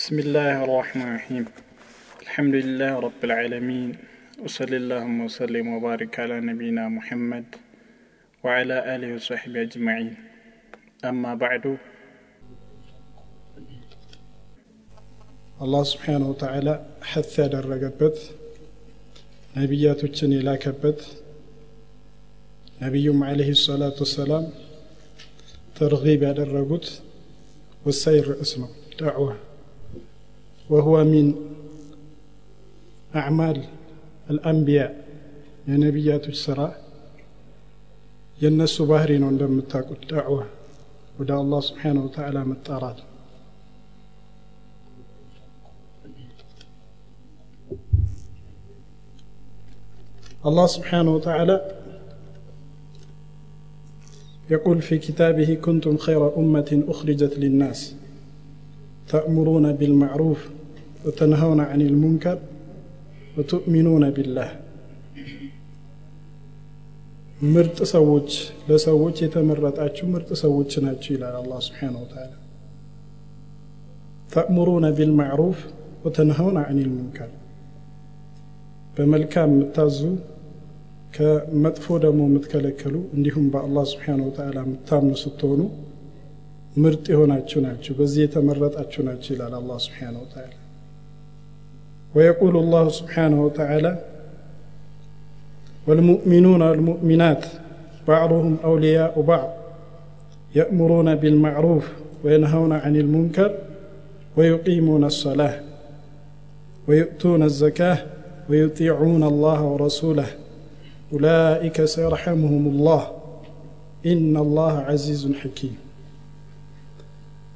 بسم الله الرحمن الرحيم الحمد لله رب العالمين وصلى اللهم وسلم وبارك على نبينا محمد وعلى آله وصحبه أجمعين أما بعد አላህ ስብሓን ወተዓላ ሐት ያደረገበት ነቢያቶችን የላከበት ነቢዩም ዓለህ ሰላቱ ወሰላም ተርጊብ ያደረጉት ወሳኝ ርዕስ ነው ዳዕዋ ወሁወ ሚን አዕማል አልአንቢያ የነቢያቶች ስራ የእነሱ ባህሪ ነው እንደምታውቁት ዳዕዋ ወደ አላህ ስብሓን ወተዓላ መጣራት الله سبحانه وتعالى يقول في كتابه كنتم خير أمة أخرجت للناس تأمرون بالمعروف وتنهون عن المنكر وتؤمنون بالله ምርጥ ሰዎች ለሰዎች የተመረጣችሁ ምርጥ ሰዎች ናችሁ ይላል አላህ ስብሓን ወተዓላ ተእሙሩነ ቢልማዕሩፍ ወተንሀውነ አን ልሙንከር በመልካም የምታዙ ከመጥፎ ደግሞ የምትከለከሉ እንዲሁም በአላህ ስብሓን ወተዓላ የምታምኑ ስትሆኑ ምርጥ የሆናችሁ ናችሁ በዚህ የተመረጣችሁ ናችሁ ይላል አላህ ስብሓን ወተዓላ ويقول الله سبحانه وتعالى والمؤمنون والمؤمنات بعضهم أولياء بعض يأمرون بالمعروف وينهون عن المنكر ويقيمون الصلاة ويؤتون الزكاة ويطيعون الله ورسوله. أولئك سيرحمهم الله. إن الله عزيز حكيم.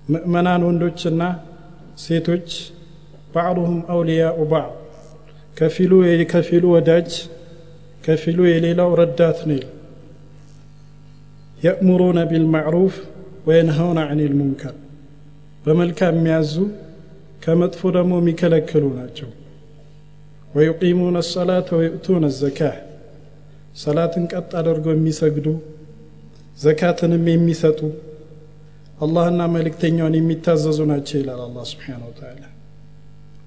مؤمنان وندوتشنا سيتوتش ወንዶችና ሴቶች ባዕሩሁም አውልያኡ ባዕድ ከፊሉ የከፊሉ ወዳጅ ከፊሉ የሌላው ረዳት ነው የእሙሩነ ቢልማዕሩፍ ወየንሀውነ አን ልሙንከር በመልካም የሚያዙ ከመጥፎ ደግሞ የሚከለክሉ ናቸው ወዩቂሙነ ሰላተ ወዩእቱነ ዘካህ ሰላትን ቀጥ አድርገው የሚሰግዱ ዘካትንም የሚሰጡ አላህና መልእክተኛውን የሚታዘዙ ናቸው ይላል አላህ ስብሓን ወተዓላ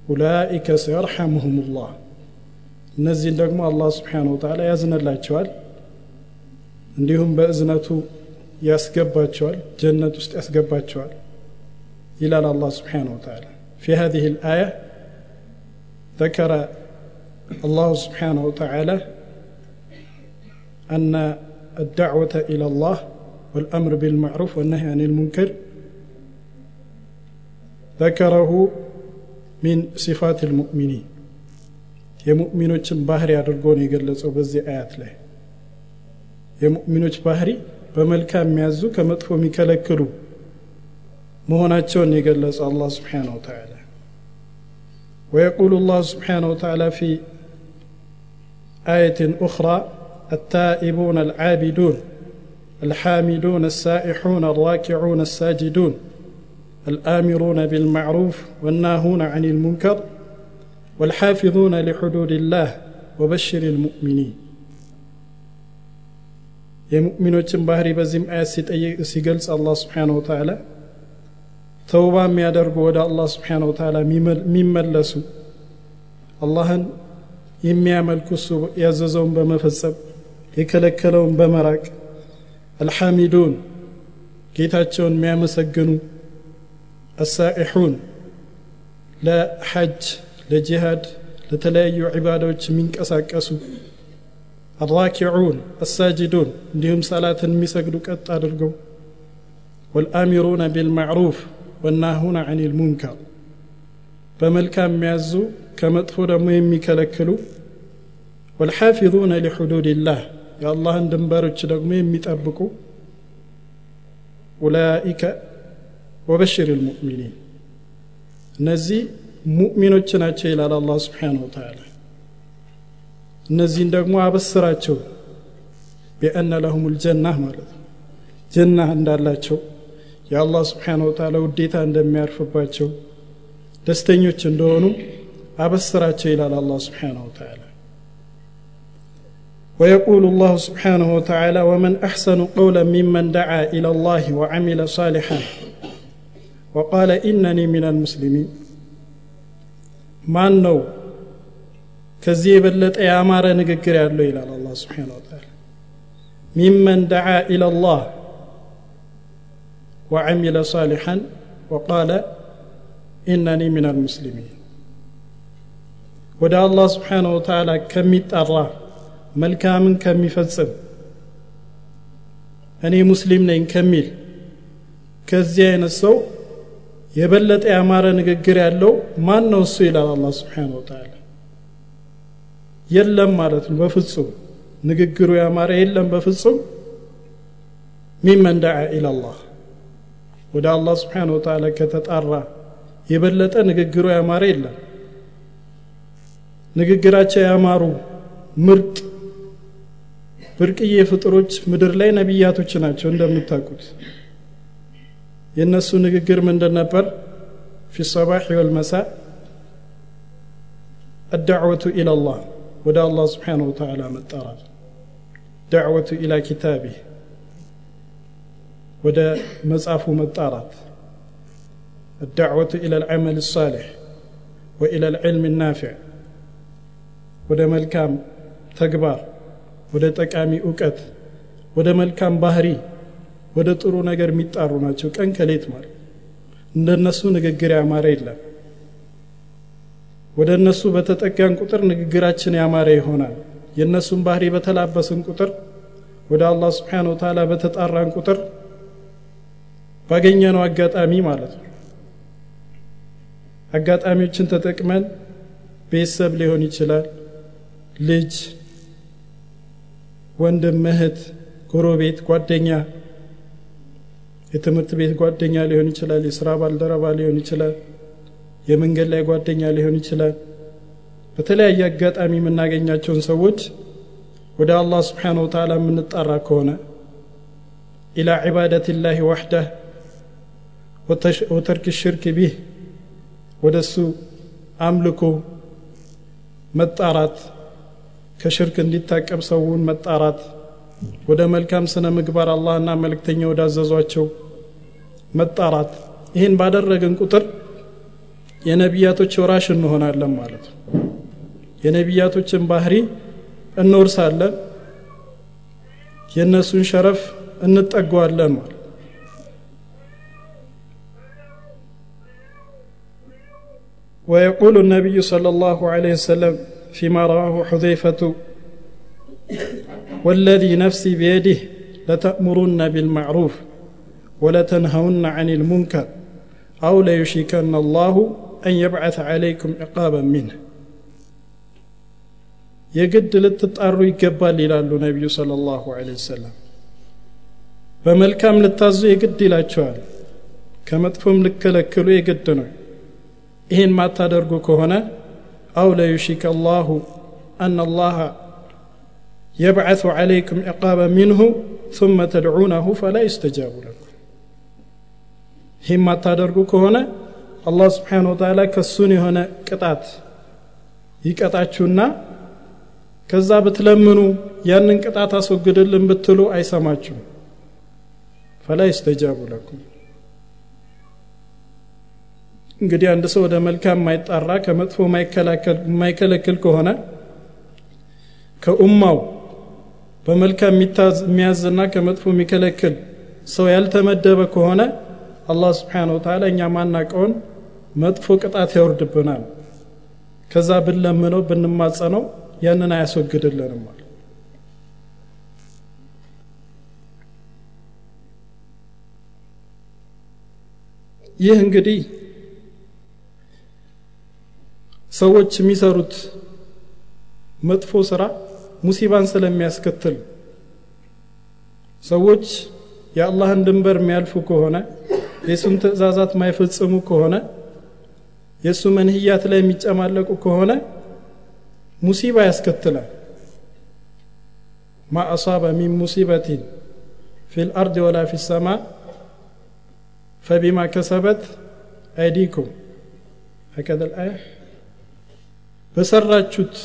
ኡላኢከ ሰየርሐሙሁም ላህ እነዚህን ደግሞ አላህ ስብሓን ወተዓላ ያዝነላቸዋል እንዲሁም በእዝነቱ ያስገባቸዋል ጀነት ውስጥ ያስገባቸዋል ይላል አላህ ስብሓን ወተዓላ في هذه الآية ذكر الله سبحانه وتعالى أن الدعوة إلى الله والأمر بالمعروف والنهي عن المنكر ذكره من صفات المؤمنين የሙእሚኖችን ባህሪ አድርጎ ነው የገለጸው በዚህ አያት ላይ የሙእሚኖች ባህሪ በመልካም የሚያዙ ከመጥፎ የሚከለክሉ መሆናቸውን የገለጸው አላህ ስብሓን ወተዓላ ويقول الله سبحانه وتعالى في آية أخرى التائبون العابدون الحامدون السائحون الراكعون الساجدون الآمرون بالمعروف والناهون عن المنكر والحافظون لحدود الله وبشر المؤمنين የሙእሚኖችን ባህሪ በዚህም አያት ሲገልጽ አላህ ስብሓን ወተዓላ ተውባ የሚያደርጉ ወደ አላህ ስብሓን ወተዓላ የሚመለሱ አላህን የሚያመልኩ እሱ ያዘዘውን በመፈጸም የከለከለውን በመራቅ አልሐሚዱን ጌታቸውን የሚያመሰግኑ السائحون. لا حج لا جهاد لجهاد لتلايو عبادو تشمينك أساكاسو الراكعون الساجدون لهم صلاة ميساقدو كتاررقو والآمرون بالمعروف والناهون عن المنكر. بملكام ميزو كما تفور ميمي كالكلو والحافظون لحدود الله يا الله اندنبارو تشدق ميمي تأبكو أولئك ወበሽር ልሙእሚኒን እነዚህ ሙእሚኖች ናቸው ይላል አላህ ስብሓን ወተዓላ እነዚህን ደግሞ አበስራቸው ቢአነ ለሁም ልጀና ማለት ነው ጀና እንዳላቸው የአላህ ስብሓን ወተዓላ ውዴታ እንደሚያርፍባቸው ደስተኞች እንደሆኑ አበስራቸው ይላል አላህ ስብሓን ወተዓላ ويقول الله سبحانه وتعالى ومن احسن قولا ممن دعا الى الله وعمل صالحا ወቃለ ኢነኒ ሚነል ሙስሊሚን ማን ነው ከዚህ የበለጠ ያማረ ንግግር ያለው ይላል አላ ስብሓን ወተላ ሚመን ደዓ ኢላላህ ወዓሚለ ሳሊሐን ወቃለ ኢነኒ ሚነል ሙስሊሚን ወደ አላህ ስብሓን ወተላ ከሚጠራ መልካምን ከሚፈጽም እኔ ሙስሊም ነኝ ከሚል ከዚህ አይነት ሰው የበለጠ ያማረ ንግግር ያለው ማን ነው እሱ ይላል አላህ ስብሓን ወተዓላ። የለም ማለት ነው በፍጹም። ንግግሩ ያማረ የለም በፍጹም። ሚመን ደዓ ኢላላህ ወደ አላህ ስብሓን ወተዓላ ከተጣራ የበለጠ ንግግሩ ያማረ የለም። ንግግራቸው ያማሩ ምርጥ ብርቅዬ ፍጥሮች ምድር ላይ ነቢያቶች ናቸው እንደምታውቁት የእነሱ ንግግር ምንድን ነበር ፊ ሰባሕ ወልመሳ الدعوة إلى الله ودا الله سبحانه وتعالى مطارات دعوة إلى كتابه ودا مصاف مطارات الدعوة إلى العمل الصالح وإلى العلم النافع ወደ መልካም ተግባር ወደ ጠቃሚ እውቀት ወደ መልካም ባህሪ ወደ ጥሩ ነገር የሚጣሩ ናቸው። ቀን ከሌት ማለት እንደነሱ ንግግር ያማረ የለም። ወደ እነሱ በተጠጋን ቁጥር ንግግራችን ያማረ ይሆናል። የእነሱን ባህሪ በተላበስን ቁጥር ወደ አላህ ስብሓን ወተላ በተጣራን ቁጥር ባገኘነው አጋጣሚ ማለት ነው። አጋጣሚዎችን ተጠቅመን ቤተሰብ ሊሆን ይችላል ልጅ ወንድም እህት ጎረቤት ጓደኛ የትምህርት ቤት ጓደኛ ሊሆን ይችላል የስራ ባልደረባ ሊሆን ይችላል የመንገድ ላይ ጓደኛ ሊሆን ይችላል። በተለያየ አጋጣሚ የምናገኛቸውን ሰዎች ወደ አላህ ስብሓን ወተላ የምንጣራ ከሆነ ኢላ ዒባደት ላህ ዋሕዳህ ወተርክ ሽርክ ቢህ ወደ እሱ አምልኮ መጣራት ከሽርክ እንዲታቀብ ሰውን መጣራት ወደ መልካም ስነ ምግባር አላህና መልእክተኛ ወዳዘዟቸው መጣራት ይህን ባደረግን ቁጥር የነቢያቶች ወራሽ እንሆናለን ማለት ነው የነቢያቶችን ባህሪ እንወርሳለን የእነሱን ሸረፍ እንጠገዋለን ማለት ويقول النبي صلى الله عليه وسلم فيما رواه حذيفة والذي نفسي بيده لتأمرن بالمعروف ولتنهون عن المنكر أو ليشيكن الله أن يبعث عليكم عقابا منه የግድ ልትጣሩ ይገባል ይላሉ ነቢዩ صلى الله عليه وسلم በመልካም ልታዙ የግድ ይላቸዋል ከመጥፎም ልከለክሉ የግድ ነው ይህን ማታደርጉ ከሆነ أو ليشك الله أن الله يبعث عليكم عقابا منه ثم تدعونه فلا يستجاب لكم هم ما تدرقوا كهنا الله سبحانه وتعالى كسوني هنا قطعت ይቀጣችሁና ከዛ ብትለምኑ ያንን ቅጣት አስወግድልን ብትሉ አይሰማችሁም ፈላ ይስተጃቡ ለኩም እንግዲህ አንድ ሰው ወደ መልካም የማይጣራ ከመጥፎ የማይከለክል ከሆነ ከኡማው በመልካም የሚያዝና ከመጥፎ የሚከለክል ሰው ያልተመደበ ከሆነ አላህ ስብሓን ወተላ እኛ ማናቀውን መጥፎ ቅጣት ያወርድብናል። ከዛ ብንለምነው ብንማጸነው ያንን አያስወግድልንም ይህ እንግዲህ ሰዎች የሚሰሩት መጥፎ ስራ ሙሲባን ስለሚያስከትል ሰዎች የአላህን ድንበር የሚያልፉ ከሆነ የእሱን ትእዛዛት ማይፈጽሙ ከሆነ የእሱ መንህያት ላይ የሚጨማለቁ ከሆነ ሙሲባ ያስከትላል ማ አሳበ ሚን ሙሲበቲን ፊ ልአርድ ወላ ፊ ሰማ ፈቢማ ከሰበት አይዲኩም هكذا الآية በሰራችሁት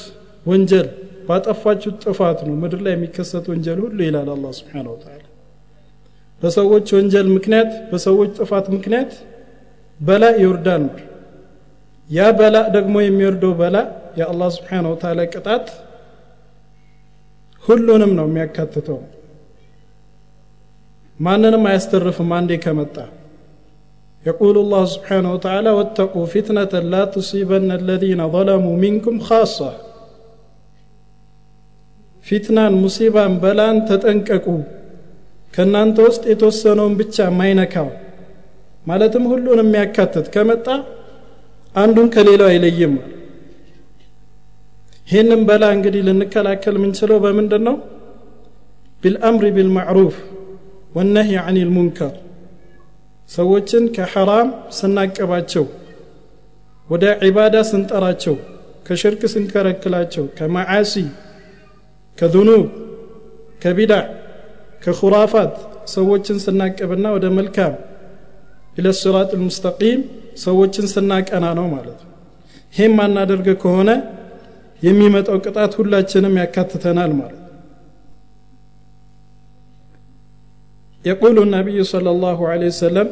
ወንጀል ባጠፋችሁት ጥፋት ነው ምድር ላይ የሚከሰት ወንጀል ሁሉ ይላል አላህ ስብሓን ወተላ በሰዎች ወንጀል ምክንያት በሰዎች ጥፋት ምክንያት በላ ይወርዳል ያ በላእ ደግሞ የሚወርደው በላእ የአላህ ስብሓን ወተዓላ ቅጣት ሁሉንም ነው የሚያካትተው ማንንም አያስተርፍም አንዴ ከመጣ يقول الله سبحانه وتعالى واتقوا فتنة لا تصيبن الذين ظلموا منكم خاصة ፊትናን ሙሲባን በላን ተጠንቀቁ። ከእናንተ ውስጥ የተወሰነውን ብቻ ማይነካው። ማለትም ሁሉን የሚያካትት ከመጣ አንዱን ከሌላው አይለይም። ይህንም በላ እንግዲህ ልንከላከል የምንችለው በምንድን ነው ቢልአምሪ ቢልማዕሩፍ ወነህይ አን ልሙንከር ሰዎችን ከሐራም ስናቀባቸው ወደ ዒባዳ ስንጠራቸው ከሽርክ ስንከለክላቸው ከመዓሲ كذنوب كبدع كخرافات سوتشن سناك ابنا ودا ملكام. إلى الصراط المستقيم سوتشن سناك أنا نو مالت هم ما نادرك كهونا يمي مت أو قطات كلاچنم ياكاتتنا المالت يقول النبي صلى الله عليه وسلم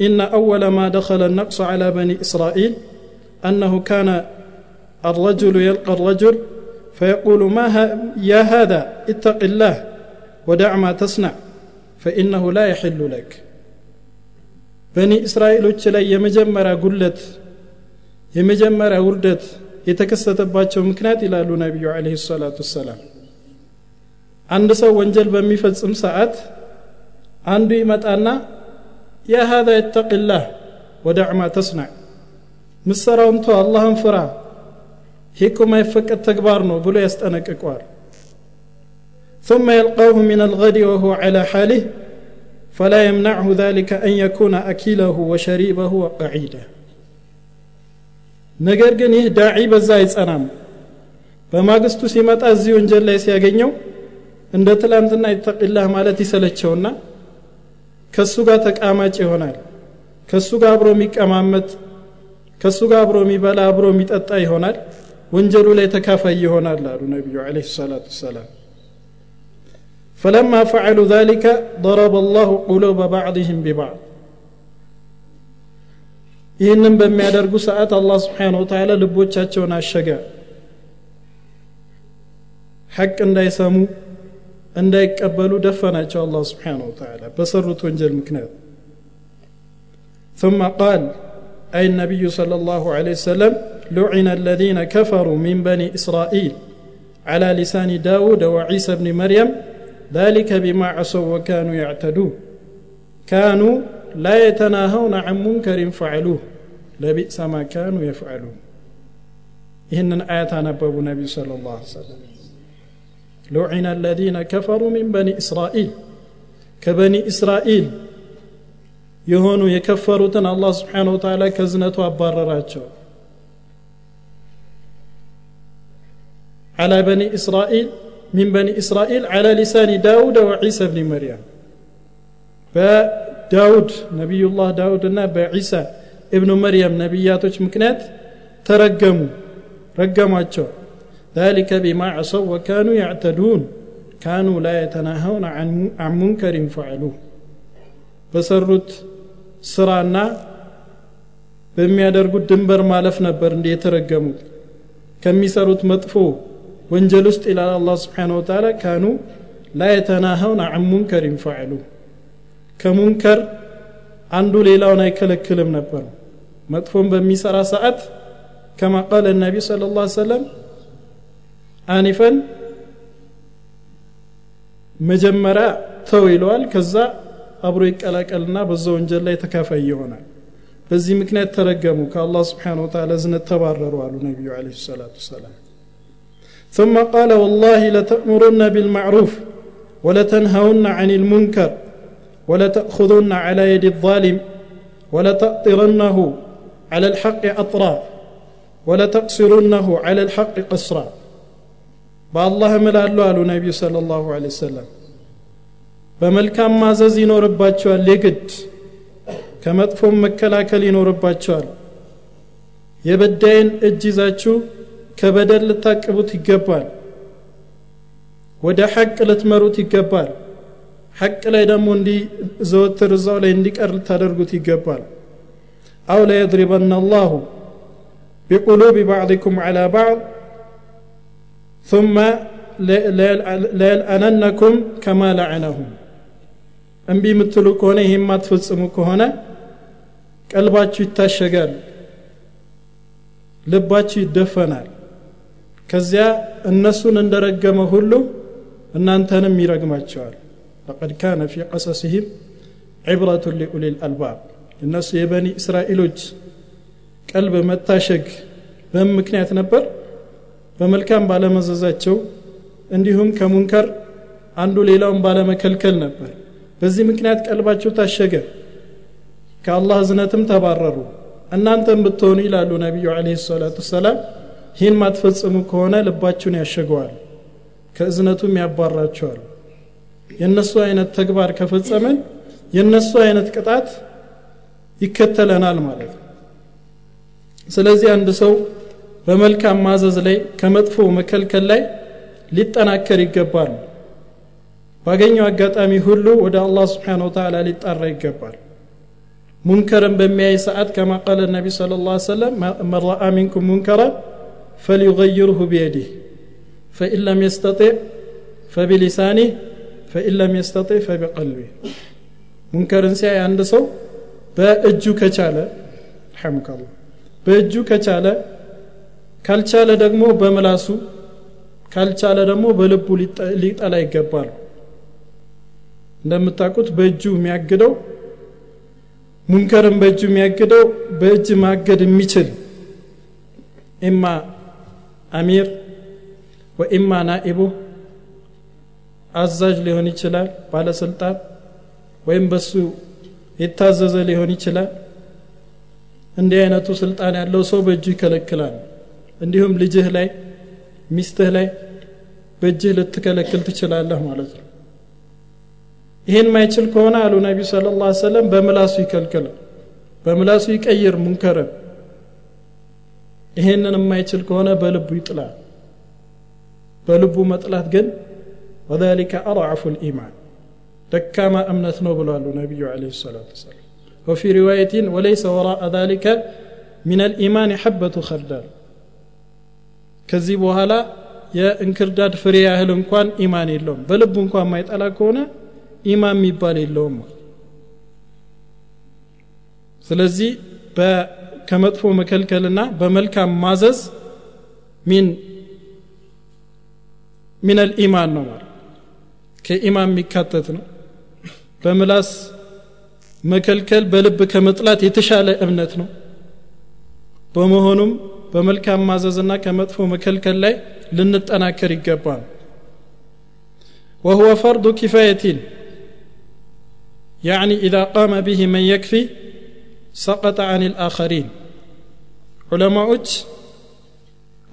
إن أول ما دخل النقص على بني إسرائيل أنه كان الرجل يلقى الرجل فيقول ما ها يا هذا اتق الله ودع ما تصنع فإنه لا يحل لك بني إسرائيل ላይ የመጀመሪያ ጉለት የመጀመሪያ ውርደት የተከሰተባቸው ምክንያት ይላሉ ነቢዩ አለህ ሰላቱ ወሰላም አንድ ሰው ወንጀል በሚፈጽም ሰዓት አንዱ ይመጣና ያ ሀዛ ይተቅላህ ወዳዕ ማ ተስናዕ ምሰራውን ቶ አላህን ፍራ ይህ እኮ ማይፈቀድ ተግባር ነው ብሎ ያስጠነቅቀዋል ثم يلقاه من الغد وهو على حاله فلا يمنعه ذلك أن يكون أكيله وشريبه وقعيده ነገር ግን ይህ ዳዒ በዛ አይጸናም በማግስቱ ሲመጣ እዚህ ወንጀል ላይ ሲያገኘው እንደ ትላንትና ይተቅላህ ማለት ይሰለቸውና ከሱ ጋር ተቃማጭ ይሆናል ከሱ ጋር አብሮ የሚቀማመጥ ከሱ ጋር አብሮ የሚበላ አብሮ የሚጠጣ ይሆናል ወንጀሉ ላይ ተካፋይ ይሆናል አሉ ነቢዩ አለ ሰላቱ ወሰላም فلما فعلوا ذلك ضرب الله قلوب بعضهم ببعض ይህንን በሚያደርጉ ሰዓት አላህ ስብሓን ወተላ ልቦቻቸውን አሸገ ሐቅ እንዳይሰሙ እንዳይቀበሉ ደፈናቸው አላህ ስብሓን ወተላ በሰሩት ወንጀል ምክንያት ثم قال أي النبي صلى الله عليه وسلم لعن الذين كفروا من بني إسرائيل على لسان داود وعيسى بن مريم ذلك بما عصوا وكانوا يعتدون. كانوا لا يتناهون عن منكر فعلوه لبئس ما كانوا يفعلون. إن آية نبب النبي صلى الله عليه وسلم. لعن الذين كفروا من بني إسرائيل كبني إسرائيل የሆኑ የከፈሩትን አላህ ስብሓን ወተላ ከዝነቱ አባረራቸው على بني إسرائيل من بني إسرائيل على لسان داود وعيسى بن مريم በዳውድ ነቢዩላህ ዳውድና በዒሳ እብኑ መርየም ነቢያቶች ምክንያት ተረገሙ ረገሟቸው ذلك بما عصوا وكانوا يعتدون كانوا لا يتناهون عن منكر فعلوه በሰሩት ስራና በሚያደርጉት ድንበር ማለፍ ነበር እንዲ የተረገሙት። ከሚሰሩት መጥፎ ወንጀል ውስጥ ይላል አላህ ስብሓን ወተላ ካኑ ላ የተናሀውን አን ሙንከሪን ፈዕሉ ከሙንከር አንዱ ሌላውን አይከለክልም ነበር። መጥፎን በሚሰራ ሰዓት ከማ ቃለ ነቢ ስለ ላ ሰለም አኒፈን መጀመሪያ ተው ይለዋል። ከዛ አብሮ ይቀላቀልና በዛ ወንጀል ላይ ተካፋይ ይሆናል በዚህ ምክንያት ተረገሙ ከአላህ ስብሓን ወተላ ዝነት ተባረሩ አሉ ነቢዩ አለ ሰላቱ ወሰላም ثم قال والله لتأمرن بالمعروف ولتنهون عن المنكر ولتأخذن على يد الظالم ولتأطرنه على الحق أطرا ولتقصرنه على الحق قصرا بالله ملالو قالوا النبي صلى الله عليه وسلم በመልካም ማዘዝ ይኖርባቸዋል የግድ ከመጥፎም መከላከል ይኖርባቸዋል የበዳይን እጅ ይዛችሁ ከበደል ልታቅቡት ይገባል ወደ ሐቅ ልትመሩት ይገባል ሐቅ ላይ ደግሞ እንዲዘወትር እዛው ላይ እንዲቀር ልታደርጉት ይገባል አው ለየድሪበና አላሁ بقلوب بعضكم على بعض ثم ليلأننكم كما لعنهم እምቢ የምትሉ ከሆነ ይህ የማትፈጽሙ ከሆነ ቀልባችሁ ይታሸጋል ልባችሁ ይደፈናል። ከዚያ እነሱን እንደረገመ ሁሉ እናንተንም ይረግማቸዋል። ለቀድ ካነ ፊ ቀሰስህም ዕብረቱ ሊኡሊ ልአልባብ እነሱ የበኒ እስራኤሎች ቀልብ መታሸግ በምን ምክንያት ነበር? በመልካም ባለመዘዛቸው እንዲሁም ከሙንከር አንዱ ሌላውን ባለመከልከል ነበር በዚህ ምክንያት ቀልባቸው ታሸገ። ከአላህ እዝነትም ተባረሩ። እናንተም ብትሆኑ ይላሉ ነቢዩ አለ ሰላቱ ወሰላም ይህን ማትፈጽሙ ከሆነ ልባችሁን ያሸገዋል ከእዝነቱም ያባራቸዋል የእነሱ አይነት ተግባር ከፈጸምን የእነሱ አይነት ቅጣት ይከተለናል ማለት ነው። ስለዚህ አንድ ሰው በመልካም ማዘዝ ላይ ከመጥፎ መከልከል ላይ ሊጠናከር ይገባል ባገኘው አጋጣሚ ሁሉ ወደ አላህ ስብሓን ወተላ ሊጣራ ይገባል። ሙንከርን በሚያይ ሰዓት ከማ ቃለ ነቢ ስለ ላ ሰለም መን ሚንኩም ሙንከራን ፈሊዩገይርሁ ቢየዲህ ፈኢን ለም የስተጢዕ ፈቢሊሳኒህ ፈኢን ለም የስተጢዕ ፈቢቀልቢህ ሙንከርን ሲያይ አንድ ሰው በእጁ ከቻለ ሐሙካላ በእጁ ከቻለ ካልቻለ ደግሞ በምላሱ ካልቻለ ደግሞ በልቡ ሊጠላ ይገባል። እንደምታውቁት በእጁ የሚያግደው ሙንከርን በእጁ የሚያግደው በእጅ ማገድ የሚችል ኢማ አሚር ወኢማ ናኢቡ አዛዥ ሊሆን ይችላል ባለስልጣን ወይም በሱ የታዘዘ ሊሆን ይችላል። እንዲህ አይነቱ ስልጣን ያለው ሰው በእጁ ይከለክላል። እንዲሁም ልጅህ ላይ ሚስትህ ላይ በእጅህ ልትከለክል ትችላለህ ማለት ነው ይህን ማይችል ከሆነ አሉ ነቢ ስለ ላ ሰለም ሰለም በምላሱ ይከልክል በምላሱ ይቀይር ሙንከርን ይሄንን የማይችል ከሆነ በልቡ ይጥላ በልቡ መጥላት ግን وذلك أضعف الإيمان دكما أمنت نوبل النبي عليه الصلاة والسلام وفي رواية وليس وراء ذلك من الإيمان حبة خردل كذبوا هلا يا إنكرداد فريا أهل إنكوان إيمان لهم بل إنكوان ما يتألكونه ኢማን የሚባል የለውም ስለዚህ ከመጥፎ መከልከልና በመልካም ማዘዝ ሚን ሚን አልኢማን ነው ማለት ከኢማን የሚካተት ነው በምላስ መከልከል በልብ ከመጥላት የተሻለ እምነት ነው በመሆኑም በመልካም ማዘዝና ከመጥፎ መከልከል ላይ ልንጠናከር ይገባል وهو فرض كفاية يعني إذا قام به من يكفي سقط عن الآخرين علماء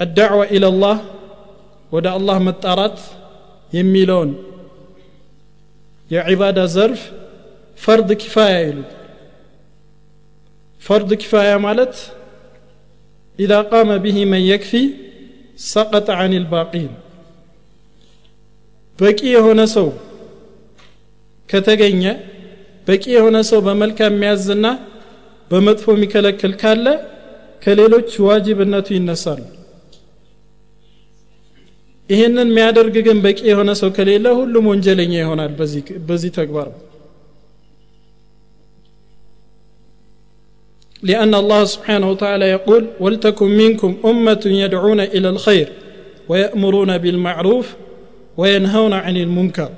الدعوة إلى الله ودع الله متارات يميلون يا عبادة زرف فرض كفاية يلو فرض كفاية مالت إذا قام به من يكفي سقط عن الباقين በቂ የሆነ ሰው ከተገኘ በቂ የሆነ ሰው በመልካም የሚያዝና በመጥፎ የሚከለክል ካለ ከሌሎች ዋጅብነቱ ይነሳል ይህንን የሚያደርግ ግን በቂ የሆነ ሰው ከሌለ ሁሉም ወንጀለኛ ይሆናል በዚህ ተግባር لأن الله سبحانه وتعالى يقول ولتكن منكم أمة يدعون إلى الخير ويأمرون بالمعروف وينهون عن المنكر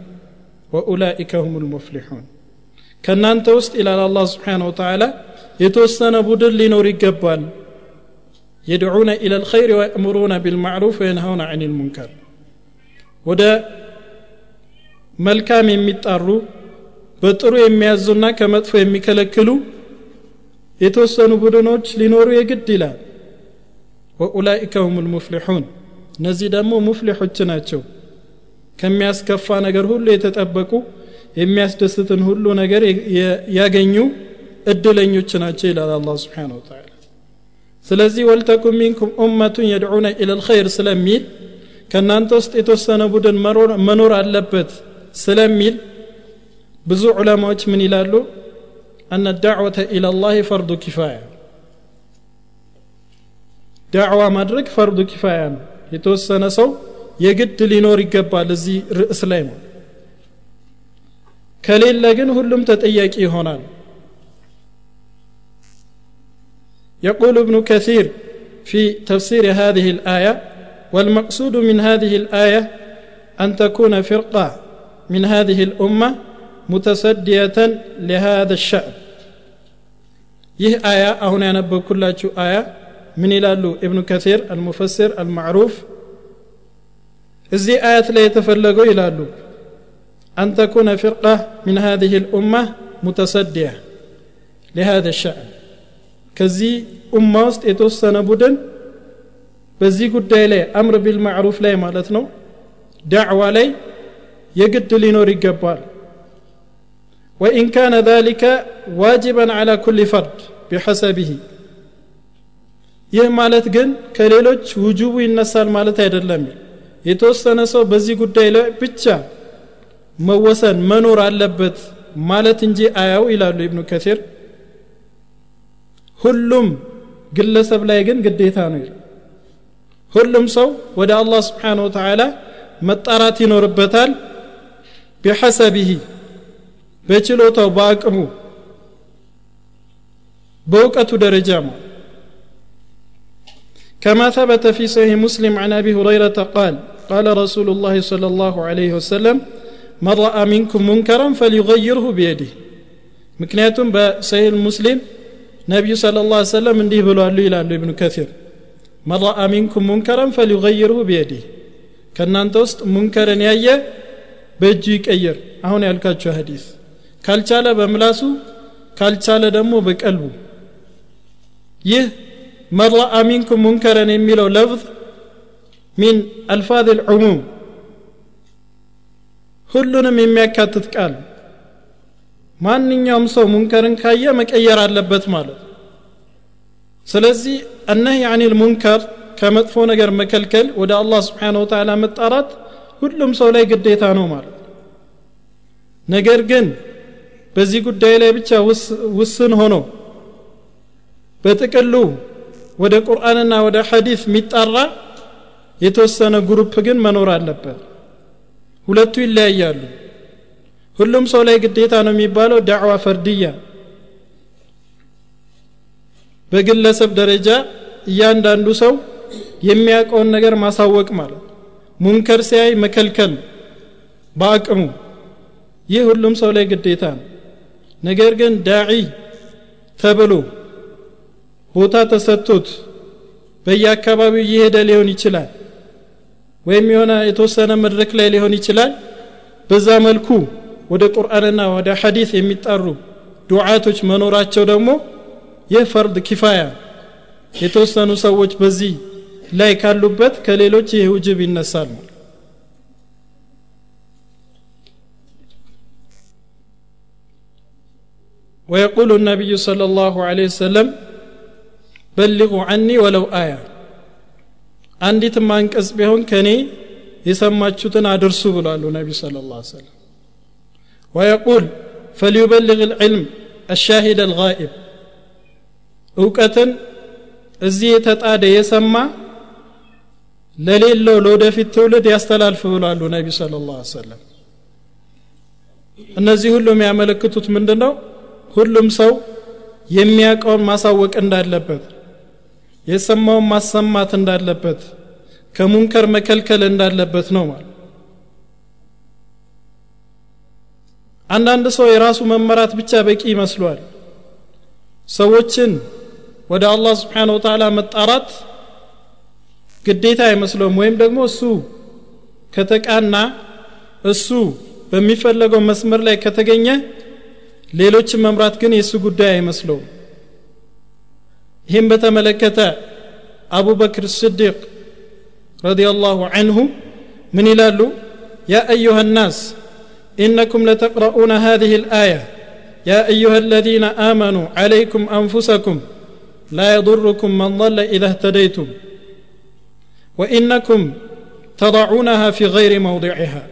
وأولئك هم المفلحون ከእናንተ ውስጥ ይላል አላህ ስብሓን ወተላ የተወሰነ ቡድን ሊኖር ይገባል የድዑነ ኢላ ልኸይር ወየእምሩነ ቢልማዕሩፍ ወየንሀውነ አን ልሙንከር ወደ መልካም የሚጣሩ በጥሩ የሚያዙና ከመጥፎ የሚከለክሉ የተወሰኑ ቡድኖች ሊኖሩ የግድ ይላል ወኡላኢከ ሁም ልሙፍሊሑን እነዚህ ደግሞ ሙፍሊሖች ናቸው ከሚያስከፋ ነገር ሁሉ የተጠበቁ የሚያስደስትን ሁሉ ነገር ያገኙ እድለኞች ናቸው ይላል አላህ ስብሓን ወተላ ስለዚህ ወልተኩን ሚንኩም ኡመቱን የድዑነ ኢለ ልኸይር ስለሚል ከእናንተ ውስጥ የተወሰነ ቡድን መኖር አለበት ስለሚል ብዙ ዑለማዎች ምን ይላሉ? አነ ዳዕወተ ኢላ ላህ ፈርዱ ኪፋያ። ዳዕዋ ማድረግ ፈርዱ ኪፋያ ነው። የተወሰነ ሰው የግድ ሊኖር ይገባል እዚህ ርዕስ ላይ ነው ከሌለ ግን ሁሉም ተጠያቂ ይሆናል يقول ابن كثير في تفسير هذه الآية والمقصود من هذه الآية أن تكون فرقة من هذه الأمة متصدية لهذا الشأن يه آية هنا ينبه كل آية من إلى ابن كثير المفسر المعروف እዚህ አያት ላይ የተፈለገው ይላሉ أن تكون فرقة من هذه الأمة متصدية لهذا الشأن ከዚህ ኡማ ውስጥ የተወሰነ ቡድን በዚህ ጉዳይ ላይ አምር ቢልማዕሩፍ ላይ ማለት ነው ዳዕዋ ላይ የግድ ሊኖር ይገባል ወኢን ካነ ذلك ዋጅበን على كل فرد بحسبه ይህ ማለት ግን ከሌሎች ውጁቡ ይነሳል ማለት አይደለም የተወሰነ ሰው በዚህ ጉዳይ ላይ ብቻ መወሰን መኖር አለበት ማለት እንጂ አያው ይላሉ ኢብኑ ከሲር ሁሉም ግለሰብ ላይ ግን ግዴታ ነው ይላል ሁሉም ሰው ወደ አላህ ስብሓን ወተዓላ መጣራት ይኖርበታል ቢሐሰቢህ በችሎታው በአቅሙ በእውቀቱ ደረጃ ነው كما ثبت في صحيح مسلم عن ابي هريره قال قال رسول الله صلى الله عليه وسلم من راى منكم منكرا فليغيره بيده ምክንያቱም በሰሂህ ሙስሊም ነቢዩ ስለ ላ ሰለም እንዲህ ብሏሉ ይላሉ ኢብኑ ከሲር መን ረአ ሚንኩም ሙንከረን ፈሊገይርሁ ቢየዲህ ከእናንተ ውስጥ ሙንከርን ያየ በእጁ ይቀይር አሁን ያልካቸው ሀዲስ ካልቻለ በምላሱ ካልቻለ ደግሞ በቀልቡ ይህ መን ረአ ሚንኩም ሙንከረን የሚለው ለፍዝ ሚን አልፋዝ ልዑሙም ሁሉንም የሚያካትት ቃል። ማንኛውም ሰው ሙንከርን ካየ መቀየር አለበት ማለት ስለዚህ እነህ ያኒል ሙንከር ከመጥፎ ነገር መከልከል ወደ አላህ ስብሓን ወተላ መጣራት ሁሉም ሰው ላይ ግዴታ ነው ማለት ነገር ግን በዚህ ጉዳይ ላይ ብቻ ውስን ሆኖ በጥቅሉ ወደ ቁርአንና ወደ ሐዲስ የሚጣራ የተወሰነ group ግን መኖር አለበት ሁለቱ ይለያያሉ። ሁሉም ሰው ላይ ግዴታ ነው የሚባለው دعوة فردية። በግለሰብ ደረጃ እያንዳንዱ ሰው የሚያውቀውን ነገር ማሳወቅ ማለት ሙንከር ሲያይ መከልከል በአቅሙ። ይህ ሁሉም ሰው ላይ ግዴታ ነው። ነገር ግን ዳዒ ተብሎ ቦታ ተሰጥቶት በየአካባቢው እየሄደ ሊሆን ይችላል ወይም የሆነ የተወሰነ መድረክ ላይ ሊሆን ይችላል በዛ መልኩ ወደ ቁርአንና ወደ ሐዲስ የሚጠሩ ዱዓቶች መኖራቸው ደግሞ ይህ ፈርድ ኪፋያ የተወሰኑ ሰዎች በዚህ ላይ ካሉበት ከሌሎች ይህ ውጅብ ይነሳል ويقول النبي صلى الله عليه وسلم بلغوا عني ولو آية አንዲትም አንቀጽ ቢሆን ከእኔ የሰማችሁትን አድርሱ ብሏሉ ነቢ ስለ ላ ሰለም ወየቁል ፈልዩበልግ ልዕልም አሻሂድ አልጋኢብ እውቀትን እዚህ የተጣደ የሰማ ለሌለው ለወደፊት ትውልድ ያስተላልፍ ብሏሉ ነቢ ስለ ላ ሰለም እነዚህ ሁሉ የሚያመለክቱት ምንድን ነው ሁሉም ሰው የሚያውቀውን ማሳወቅ እንዳለበት የሰማውን ማሰማት እንዳለበት ከሙንከር መከልከል እንዳለበት ነው ማለት። አንዳንድ ሰው የራሱ መመራት ብቻ በቂ ይመስሏል። ሰዎችን ወደ አላህ ስብሓን ወተላ መጣራት ግዴታ አይመስለውም። ወይም ደግሞ እሱ ከተቃና እሱ በሚፈለገው መስመር ላይ ከተገኘ ሌሎችን መምራት ግን የእሱ ጉዳይ አይመስለውም ይህም በተመለከተ አቡበክር ስዲቅ ረዲየላሁ አንሁ ምን ይላሉ ያ አዩሃ ናስ إنكم لتقرؤون هذه الآية يا أيها الذين آمنوا عليكم أنفسكم لا يضركم من ضل إذا اهتديتم وإنكم تضعونها في غير موضعها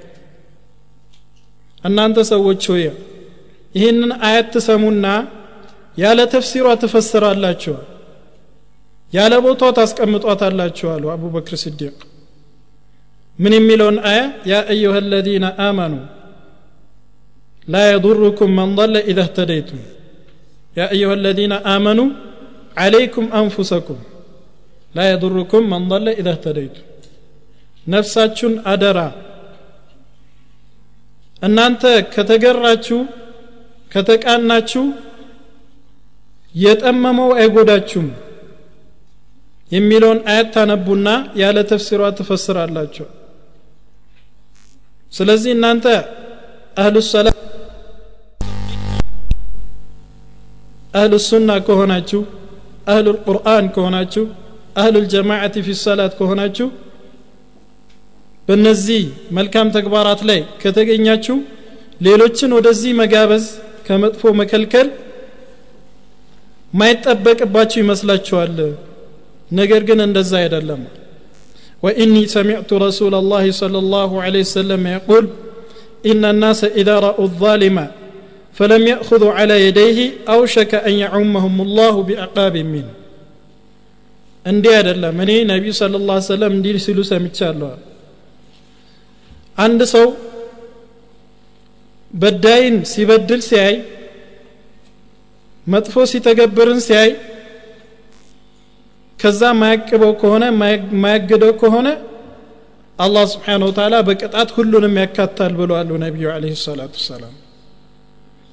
እናንተ ሰዎች ሆይ ይህንን አያት ትሰሙና ያለ ተፍሲሯ ትፈስራላችሁ ያለ ቦታው ታስቀምጧታላችሁ አሉ አቡበክር ስዲቅ ምን የሚለውን አያ? ያ አዩሃ አለዚነ አመኑ ላ የዱሩኩም መን ضለ ኢዛ እህተደይቱም። ያ አዩሃ አለዚነ አመኑ ዓለይኩም አንፉሰኩም ላ የዱሩኩም መን ضለ ኢዛ እህተደይቱም። ነፍሳችሁን አደራ። እናንተ ከተገራችሁ ከተቃናችሁ የጠመመው አይጎዳችሁም። የሚለውን አያት ታነቡና ያለ ተፍሲሯ ትፈስራላችሁ ስለዚህ እናንተ አህሉ ሰላ አህሉ ሱና ከሆናችሁ አህሉ ልቁርአን ከሆናችሁ አህሉ ልጀማዓቲ ፊ ሰላት ከሆናችሁ በእነዚህ መልካም ተግባራት ላይ ከተገኛችሁ ሌሎችን ወደዚህ መጋበዝ ከመጥፎ መከልከል ማይጠበቅባችሁ ይመስላችኋል ነገር ግን እንደዛ አይደለም ወኢኒ ሰሚዕቱ ረሱላ ላህ صلى الله عليه وسلم يقول إن الناس إذا رأوا الظالم فلم يأخذوا على يديه أوشك أن يعمهم الله بعقاب منه እንዲህ አይደለም እኔ ነቢዩ ስለ ላ ሰለም እንዲህ ሲሉ ሰምቻለዋል አንድ ሰው በዳይን ሲበድል ሲያይ መጥፎ ሲተገብርን ሲያይ ከዛ ማያቅበው ከሆነ ማያግደው ከሆነ አላህ ስብሓን ወተላ በቅጣት ሁሉንም ያካታል ብለዋሉ ነቢዩ አለ ሰላቱ ወሰላም።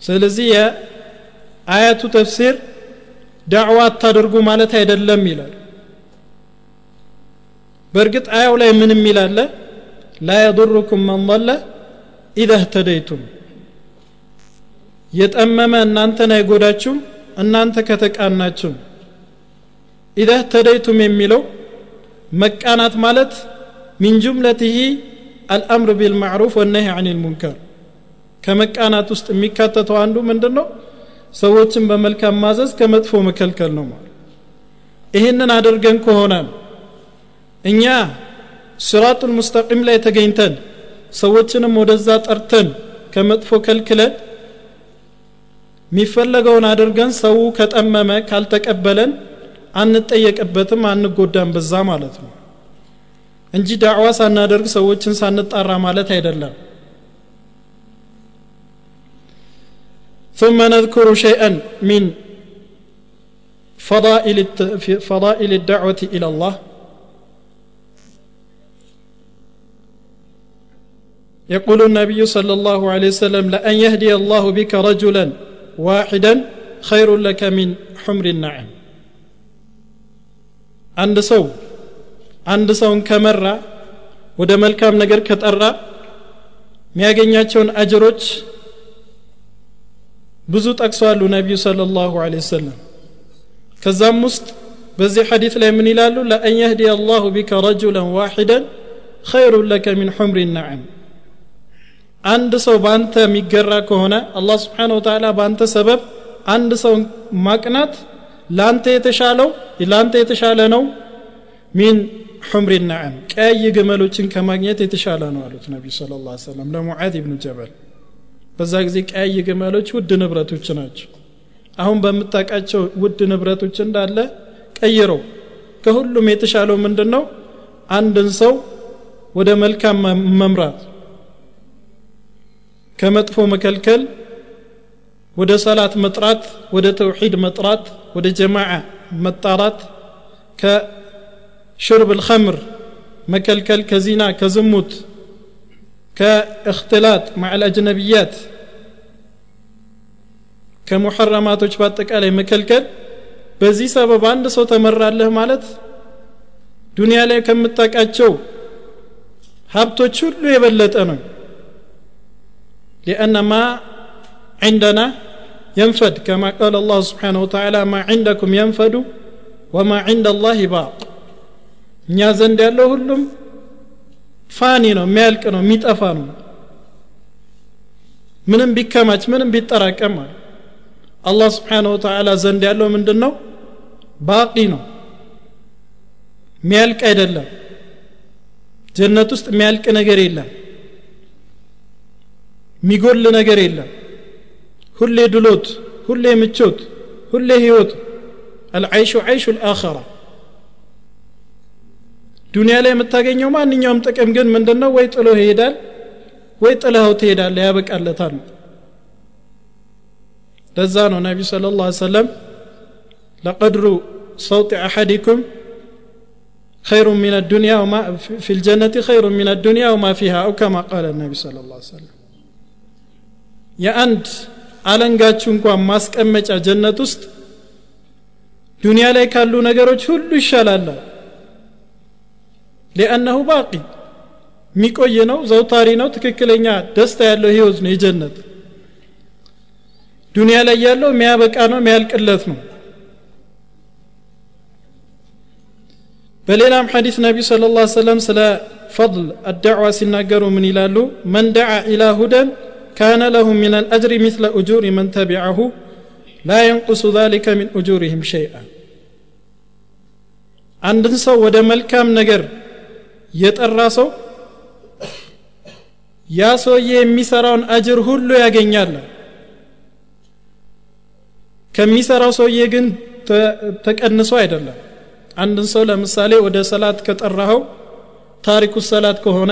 ስለዚህ የአያቱ ተፍሲር ዳዕዋ አታደርጉ ማለት አይደለም ይላል። በእርግጥ አያው ላይ ምን የሚል አለ ላ የضርኩም መን ضለ ኢዛ እህተደይቱም። የጠመመ እናንተን አይጎዳችሁም እናንተ ከተቃናችሁ ኢዛ እህተደይቱም የሚለው መቃናት ማለት ሚን ጁምለትህ አልአምር ቢልማዕሩፍ ወነህ አን ልሙንከር ከመቃናት ውስጥ የሚካተተው አንዱ ምንድን ነው ሰዎችን በመልካም ማዘዝ ከመጥፎ መከልከል ነው ማለት። ይህንን አድርገን ከሆነ እኛ ስራጡል ሙስተቂም ላይ ተገኝተን ሰዎችንም ወደዛ ጠርተን ከመጥፎ ከልክለን የሚፈለገውን አድርገን ሰው ከጠመመ ካልተቀበለን አንጠየቅበትም አንጎዳም በዛ ማለት ነው እንጂ ዳዕዋ ሳናደርግ ሰዎችን ሳንጣራ ማለት አይደለም ثم نذكر شيئا من فضائل فضائل الدعوة إلى الله يقول النبي صلى الله عليه وسلم لأن يهدي الله بك رجلا واحدا خير لك من حمر النعم አንድ ሰው አንድ ሰውን ከመራ ወደ መልካም ነገር ከጠራ የሚያገኛቸውን አጅሮች ብዙ ጠቅሰዋሉ ነቢዩ صለ ላሁ ወሰለም። ከዛም ውስጥ በዚህ ሐዲት ላይ ምን ይላሉ? ለአን የህዲ አላሁ ቢከ ረጁለን ዋሒደን ኸይሩን ለከ ሚን ሑምሪ ነዓም. አንድ ሰው በአንተ የሚገራ ከሆነ አላ ስብሓን ወተላ በአንተ ሰበብ አንድ ሰውን ማቅናት ለአንተ የተሻለው ለአንተ የተሻለ ነው ሚን ሑምሪ ናዕም ቀይ ግመሎችን ከማግኘት የተሻለ ነው አሉት ነቢዩ ስለ ላ ሰለም ለሙዓዝ ብኑ ጀበል። በዛ ጊዜ ቀይ ግመሎች ውድ ንብረቶች ናቸው። አሁን በምታውቃቸው ውድ ንብረቶች እንዳለ ቀይረው ከሁሉም የተሻለው ምንድን ነው አንድን ሰው ወደ መልካም መምራት ከመጥፎ መከልከል ወደ ሰላት መጥራት ወደ ተውሒድ መጥራት ወደ ጀማዓ መጣራት ከሽርብ ልኸምር መከልከል ከዚና ከዝሙት ከእክትላጥ ማዕ ልአጅነቢያት ከሙሐረማቶች በአጠቃላይ መከልከል በዚህ ሰበብ አንድ ሰው ተመራለህ ማለት ዱንያ ላይ ከምታቃቸው ሀብቶች ሁሉ የበለጠ ነው ሊአነ ማ عندنا ينفد كما قال الله سبحانه وتعالى ما عندكم ينفد وما عند الله باق እኛ ዘንድ ያለው ሁሉም ፋኒ ነው የሚያልቅ ነው የሚጠፋ ነው ምንም ቢከማች ምንም ቢጠራቀም ማለት አላህ ስብሓን ወተላ ዘንድ ያለው ምንድን ነው ባቂ ነው የሚያልቅ አይደለም ጀነት ውስጥ የሚያልቅ ነገር የለም የሚጎል ነገር የለም ሁሌ ድሎት ሁሌ ምቾት ሁሌ ህይወት አልዓይሹ ዓይሹ ልአኸራ ዱንያ ላይ የምታገኘው ማንኛውም ጥቅም ግን ምንድን ነው ወይ ጥሎ ይሄዳል ወይ ጥለኸው ትሄዳለ ያበቃለታል ለዛ ነው ነቢዩ ስለ ላ ሰለም ለቀድሩ ሰውጢ አሐዲኩም خير من الدنيا وما في الجنة خير من الدنيا وما فيها أو كما قال النبي صلى الله عليه وسلم የአንድ አለንጋችሁ እንኳን ማስቀመጫ ጀነት ውስጥ ዱንያ ላይ ካሉ ነገሮች ሁሉ ይሻላል። ሊአነሁ ባቂ የሚቆይ ነው ዘውታሪ ነው ትክክለኛ ደስታ ያለው ህይወት ነው የጀነት። ዱንያ ላይ ያለው የሚያበቃ ነው የሚያልቅለት ነው። በሌላም ሐዲስ ነቢዩ ስለ ላ ሰለም ስለ ፈضል አዳዕዋ ሲናገሩ ምን ይላሉ? መን ደዓ ኢላ ሁደን ካነ ለሁ ምን አልአጅር ምስለ እጁር መን ተቢዐሁ ላ የንቁሱ ذلك من أجورهم شيئا አንድን ሰው ወደ መልካም ነገር የጠራ ሰው ያ ሰውዬ የሚሰራውን አጅር ሁሉ ያገኛል ከሚሰራው ሰውዬ ግን ተቀንሶ አይደለም አንድን ሰው ለምሳሌ ወደ ሰላት ከጠራኸው ታሪኩ ሰላት ከሆነ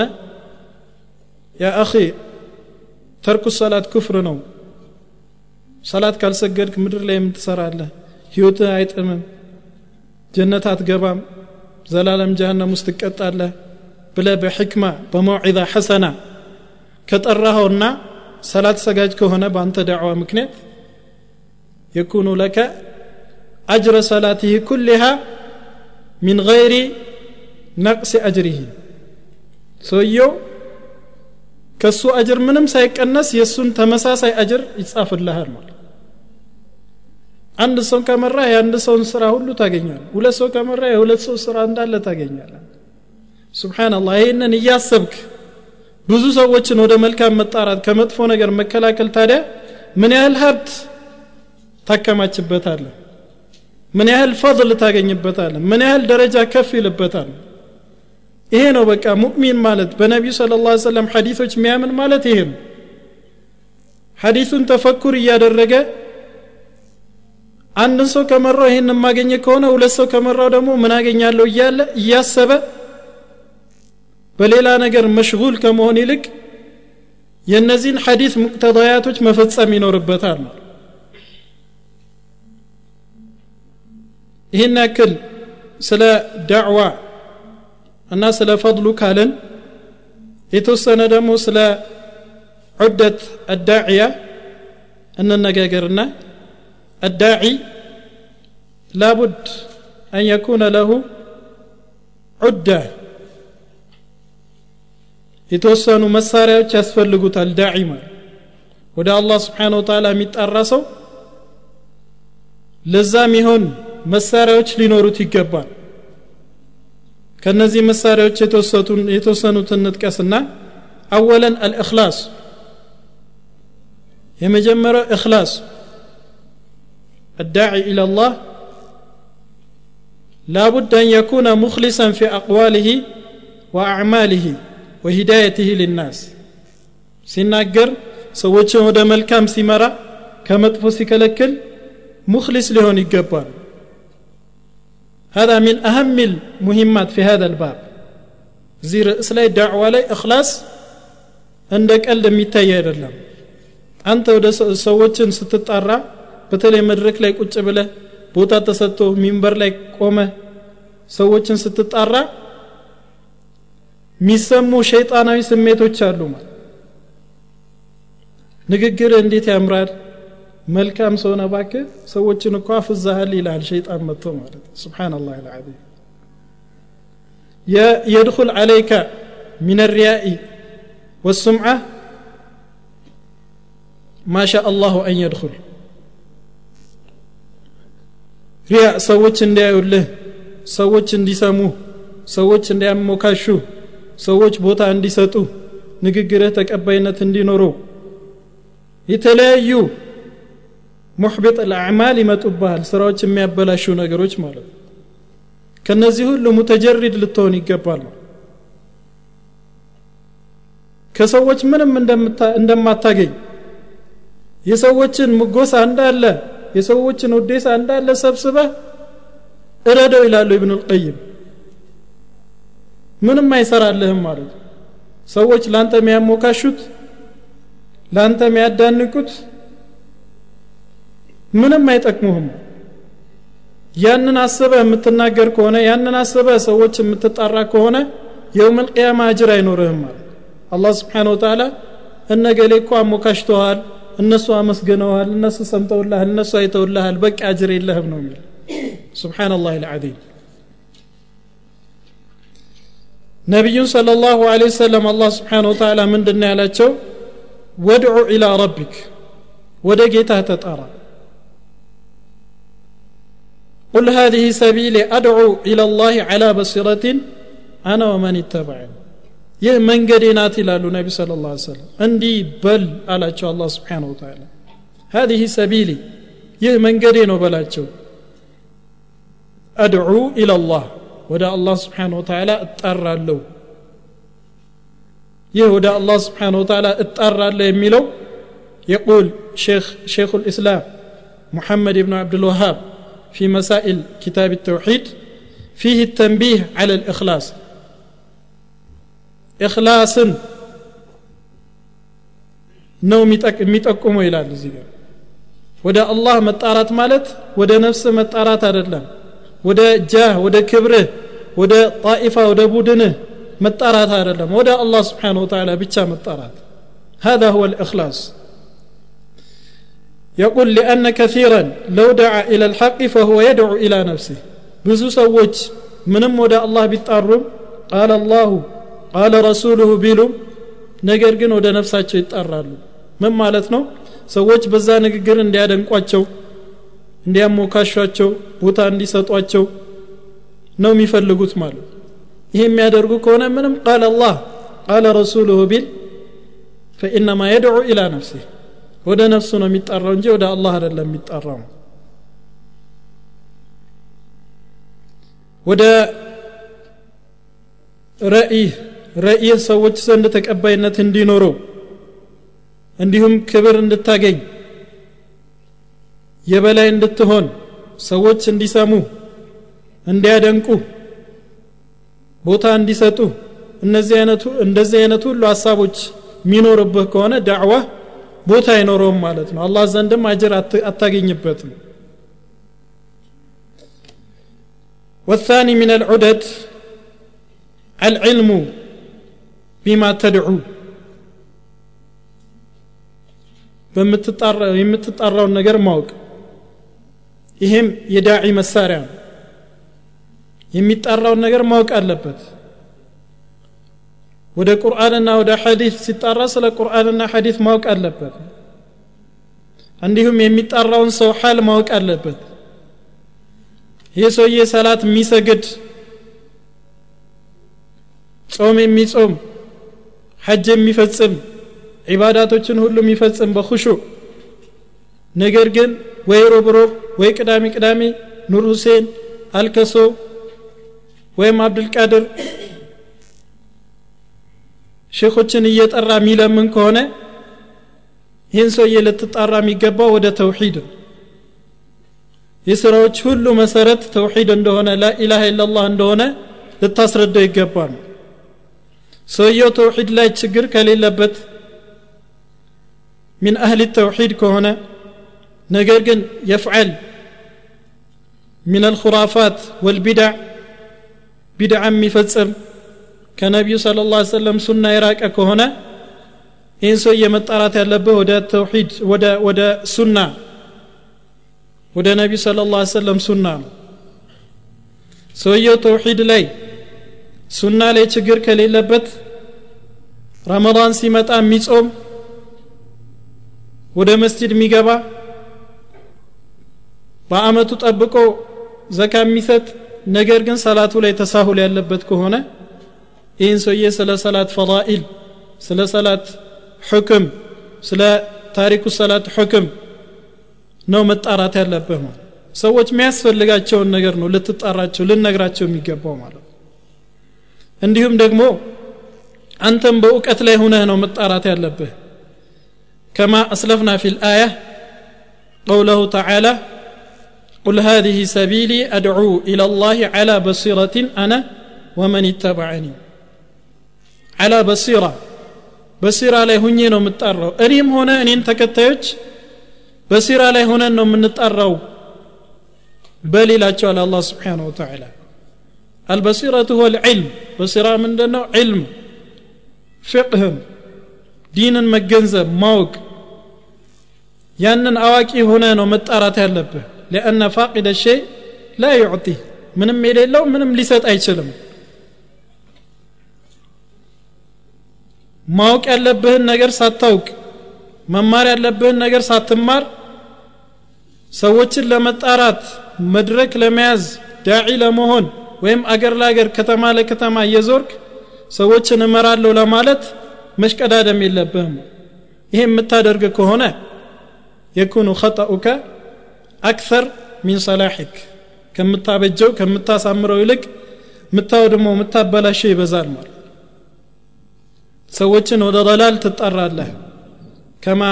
ያ አኺ ተርኩ ሰላት ኩፍር ነው። ሰላት ካልሰገድክ ምድር ላይ የምትሰራለህ ህይወትህ አይጥምም። ጀነት አትገባም። ዘላለም ጀሃነም ውስጥ ትቀጣለህ ብለ በሕክማ በመውዒዛ ሐሰና ከጠራኸውና ሰላት ሰጋጅ ከሆነ በአንተ ዳዕዋ ምክንያት የኩኑ ለከ አጅረ ሰላትህ ኩልሃ ሚን ገይሪ ነቅሲ አጅሪህ ሰውየው ከእሱ አጅር ምንም ሳይቀነስ የእሱን ተመሳሳይ አጅር ይጻፍልሃል ማለት አንድ ሰው ከመራ የአንድ ሰውን ስራ ሁሉ ታገኛል ሁለት ሰው ከመራ የሁለት ሰው ስራ እንዳለ ታገኛለ ስብሓናላህ ይህንን እያሰብክ ብዙ ሰዎችን ወደ መልካም መጣራት ከመጥፎ ነገር መከላከል ታዲያ ምን ያህል ሀብት ታከማችበታለህ? ምን ያህል ፈضል ታገኝበታለህ? ምን ያህል ደረጃ ከፍ ይልበታል ይሄ ነው በቃ ሙእሚን ማለት። በነቢዩ ስለ ላ ሰለም ሐዲሶች የሚያምን ማለት ይሄ ነው። ሐዲሱን ተፈኩር እያደረገ አንድን ሰው ከመራው ይህን የማገኘ ከሆነ ሁለት ሰው ከመራው ደግሞ ምን አገኛለሁ እያለ እያሰበ በሌላ ነገር መሽጉል ከመሆን ይልቅ የእነዚህን ሐዲስ ሙቅተዳያቶች መፈጸም ይኖርበታል። ይህን ያክል ስለ ዳዕዋ እና ስለ ፈضሉ ካልን የተወሰነ ደግሞ ስለ ዑደት አዳዕያ እንነጋገርና አዳዒ ላቡድ أن يكون له عدة የተወሰኑ መሳሪያዎች ያስፈልጉታል ዳዒማ ወደ አላህ ስብሓን ወተላ የሚጠራ ሰው ለዛም ሚሆን መሳሪያዎች ሊኖሩት ይገባል። ከነዚህ መሳሪያዎች የተወሰኑትን እንጥቀስና አወለን አልእክላስ የመጀመሪያው እክላስ الداعي إلى الله لا بد أن يكون مخلصا في أقواله وأعماله وهدايته للناس ሲናገር ሰዎችን ወደ መልካም ሲመራ ከመጥፎ ሲከለክል ሙክሊስ ሊሆን ይገባል هذا من أهم المهمات في هذا الباب እዚህ ርዕስ ላይ ዳዕዋ ላይ እክላስ እንደ ቀልድ የሚታይ አይደለም አንተ ወደ ሰዎችን ስትጣራ በተለይ መድረክ ላይ ቁጭ ብለ ቦታ ተሰጥቶ ሚንበር ላይ ቆመ ሰዎችን ስትጣራ የሚሰሙ ሸይጣናዊ ስሜቶች አሉ ንግግር እንዴት ያምራል መልካም ሰውነ ባክ ሰዎችን እኮ አፍዛሃል ይልሃል ሸይጣን መጥቶ ማለት ስብናላህ ልዓዚም የድኩል ዓለይከ ሚን ሪያኢ ወስምዓ ማሻ አላሁ አን የድኩል ሪያ ሰዎች እንዲያዩልህ ሰዎች እንዲሰሙ ሰዎች እንዲያሞካሹ ሰዎች ቦታ እንዲሰጡ ንግግርህ ተቀባይነት እንዲኖረው የተለያዩ ሙሕቢጥ ልአዕማል ይመጡብሃል ስራዎች የሚያበላሹ ነገሮች ማለት ነው። ከነዚህ ሁሉ ሙተጀሪድ ልትሆን ይገባል። ከሰዎች ምንም እንደማታገኝ የሰዎችን ምጎሳ እንዳለ የሰዎችን ውዴሳ እንዳለ ሰብስበህ እረደው ይላሉ ኢብኑ ልቀይም ምንም አይሰራልህም ማለት ሰዎች ላንተ የሚያሞካሹት ላንተ የሚያዳንቁት ምንም አይጠቅሙህም ያንን አስበ የምትናገር ከሆነ ያንን አስበ ሰዎች የምትጣራ ከሆነ የውም ልቅያማ አጅር አይኖርህም ማለት አላህ ስብሓን ወተላ እነገሌ እኮ አሞካሽተዋል እነሱ አመስግነዋል እነሱ ሰምተውልሃል እነሱ አይተውልሃል በቂ አጅር የለህም ነው የሚል سبحان الله العظيم ነቢዩን صلى الله عليه وسلم الله سبحانه وتعالى ምንድን ያላቸው ወድዑ ኢላ ረቢክ ወደ ጌታ ተጣራ قل هذه سبيلي أدعو إلى الله على بصيرة أنا ومن اتبعني ይህ መንገዴ ናት ይላሉ ነቢ ስለ ላ ሰለም እንዲህ በል አላቸው አላ ስብሓን ወተላ هذه سبيلي ይህ መንገዴ ነው በላቸው አድዑ ኢላ ላህ ወደ አላህ ስብሓን ወተላ እጣራለሁ ይህ ወደ አላህ ስብሓን ወተላ እጣራለሁ የሚለው يقول شيخ شيخ الإسلام محمد بن عبد الوهاب في مسائل كتاب التوحيد فيه التنبيه على الإخلاص إخلاص ነው የሚጠቁመው ይላል እዚህ ጋር ወደ አላህ መጣራት ማለት ወደ ነፍስ መጣራት አይደለም ወደ ጃህ ወደ ክብርህ ወደ ጣኢፋ ወደ ቡድንህ መጣራት አይደለም ወደ አላህ ስብሓን ወተላ ብቻ መጣራት هذا هو الإخلاص يقول لأن كثيرا لو دعا إلى الحق فهو يدعو إلى نفسه ብዙ ሰዎች ምንም ወደ አላህ ቢጣሩም ቃል አላሁ ቃለ ረሱሉሁ ቢሉም ነገር ግን ወደ ነፍሳቸው ይጣራሉ ምን ማለት ነው ሰዎች በዛ ንግግር እንዲያደንቋቸው እንዲያሞካሿቸው ቦታ እንዲሰጧቸው ነው የሚፈልጉት ማለት ይሄ የሚያደርጉ ከሆነ ምንም ቃል አላህ ቃለ ረሱሉሁ ቢል ፈኢነማ የድዑ ኢላ ነፍሲህ ወደ ነፍሱ ነው የሚጣራው እንጂ ወደ አላህ አይደለም የሚጣራው ወደ ረእይህ ረእይህ ሰዎች ዘንድ ተቀባይነት እንዲኖረው እንዲሁም ክብር እንድታገኝ የበላይ እንድትሆን ሰዎች እንዲሰሙ እንዲያደንቁ ቦታ እንዲሰጡ እነዚህ አይነቱ እንደዚህ አይነት ሁሉ ሀሳቦች የሚኖርብህ ከሆነ ዳዕዋ ቦታ አይኖረውም ማለት ነው አላህ ዘንድም አጅር አታገኝበትም والثاني من العدد العلم بما تدعو የምትጣራውን ነገር ማወቅ ይህም የዳዒ መሳሪያ ነው የሚጣራውን ነገር ማወቅ አለበት ወደ ቁርአንና ወደ ሐዲስ ሲጣራ ስለ ቁርአንና ሐዲስ ማወቅ አለበት። እንዲሁም የሚጣራውን ሰው ሐል ማወቅ አለበት። ይህ ሰውዬ ሰላት የሚሰግድ ጾም የሚጾም ሐጅ የሚፈጽም ዒባዳቶችን ሁሉ የሚፈጽም በኹሹ። ነገር ግን ወይ ሮብሮብ ወይ ቅዳሜ ቅዳሜ ኑር ሁሴን አልከሶ ወይም አብዱልቃድር ሼኾችን እየጠራ የሚለምን ከሆነ ይህን ሰውዬ ልትጣራ የሚገባው ወደ ተውሒድ የስራዎች ሁሉ መሰረት ተውሒድ እንደሆነ ላኢላሃ ኢላላህ እንደሆነ ልታስረዳው ይገባል። ሰውየው ተውሒድ ላይ ችግር ከሌለበት ሚን አህሊ ተውሒድ ከሆነ ነገር ግን የፍዓል ሚን አልኹራፋት ወልቢድዕ ቢድዓ የሚፈጽም ከነቢዩ ስለ ላ ሰለም ሱና የራቀ ከሆነ ይህን ሰው መጣራት ያለብህ ወደ ተውሒድ ወደ ሱና ወደ ነቢዩ ስለ ላ ሰለም ሱና ነው። ሰውየው ተውሒድ ላይ ሱና ላይ ችግር ከሌለበት ረመዳን ሲመጣ የሚጾም ወደ መስጂድ የሚገባ በአመቱ ጠብቆ ዘካ የሚሰጥ ነገር ግን ሰላቱ ላይ ተሳሁል ያለበት ከሆነ ይህን ሰውዬ ስለ ሰላት ፈዳኢል ስለ ሰላት ሕክም ስለ ታሪኩ ሰላት ሕክም ነው መጣራት ያለብህ ማለት ሰዎች የሚያስፈልጋቸውን ነገር ነው ልትጣራቸው ልነግራቸው የሚገባው ማለት እንዲሁም ደግሞ አንተም በእውቀት ላይ ሁነህ ነው መጣራት ያለብህ كما أسلفنا في الآية قوله تعالى قل هذه سبيلي أدعو إلى الله على بصيرة أنا ومن اتبعني አላ በሲራ በሲራ ላይ ሁኜ ነው የምጠራው። እኔም ሆነ እኔን ተከታዮች በሲራ ላይ ሆነን ነው የምንጠራው። በል ይላቸዋል አላህ ስብሓን ወተላ አልበሲረቱ ሁወ ልዕልም በሲራ ምንድን ነው ዕልም ፍቅህም ዲንን መገንዘብ ማወቅ። ያንን አዋቂ ሆነ ነው መጣራት ያለብህ። ሊአነ ፋቂደ ሸይ ላ ዩዕጢ ምንም የሌለው ምንም ሊሰጥ አይችልም ማወቅ ያለብህን ነገር ሳታውቅ መማር ያለብህን ነገር ሳትማር ሰዎችን ለመጣራት መድረክ ለመያዝ ዳዒ ለመሆን ወይም አገር ለአገር ከተማ ለከተማ እየዞርክ ሰዎችን እመራለሁ ለማለት መሽቀዳደም የለብህም። ይሄ የምታደርግ ከሆነ የኩኑ ኸጠኡከ አክተር ሚን ሰላሒክ። ከምታበጀው ከምታሳምረው ይልቅ የምታወድመው የምታበላሸው ይበዛል ማለት ሰዎችን ወደ ضلال ትጠራለህ ከማ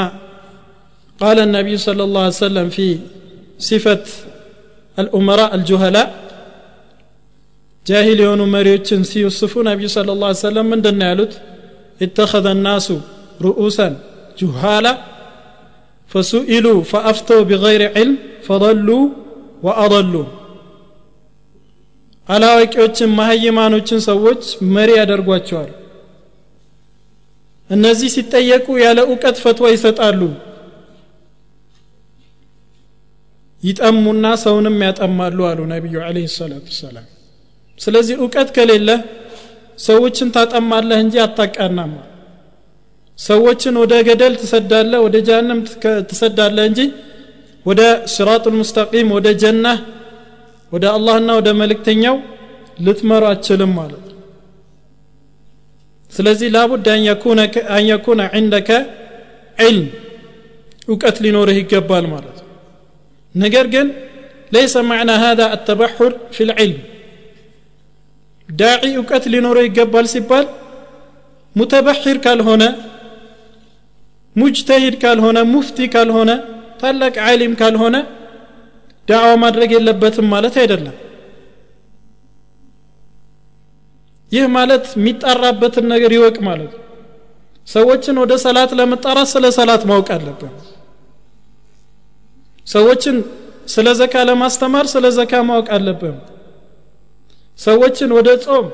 قال النبي صلى الله عليه وسلم في صفة الأمراء الجهلاء جاهل يونو مريوتشن سيوصفوا نبي صلى الله عليه وسلم من دنا يالوت اتخذ الناس رؤوسا جهالا فسئلوا فأفتوا بغير علم فضلوا وأضلوا አላዋቂዎችን መሀይማኖችን ሰዎች መሪ ያደርጓቸዋል እነዚህ ሲጠየቁ ያለ እውቀት ፈትዋ ይሰጣሉ። ይጠሙና ሰውንም ያጠማሉ አሉ ነቢዩ አለህ ሰላቱ ሰላም ስለዚህ እውቀት ከሌለ ሰዎችን ታጠማለህ እንጂ አታቃናማ ሰዎችን ወደ ገደል ትሰዳለህ ወደ ጃሃንም ትሰዳለህ እንጂ ወደ ስራጡል ሙስተቂም ወደ ጀና ወደ አላህና ወደ መልእክተኛው ልትመሩ አችልም ማለት ስለዚህ ላቡድ አን የኩነ ዕንደከ ዕልም እውቀት ሊኖርህ ይገባል ማለት ነው ነገር ግን ለይሰ ማዕና هذا التبحر في العلم ዳዒ እውቀት ሊኖረው ይገባል ሲባል ሙተበሒር ካልሆነ ሙጅተሂድ ካልሆነ ሙፍቲ ካልሆነ ታላቅ ዓሊም ካልሆነ ዳዕዋ ማድረግ የለበትም ማለት አይደለም ይህ ማለት የሚጣራበትን ነገር ይወቅ ማለት ነው። ሰዎችን ወደ ሰላት ለመጣራት ስለ ሰላት ማወቅ አለብን። ሰዎችን ስለ ዘካ ለማስተማር ስለ ዘካ ማወቅ አለብን። ሰዎችን ወደ ጾም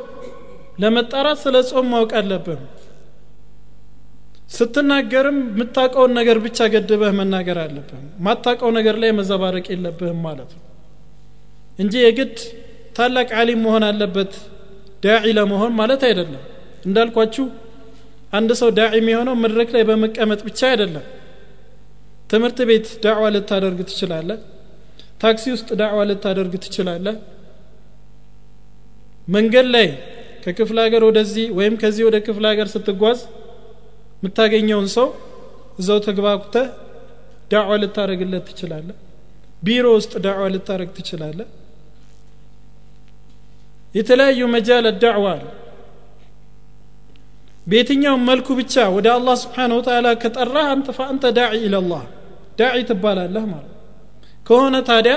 ለመጣራት ስለ ጾም ማወቅ አለብን። ስትናገርም የምታውቀውን ነገር ብቻ ገድበህ መናገር አለብህም ማታውቀው ነገር ላይ መዘባረቅ የለብህም ማለት ነው። እንጂ የግድ ታላቅ አሊም መሆን አለበት ዳዒ ለመሆን ማለት አይደለም። እንዳልኳችሁ አንድ ሰው ዳዒ የሚሆነው መድረክ ላይ በመቀመጥ ብቻ አይደለም። ትምህርት ቤት ዳዕዋ ልታደርግ ትችላለህ። ታክሲ ውስጥ ዳዕዋ ልታደርግ ትችላለህ። መንገድ ላይ ከክፍለ ሀገር ወደዚህ ወይም ከዚህ ወደ ክፍለ ሀገር ስትጓዝ የምታገኘውን ሰው እዛው ተግባብተ ዳዕዋ ልታደረግለት ትችላለህ። ቢሮ ውስጥ ዳዕዋ ልታደረግ ትችላለህ የተለያዩ መጃለ ዳዕዋ አለ በየትኛውም መልኩ ብቻ ወደ አላህ ስብሓን ወተላ ከጠራህ አንተ ፈአንተ ዳዒ ኢለላህ ዳዒ ትባላለህ ማለት ከሆነ ታዲያ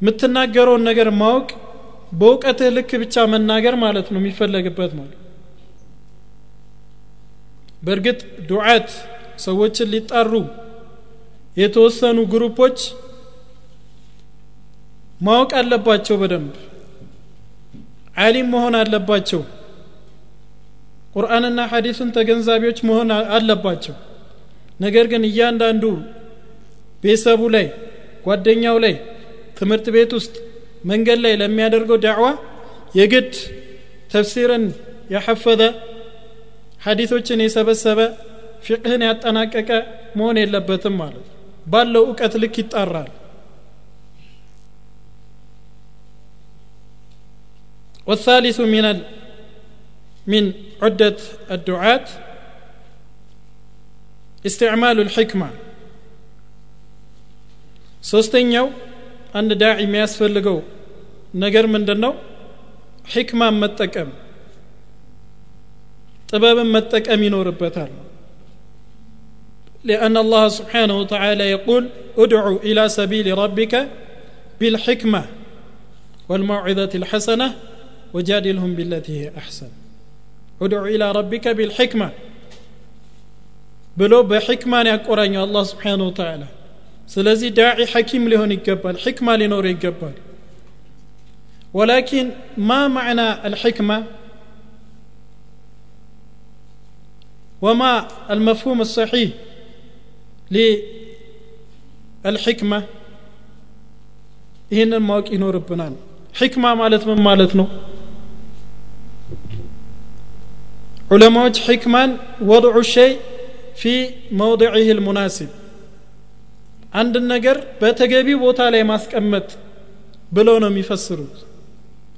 የምትናገረውን ነገር ማወቅ በእውቀትህ ልክ ብቻ መናገር ማለት ነው የሚፈለግበት ማለት በእርግጥ ዱዓት ሰዎችን ሊጣሩ የተወሰኑ ግሩፖች ማወቅ አለባቸው በደንብ ዓሊም መሆን አለባቸው። ቁርአንና ሐዲስን ተገንዛቢዎች መሆን አለባቸው። ነገር ግን እያንዳንዱ ቤተሰቡ ላይ ጓደኛው ላይ ትምህርት ቤት ውስጥ መንገድ ላይ ለሚያደርገው ዳዕዋ የግድ ተፍሲርን ያሐፈዘ ሐዲቶችን የሰበሰበ ፊቅህን ያጠናቀቀ መሆን የለበትም ማለት ባለው እውቀት ልክ ይጣራል والثالث من ال... من عدة الدعاة استعمال الحكمة ሶስተኛው አንድ ዳዒ የሚያስፈልገው ነገር ምንድን ነው ሕክማን መጠቀም ጥበብን መጠቀም ይኖርበታል لأن الله سبحانه وتعالى يقول ادعو إلى سبيل ربك بالحكمة والموعظة الحسنة وجادلهم بالتي هي أحسن ኡድዑ ኢላ ረቢከ ቢልሕክማ ብሎ በሕክማን ያቆራኘው አላህ ስብሓን ወተዓላ ስለዚህ ዳዒ ሐኪም ሊሆን ይገባል ሕክማ ሊኖረው ይገባል ولكن ما معنى الحكمة وما المفهوم الصحيح للحكمة ይህንን ማወቅ ይኖርብናል ሕክማ ማለት ምን ማለት ነው علماء حكما وضع الشيء في موضعه المناسب. عند النجر بتجابي بوتا ماسك أمت بلونهم يفسروت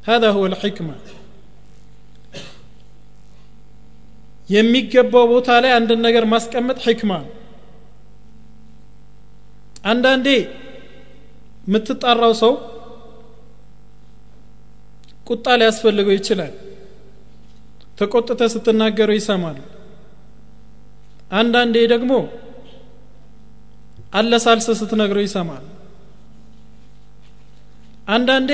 هذا هو الحكمة. የሚገባው ቦታ ላይ አንድን ነገር ማስቀመጥ ሕክማ አንዳንዴ የምትጣራው ሰው ቁጣ ሊያስፈልገው ይችላል ተቆጥተ ስትናገረው ይሰማል አንዳንዴ ደግሞ አለሳልሰ ስትነግረው ይሰማል አንዳንዴ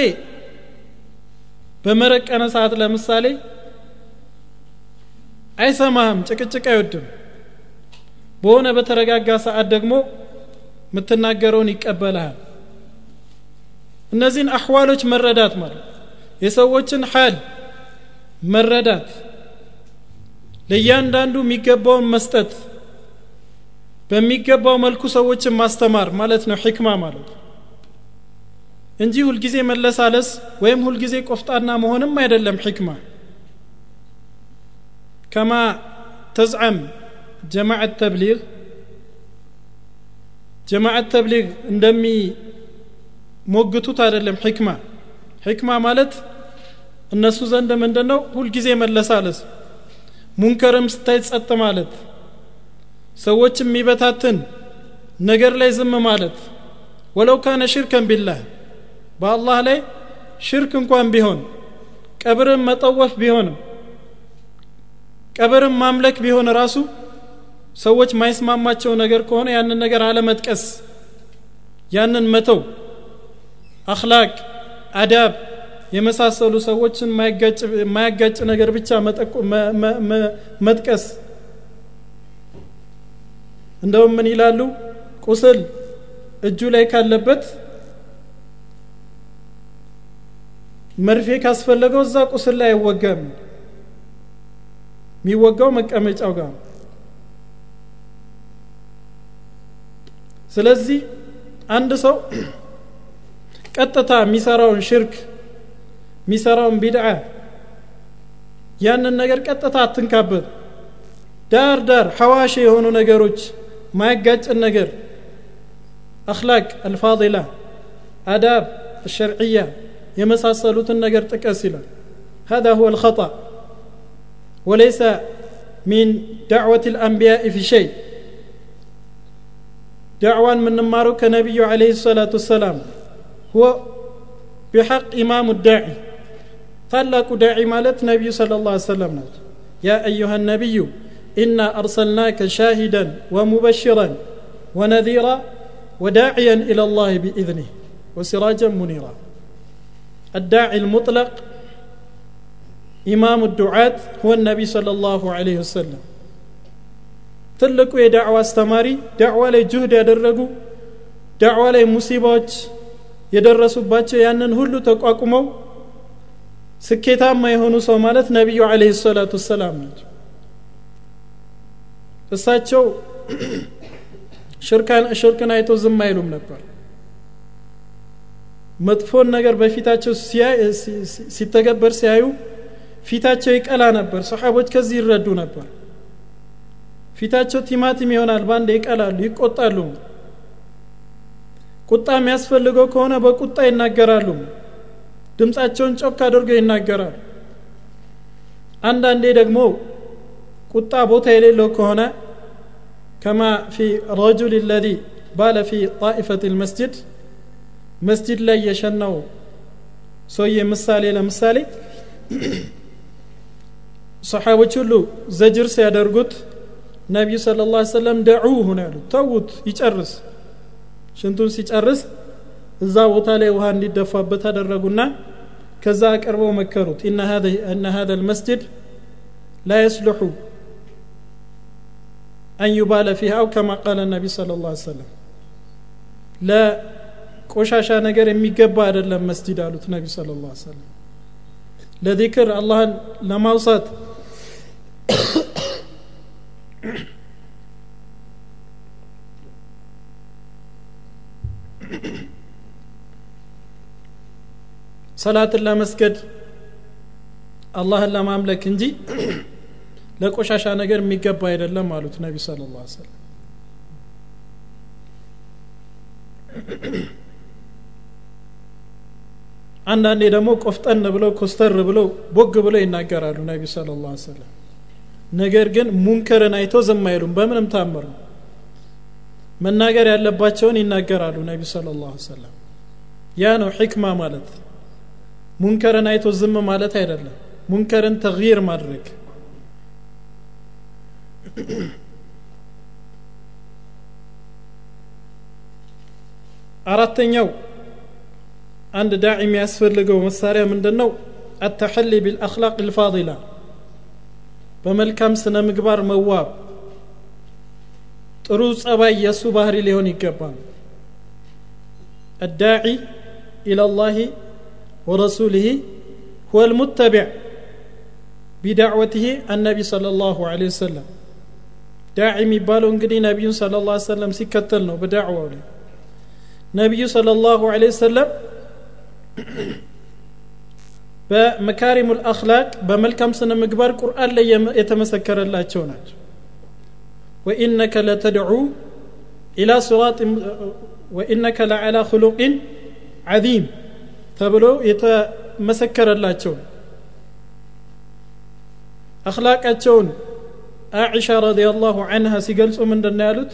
በመረቀነ ሰዓት ለምሳሌ አይሰማህም ጭቅጭቅ አይወድም። በሆነ በተረጋጋ ሰዓት ደግሞ የምትናገረውን ይቀበልሃል። እነዚህን አሕዋሎች መረዳት ማለት የሰዎችን ሐል መረዳት ለእያንዳንዱ የሚገባውን መስጠት በሚገባው መልኩ ሰዎችን ማስተማር ማለት ነው ሕክማ ማለት እንጂ ሁልጊዜ መለሳለስ ወይም ሁልጊዜ ቆፍጣና መሆንም አይደለም ሕክማ ከማ ተዝዓም ጀማዓት ተብሊግ ጀማዓት ተብሊግ እንደሚሞግቱት አይደለም ሕክማ ሕክማ ማለት እነሱ ዘንድ ምንድን ነው ሁልጊዜ መለሳለስ ሙንከርም ስታይ ጸጥ ማለት ሰዎች የሚበታትን ነገር ላይ ዝም ማለት። ወለው ካነ ሽርከን ቢላህ በአላህ ላይ ሽርክ እንኳን ቢሆን ቀብርን መጠወፍ ቢሆንም ቀብርን ማምለክ ቢሆን ራሱ ሰዎች ማይስማማቸው ነገር ከሆነ ያንን ነገር አለመጥቀስ ያንን መተው አክላቅ አዳብ የመሳሰሉ ሰዎችን የማያጋጭ ነገር ብቻ መጥቀስ። እንደውም ምን ይላሉ? ቁስል እጁ ላይ ካለበት መርፌ ካስፈለገው እዛ ቁስል ላይ አይወጋም የሚወጋው መቀመጫው ጋር። ስለዚህ አንድ ሰው ቀጥታ የሚሰራውን ሽርክ ሚሰራውን ቢድዓ ያንን ነገር ቀጥታ አትንካበት ዳር ዳር ሐዋሽ የሆኑ ነገሮች ማያጋጭን ነገር አክላቅ الفاضلة አዳብ الشرعية የመሳሰሉት ነገር ጥቀስ ይላል። هذا هو الخطأ وليس من دعوة الأنبياء في شيء دعوة من نمارك نبي عليه الصلاة والسلام هو بحق إمام الداعي ታላቁ ዳዒ ማለት ነቢዩ صلى الله عليه وسلم ናቸው يا أيها النبي إنا أرسلناك شاهدا ومبشرا ونذيرا وداعيا إلى الله بإذنه وسراجا منيرا الداعي المطلق إمام الدعاة هو النبي صلى الله عليه وسلم ትልቁ የዳዕዋ አስተማሪ ዳዕዋ ላይ ጅህድ ያደረጉ ዳዕዋ ላይ ሙሲባዎች የደረሱባቸው ያንን ሁሉ ተቋቁመው ስኬታማ የሆኑ ሰው ማለት ነቢዩ አለህ ሰላቱ ወሰላም ናቸው። እሳቸው ሽርክን አይቶ ዝም አይሉም ነበር። መጥፎን ነገር በፊታቸው ሲተገበር ሲያዩ ፊታቸው ይቀላ ነበር። ሰሓቦች ከዚህ ይረዱ ነበር። ፊታቸው ቲማቲም ይሆናል በአንድ ይቀላሉ ይቆጣሉ ቁጣ የሚያስፈልገው ከሆነ በቁጣ ይናገራሉ ድምፃቸውን ጮክ አድርገው ይናገራሉ። አንዳንዴ ደግሞ ቁጣ ቦታ የሌለው ከሆነ ከማ ፊ ረጁል ለዚ ባለ ፊ ጣኢፈት ልመስጅድ መስጅድ ላይ የሸናው ሰውዬ ምሳሌ ለምሳሌ ሰሓቦች ሁሉ ዘጅር ሲያደርጉት ነቢዩ ስለ ላ ሰለም ደዑሁ ነው ያሉት ተዉት ይጨርስ ሽንቱን ሲጨርስ እዛ ቦታ ላይ ውሃ እንዲደፋበት አደረጉና ከዛ አቅርበው መከሩት እነ ሀደ ልመስጅድ لا يصلح أن يبال فيها أو كما قال النبي صلى الله عليه وسلم لا ቆሻሻ ነገር የሚገባ አይደለም መስጂድ አሉት ነቢ ስለ ላ ሰለም ለዚክር አላህን ለማውሳት ሰላትን ለመስገድ አላህን ለማምለክ እንጂ ለቆሻሻ ነገር የሚገባ አይደለም አሉት ነቢ ስለ ላ አንዳንዴ ደግሞ ቆፍጠን ብለው ኮስተር ብለው ቦግ ብለው ይናገራሉ ነቢ صلى الله عليه وسلم ነገር ግን ሙንከርን አይቶ ዝም አይሉም። በምንም ታምር መናገር ያለባቸውን ይናገራሉ ነቢ صلى الله عليه وسلم ያ ነው ሕክማ ማለት ሙንከርን አይቶ ዝም ማለት አይደለም ሙንከርን ተغይር ማድረግ አራተኛው አንድ ዳዒ የሚያስፈልገው መሳሪያ ምንድን ነው አተሐሊ ቢልአክላቅ ልፋضላ በመልካም ስነ ምግባር መዋብ ጥሩ ጸባይ የእሱ ባህሪ ሊሆን ይገባል الداعي إلى الله ورسوله هو المتبع بدعوته النبي صلى الله عليه وسلم ዳዕ የሚባለው እንግዲህ ነቢዩን ስለ ላ ሰለም ሲከተል ነው በዳዕዋው ላይ ነቢዩ صلى الله عليه وسلم በመካሪሙ ልአክላቅ በመልካም ስነ ምግባር ቁርአን ላይ የተመሰከረላቸው ናቸው ወኢነከ ለተድዑ ኢላ ስራጥ ወኢነከ ለዓላ ክሉቅን ዓዚም تبلو يتمسكر اللاتون أخلاق أتون أعشى رضي الله عنها سيقلت من النالوت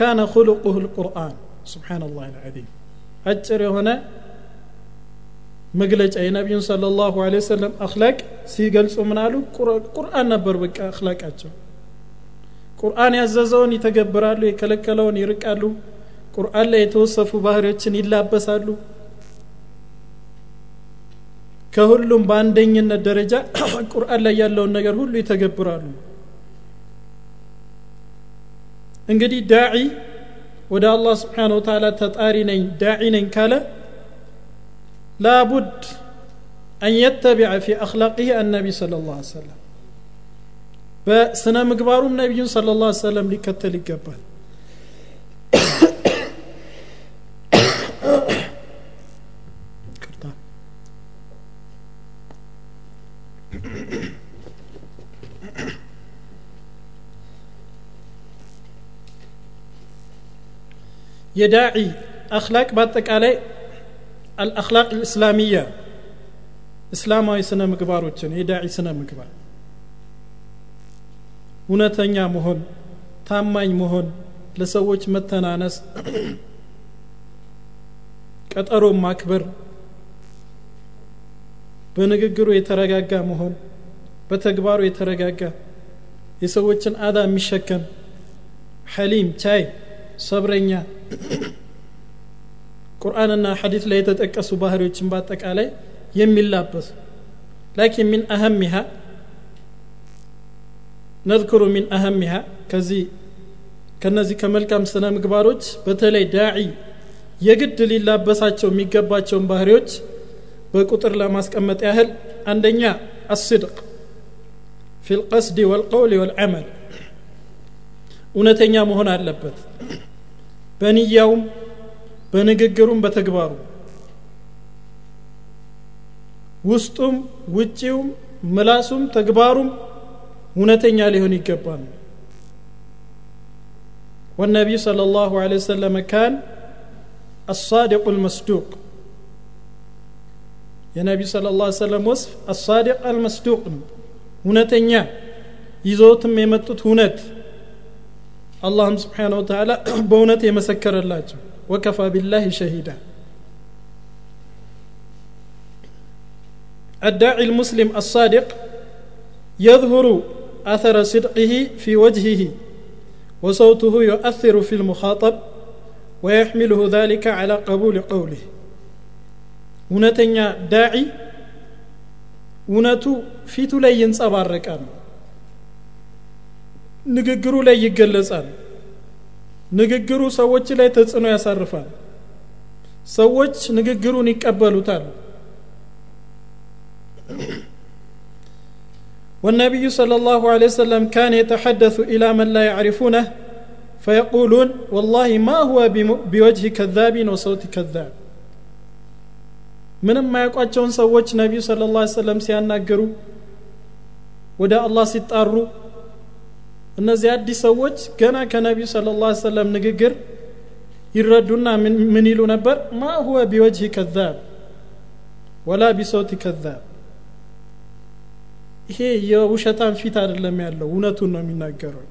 كان خلقه القرآن سبحان الله العظيم أجري هنا مقلج أي نبي صلى الله عليه وسلم أخلاق سيقلت من قالوا قرآن نبر بك أخلاق أتون قرآن يعززون يتقبر له يكلك له يرك له قرآن لا يتوصف بهر يتشن إلا بسال ከሁሉም በአንደኝነት ደረጃ ቁርአን ላይ ያለውን ነገር ሁሉ ይተገብራሉ። እንግዲህ ዳዒ ወደ አላ ስብሓን ወተላ ተጣሪ ነኝ ዳዒ ነኝ ካለ ላቡድ አን የተቢዐ ፊ አክላቂህ አነቢ ስለ ላ ሰለም በስነ ምግባሩም ነቢዩን ስለ ላ ሰለም ሊከተል ይገባል። የዳዒ አክላቅ በአጠቃላይ አልአክላቅ ልእስላሚያ እስላማዊ ስነ ምግባሮችን የዳዒ ስነ ምግባር እውነተኛ መሆን ታማኝ መሆን ለሰዎች መተናነስ ቀጠሮ ማክበር በንግግሩ የተረጋጋ መሆን በተግባሩ የተረጋጋ የሰዎችን አዳ የሚሸከም ሐሊም ቻይ ሰብረኛ። ቁርአንና ሐዲት ላይ የተጠቀሱ ባህሪዎችን በአጠቃላይ የሚላበሱ ላኪን ሚን አህሚሃ ነذكሩ ሚን አህሚሃ ከዚህ ከነዚህ ከመልካም ስነ ምግባሮች በተለይ ዳዒ የግድ ሊላበሳቸው የሚገባቸውን ባህሪዎች በቁጥር ለማስቀመጥ ያህል አንደኛ አስድቅ ፊ ልቀስድ ወልቀውል ወልዓመል እውነተኛ መሆን አለበት በንያውም በንግግሩም በተግባሩ ውስጡም ውጪውም ምላሱም ተግባሩም እውነተኛ ሊሆን ይገባል والنبي صلى الله عليه وسلم كان الصادق المصدوق يا نبي صلى الله عليه وسلم وصف الصادق المصدوق እውነተኛ ይዞትም የመጡት እውነት አላህም ስብሓን ወተላ በእውነት የመሰከረላቸው ወከፋ ቢላህ ሸሂዳ الداعي المسلم الصادق يظهر أثر صدقه في وجهه وصوته يؤثر في المخاطب ويحمله ذلك على قبول قوله እውነተኛ ዳዒ እውነቱ ፊቱ ላይ ይንጸባረቃል ንግግሩ ላይ ይገለጻል ንግግሩ ሰዎች ላይ ተጽዕኖ ያሳርፋል ሰዎች ንግግሩን ይቀበሉታል والنبي صلى الله عليه وسلم كان يتحدث إلى من لا يعرفونه فيقولون والله ما هو بوجه كذاب وصوت كذاب ምንም ማያውቋቸውን ሰዎች ነቢዩ ስለ ላ ሰለም ሲያናገሩ ወደ አላህ ሲጣሩ እነዚህ አዲስ ሰዎች ገና ከነቢዩ ስለ ላ ሰለም ንግግር ይረዱና ምን ይሉ ነበር? ማ ሁወ ቢወጅህ ከዛብ ወላ ቢሰውት ከዛብ። ይሄ የውሸታም ፊት አይደለም ያለው እውነቱን ነው የሚናገረው።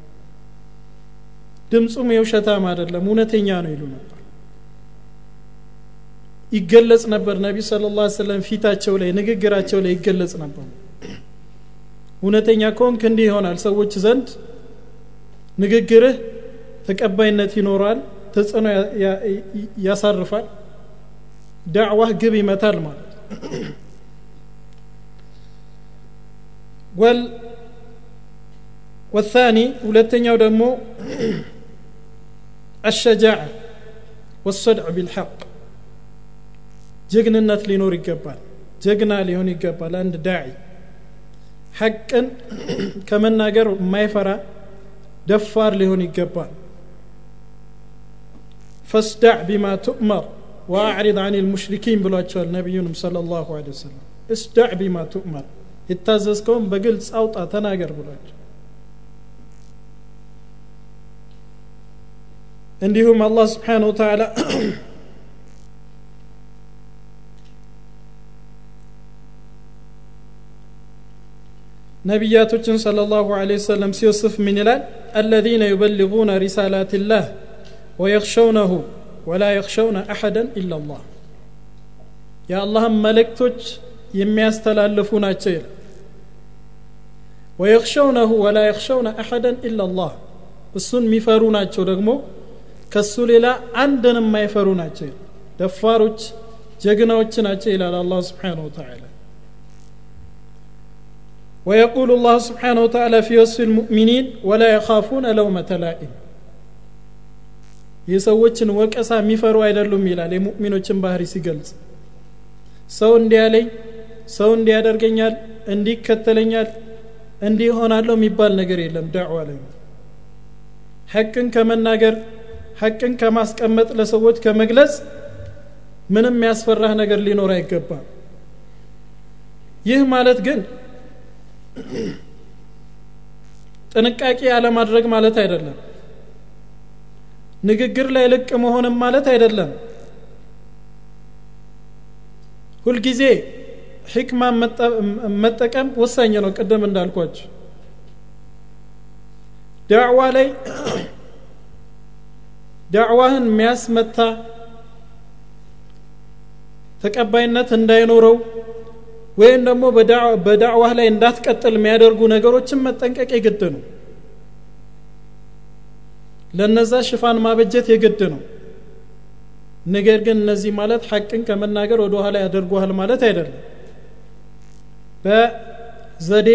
ድምፁም የውሸታም አይደለም እውነተኛ ነው ይሉ ነበር። ይገለጽ ነበር ነቢ ስለ ላ ሰለም ፊታቸው ላይ ንግግራቸው ላይ ይገለጽ ነበር። እውነተኛ ከሆንክ እንዲህ ይሆናል ሰዎች ዘንድ ንግግርህ ተቀባይነት ይኖራል ተጽዕኖ ያሳርፋል ዳዕዋህ ግብ ይመታል ማለት ወል والثاني ሁለተኛው ደግሞ الشجاعة والصدع بالحق ጀግንነት ሊኖር ይገባል ጀግና ሊሆን ይገባል አንድ ዳዒ ሐቅን ከመናገር የማይፈራ دفار لهن يقبان فاصدع بما تؤمر واعرض عن المشركين بلواتشو نبينا صلى الله عليه وسلم. اصدع بما تؤمر. يتازسكم بقلت أوطأ تناقر بلواتشو عندهم الله سبحانه وتعالى ነቢያቶችን ሰለላሁ ዐለይሂ ወሰለም ሲወስፍ ምን ይላል? አለዚነ ዩበሊጉነ ሪሳላትላህ ወየክሸውነሁ ወላ የክሸውነ አሐደን ኢላላህ የአላህን መልእክቶች የሚያስተላልፉ ናቸው ይላል። ወየክሸውነሁ ወላ የክሸውነ አሐደን ኢላላህ እሱን የሚፈሩ ናቸው ደግሞ ከሱ ሌላ አንድን የማይፈሩ ናቸው ደፋሮች ጀግናዎች ናቸው ይላል አላህ ስብሓን ወተላ ويقول الله سبحانه وتعالى في وصف المؤمنين ولا يخافون لومة لائم የሰዎችን ወቀሳ የሚፈሩ አይደሉም ይላል የሙእሚኖችን ባህሪ ሲገልጽ ሰው እንዲያለኝ ሰው እንዲያደርገኛል እንዲከተለኛል እንዲህ ሆናለሁ የሚባል ነገር የለም ዳዕዋ ላይ ሐቅን ከመናገር ሐቅን ከማስቀመጥ ለሰዎች ከመግለጽ ምንም ያስፈራህ ነገር ሊኖር አይገባም ይህ ማለት ግን ጥንቃቄ አለማድረግ ማለት አይደለም። ንግግር ላይ ልቅ መሆንም ማለት አይደለም። ሁልጊዜ ሕክማ መጠቀም ወሳኝ ነው። ቅድም እንዳልኳችሁ ዳዕዋ ላይ ዳዕዋህን የሚያስመታ ተቀባይነት እንዳይኖረው ወይም ደግሞ በዳዕዋህ ላይ እንዳትቀጥል የሚያደርጉ ነገሮችን መጠንቀቅ የግድ ነው ለነዛ ሽፋን ማበጀት የግድ ነው ነገር ግን እነዚህ ማለት ሐቅን ከመናገር ወደ ኋላ ያደርጉሃል ማለት አይደለም በዘዴ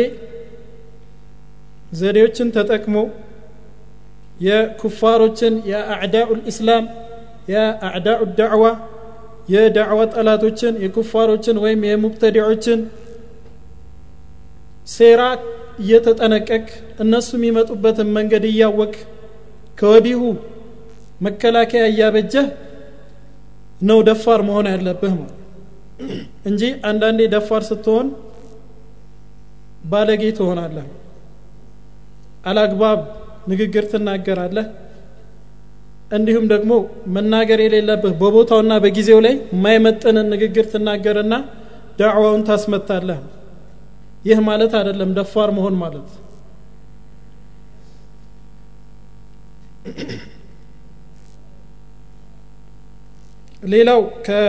ዘዴዎችን ተጠቅሞ የኩፋሮችን የአዕዳኡ ልእስላም የአዕዳኡ ዳዕዋ የዳዕዋ ጠላቶችን የኩፋሮችን ወይም የሙብተዲዖችን ሴራ እየተጠነቀቅ እነሱ የሚመጡበትን መንገድ እያወቅ ከወዲሁ መከላከያ እያበጀህ ነው ደፋር መሆን ያለብህ ማለት እንጂ አንዳንዴ ደፋር ስትሆን ባለጌ ትሆናለህ። አላግባብ ንግግር ትናገራለህ እንዲሁም ደግሞ መናገር የሌለብህ በቦታውና በጊዜው ላይ የማይመጥንን ንግግር ትናገርና ዳዕዋውን ታስመታለህ። ይህ ማለት አይደለም ደፋር መሆን ማለት። ሌላው ከዳዒ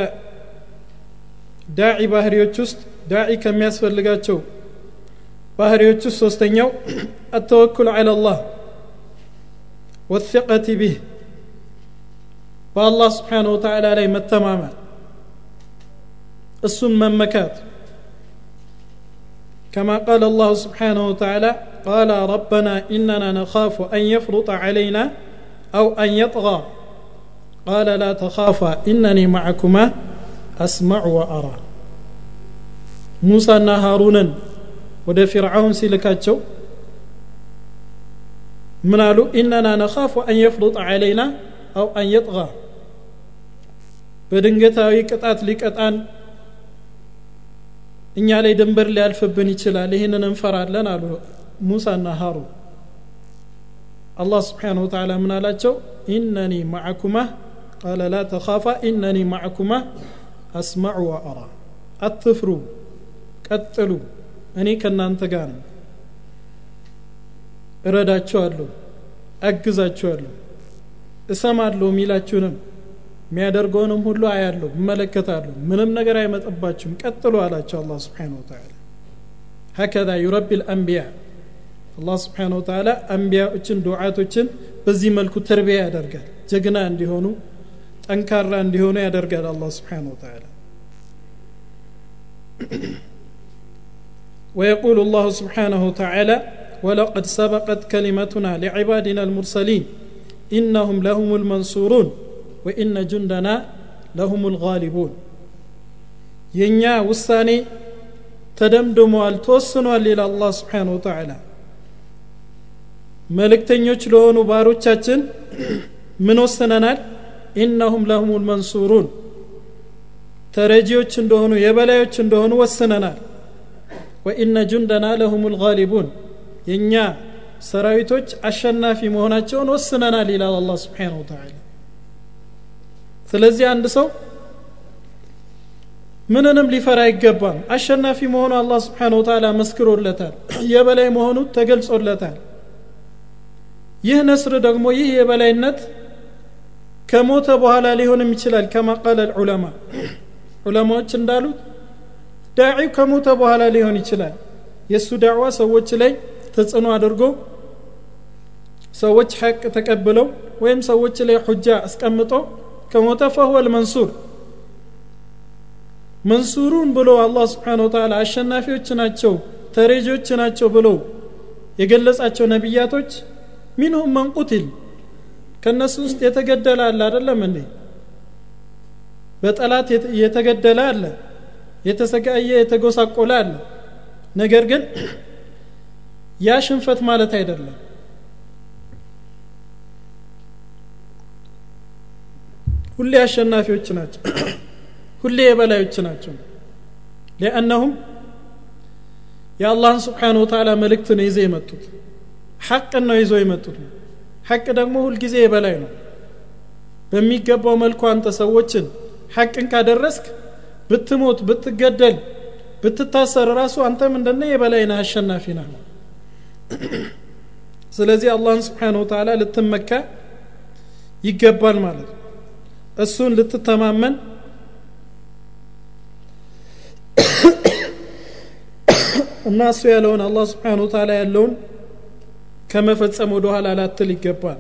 ባህሪዎች ውስጥ ዳዒ ከሚያስፈልጋቸው ባህሪዎች ውስጥ ሶስተኛው አተወኩል ዐላ ላህ ወثቀት ቢህ በአላህ ስብሓን ወተዓላ ላይ መተማመን እሱን መመካት كما قال الله سبحانه وتعالى قال ربنا إننا نخاف أن يفرط علينا أو أن يطغى قال لا تخافا إنني معكما أسمع وأرى موسى هارون ወደ ፊርዓውን ሲልካቸው ምን አሉ ኢነና ነኻፉ አን የፍሩጥ ዓለይና አው አን የጥጋ በድንገታዊ ቅጣት ሊቀጣን እኛ ላይ ድንበር ሊያልፍብን ይችላል። ይህንን እንፈራለን አሉ ሙሳና ሃሩን። አላህ ስብሓን ወተላ ምን አላቸው? ኢነኒ ማዕኩማ ቃለ ላ ተኻፋ ኢነኒ ማዕኩማ አስማዑ ወአራ። አትፍሩ ቀጥሉ እኔ ከእናንተ ጋር ነው እረዳችኋለሁ አግዛችኋለሁ እሰማለሁ የሚላችሁንም የሚያደርገውንም ሁሉ አያለሁ እመለከታለሁ ምንም ነገር አይመጥባችሁም ቀጥሉ አላቸው አላ ስብሓን ወተላ ሀከዛ ዩረቢ ልአንቢያ አላህ ስብሓን ወተላ አንቢያዎችን ዱዓቶችን በዚህ መልኩ ተርቢያ ያደርጋል ጀግና እንዲሆኑ ጠንካራ እንዲሆኑ ያደርጋል አላህ ስብሓን ወተላ ويقول الله سبحانه وتعالى ولقد سبقت كلمتنا لعبادنا المرسلين إنهم لهم المنصورون ወኢነ ጁንደና ለሁም ልጋሊቡን የእኛ ውሳኔ ተደምድሟል ተወስኗል ይል አላ ስብሓን ወተላ መልእክተኞች ለሆኑ ባሮቻችን ምን ወስነናል? ኢነሁም ለሁም ልመንሱሩን ተረጂዎች እንደሆኑ የበላዮች እንደሆኑ ወስነናል። ወኢነ ጁንደና ለሁም ልጋሊቡን የእኛ ሰራዊቶች አሸናፊ መሆናቸውን ወስነናል ይላል አላ ስብሓን ወተላ ስለዚህ አንድ ሰው ምንንም ሊፈራ አይገባም። አሸናፊ መሆኑ አላህ ስብሓን ወተላ መስክሮለታል። የበላይ መሆኑ ተገልጾለታል። ይህ ነስር ደግሞ ይህ የበላይነት ከሞተ በኋላ ሊሆንም ይችላል ከማ ቃለ ልዑለማ ዑለማዎች እንዳሉት ዳዒው ከሞተ በኋላ ሊሆን ይችላል። የእሱ ዳዕዋ ሰዎች ላይ ተጽዕኖ አድርጎ ሰዎች ሐቅ ተቀብለው ወይም ሰዎች ላይ ሑጃ አስቀምጦ ከሞተ ፈሁወ ልመንሱር። መንሱሩን ብሎ አላህ ስብሓን ወተላ አሸናፊዎች ናቸው ተሬጆች ናቸው ብሎ የገለጻቸው ነቢያቶች ሚንሁም መን ከእነሱ ውስጥ የተገደለ አለ አደለም እንዴ? በጠላት የተገደለ አለ የተሰቃየ የተጎሳቆለ አለ። ነገር ግን ያ ሽንፈት ማለት አይደለም ሁሌ አሸናፊዎች ናቸው። ሁሌ የበላዮች ናቸው። ሊአነሁም የአላህን ስብሓን ወተላ መልእክት ነው ይዘው የመጡት። ሐቅን ነው ይዘው የመጡት። ሐቅ ደግሞ ሁልጊዜ የበላይ ነው። በሚገባው መልኩ አንተ ሰዎችን ሐቅን ካደረስክ ብትሞት ብትገደል ብትታሰር ራሱ አንተ ምንድነ የበላይ ነህ አሸናፊ ነህ። ስለዚህ አላህን ስብሓን ወተላ ልትመካ ይገባል ማለት ነው እሱን ልትተማመን? እና እሱ ያለውን አላህ سبحانه وتعالى ያለውን ከመፈጸም ወደ ኋላ ላትል ይገባል።